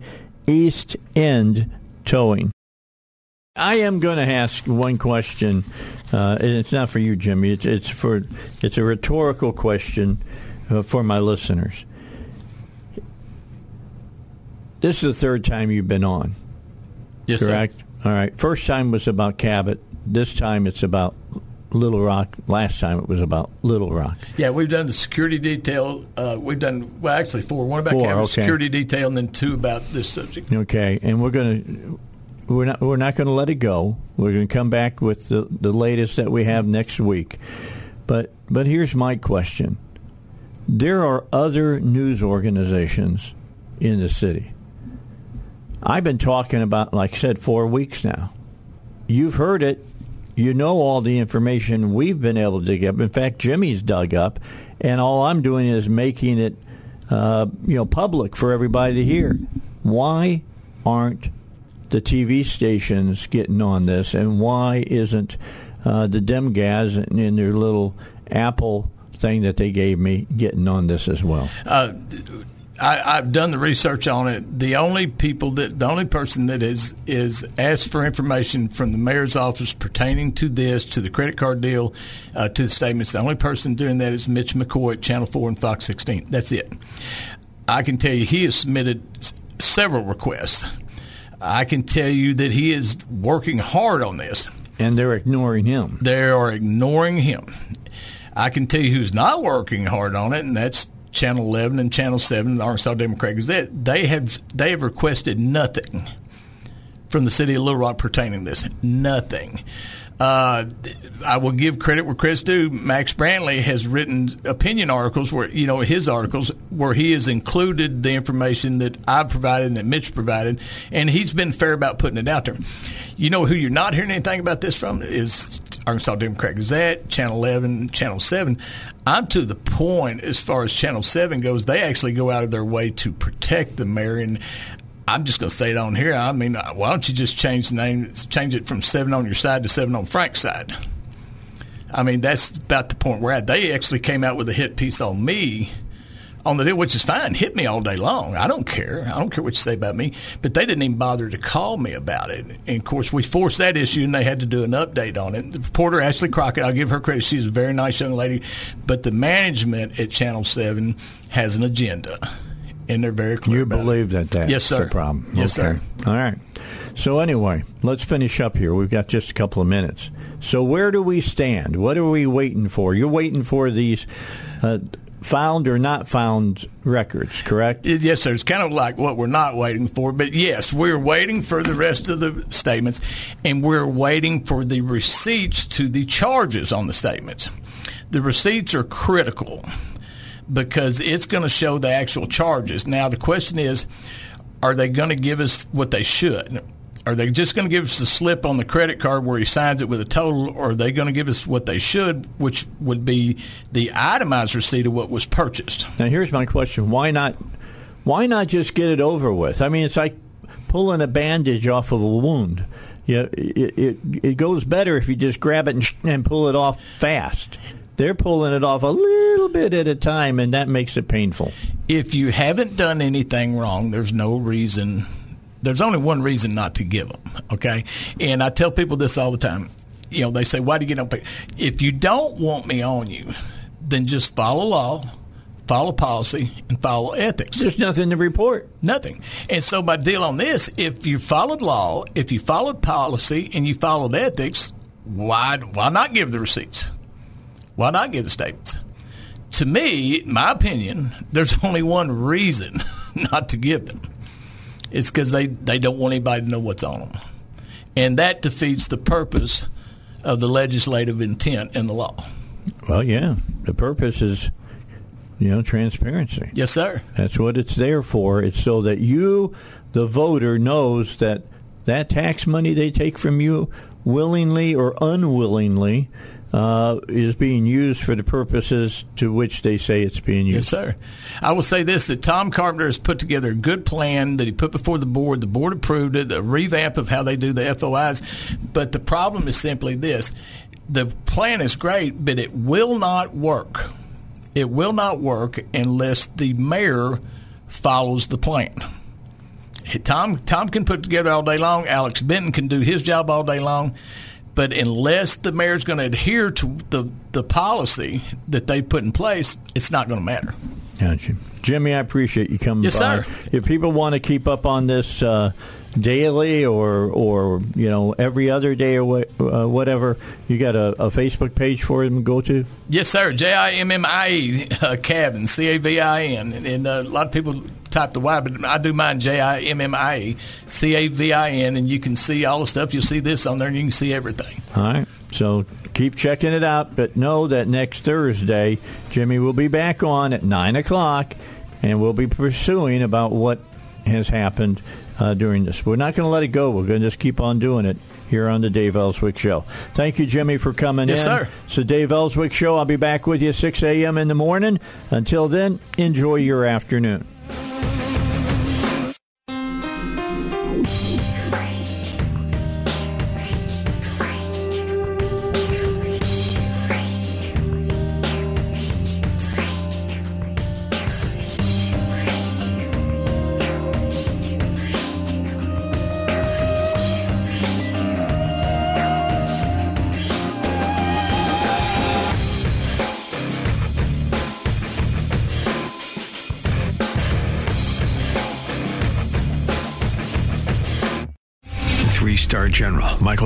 East End Towing. I am going to ask one question, uh, and it's not for you, Jimmie. It's, it's for it's a rhetorical question uh, for my listeners. This is the third time you've been on. Yes, sir. correct. All right. First time was about Cabot. This time it's about Little Rock. Last time it was about Little Rock. Yeah, we've done the security detail. Uh, we've done well, actually four. One about Four, okay. security detail, and then two about this subject. Okay, and we're going to we're not we're not going to let it go. We're going to come back with the, the latest that we have next week. But but here's my question: There are other news organizations in the city. I've been talking about, like I said, four weeks now. You've heard it. You know all the information we've been able to dig up. In fact, Jimmie's dug up, and all I'm doing is making it, uh, you know, public for everybody to hear. Why aren't the TV stations getting on this, and why isn't uh, the Demgas in their little Apple thing that they gave me getting on this as well? Uh, I, I've done the research on it. The only people that the only person that is is asked for information from the mayor's office pertaining to this, to the credit card deal, uh, to the statements. The only person doing that is Mitch McCoy at Channel Four and Fox 16. That's it. I can tell you he has submitted several requests. I can tell you that he is working hard on this. And they're ignoring him. They are ignoring him. I can tell you who's not working hard on it, and that's Channel 11 and Channel 7, the Arkansas Democrat Gazette. They have they have requested nothing from the city of Little Rock pertaining to this. Nothing. Uh, I will give credit where credit's due. Max Brantley has written opinion articles where you know his articles where he has included the information that I provided and that Mitch provided, and he's been fair about putting it out there. You know who you're not hearing anything about this from is Arkansas Democrat Gazette, Channel 11, Channel 7. I'm to the point as far as Channel 7 goes, they actually go out of their way to protect the mayor. And I'm just going to say it on here. I mean, why don't you just change the name, change it from 7 on your side to 7 on Frank's side? I mean, that's about the point we're at. They actually came out with a hit piece on me on the deal, which is fine. Hit me all day long. I don't care. I don't care what you say about me. But they didn't even bother to call me about it. And of course, we forced that issue, and they had to do an update on it. The reporter Ashley Crockett, I'll give her credit. She's a very nice young lady. But the management at Channel Seven has an agenda, and they're very clear. You believe it. that that's yes, sir. the problem? Yes, okay. sir. All right. So anyway, let's finish up here. We've got just a couple of minutes. So where do we stand? What are we waiting for? You're waiting for these uh, found or not found records, correct? Yes, sir. It's kind of like what we're not waiting for, but yes, we're waiting for the rest of the statements, and we're waiting for the receipts to the charges on the statements. The receipts are critical because it's going to show the actual charges. Now, the question is, are they going to give us what they should? Are they just going to give us a slip on the credit card where he signs it with a total, or are they going to give us what they should, which would be the itemized receipt of what was purchased? Now here's my question: Why not? Why not just get it over with? I mean, it's like pulling a bandage off of a wound. Yeah, it, it it goes better if you just grab it and, and pull it off fast. They're pulling it off a little bit at a time, and that makes it painful. If you haven't done anything wrong, there's no reason. There's only one reason not to give them. Okay, and I tell people this all the time. You know, they say, "Why do you get on?" If you don't want me on you, then just follow law, follow policy, and follow ethics. There's nothing to report. Nothing. And so my deal on this, if you followed law, if you followed policy, and you followed ethics, why why not give the receipts? Why not give the statements? To me, my opinion, there's *laughs* only one reason *laughs* not to give them. It's because they, they don't want anybody to know what's on them. And that defeats the purpose of the legislative intent in the law. Well, yeah, the purpose is, you know, transparency. Yes, sir. That's what it's there for. It's so that you, the voter, knows that that tax money they take from you, willingly or unwillingly, uh, is being used for the purposes to which they say it's being used. Yes, sir. I will say this: that Tom Carpenter has put together a good plan that he put before the board. The board approved it, a revamp of how they do the FOIs. But the problem is simply this: the plan is great, but it will not work. It will not work unless the mayor follows the plan. Tom Tom can put together all day long. Alex Benton can do his job all day long. But unless the mayor's going to adhere to the, the policy that they put in place, it's not going to matter. Gotcha. Jimmie, I appreciate you coming yes, by. Sir. If people want to keep up on this uh, daily or or you know every other day or what, uh, whatever, you got a, a, Facebook page for them to go to? Yes, sir. J I M M I E uh, Cavan C A V I N, and uh, a lot of people type the Y, but I do mine J I M M I E C A V I N, and you can see all the stuff. You'll see this on there, and you can see everything. All right. So keep checking it out, but know that next Thursday, Jimmie will be back on at 9 o'clock, and we'll be pursuing about what has happened uh, during this. We're not going to let it go. We're going to just keep on doing it here on the Dave Elswick Show. Thank you, Jimmie, for coming yes, in. Yes, sir. It's the Dave Elswick Show. I'll be back with you 6 a.m. in the morning. Until then, enjoy your afternoon. Three-star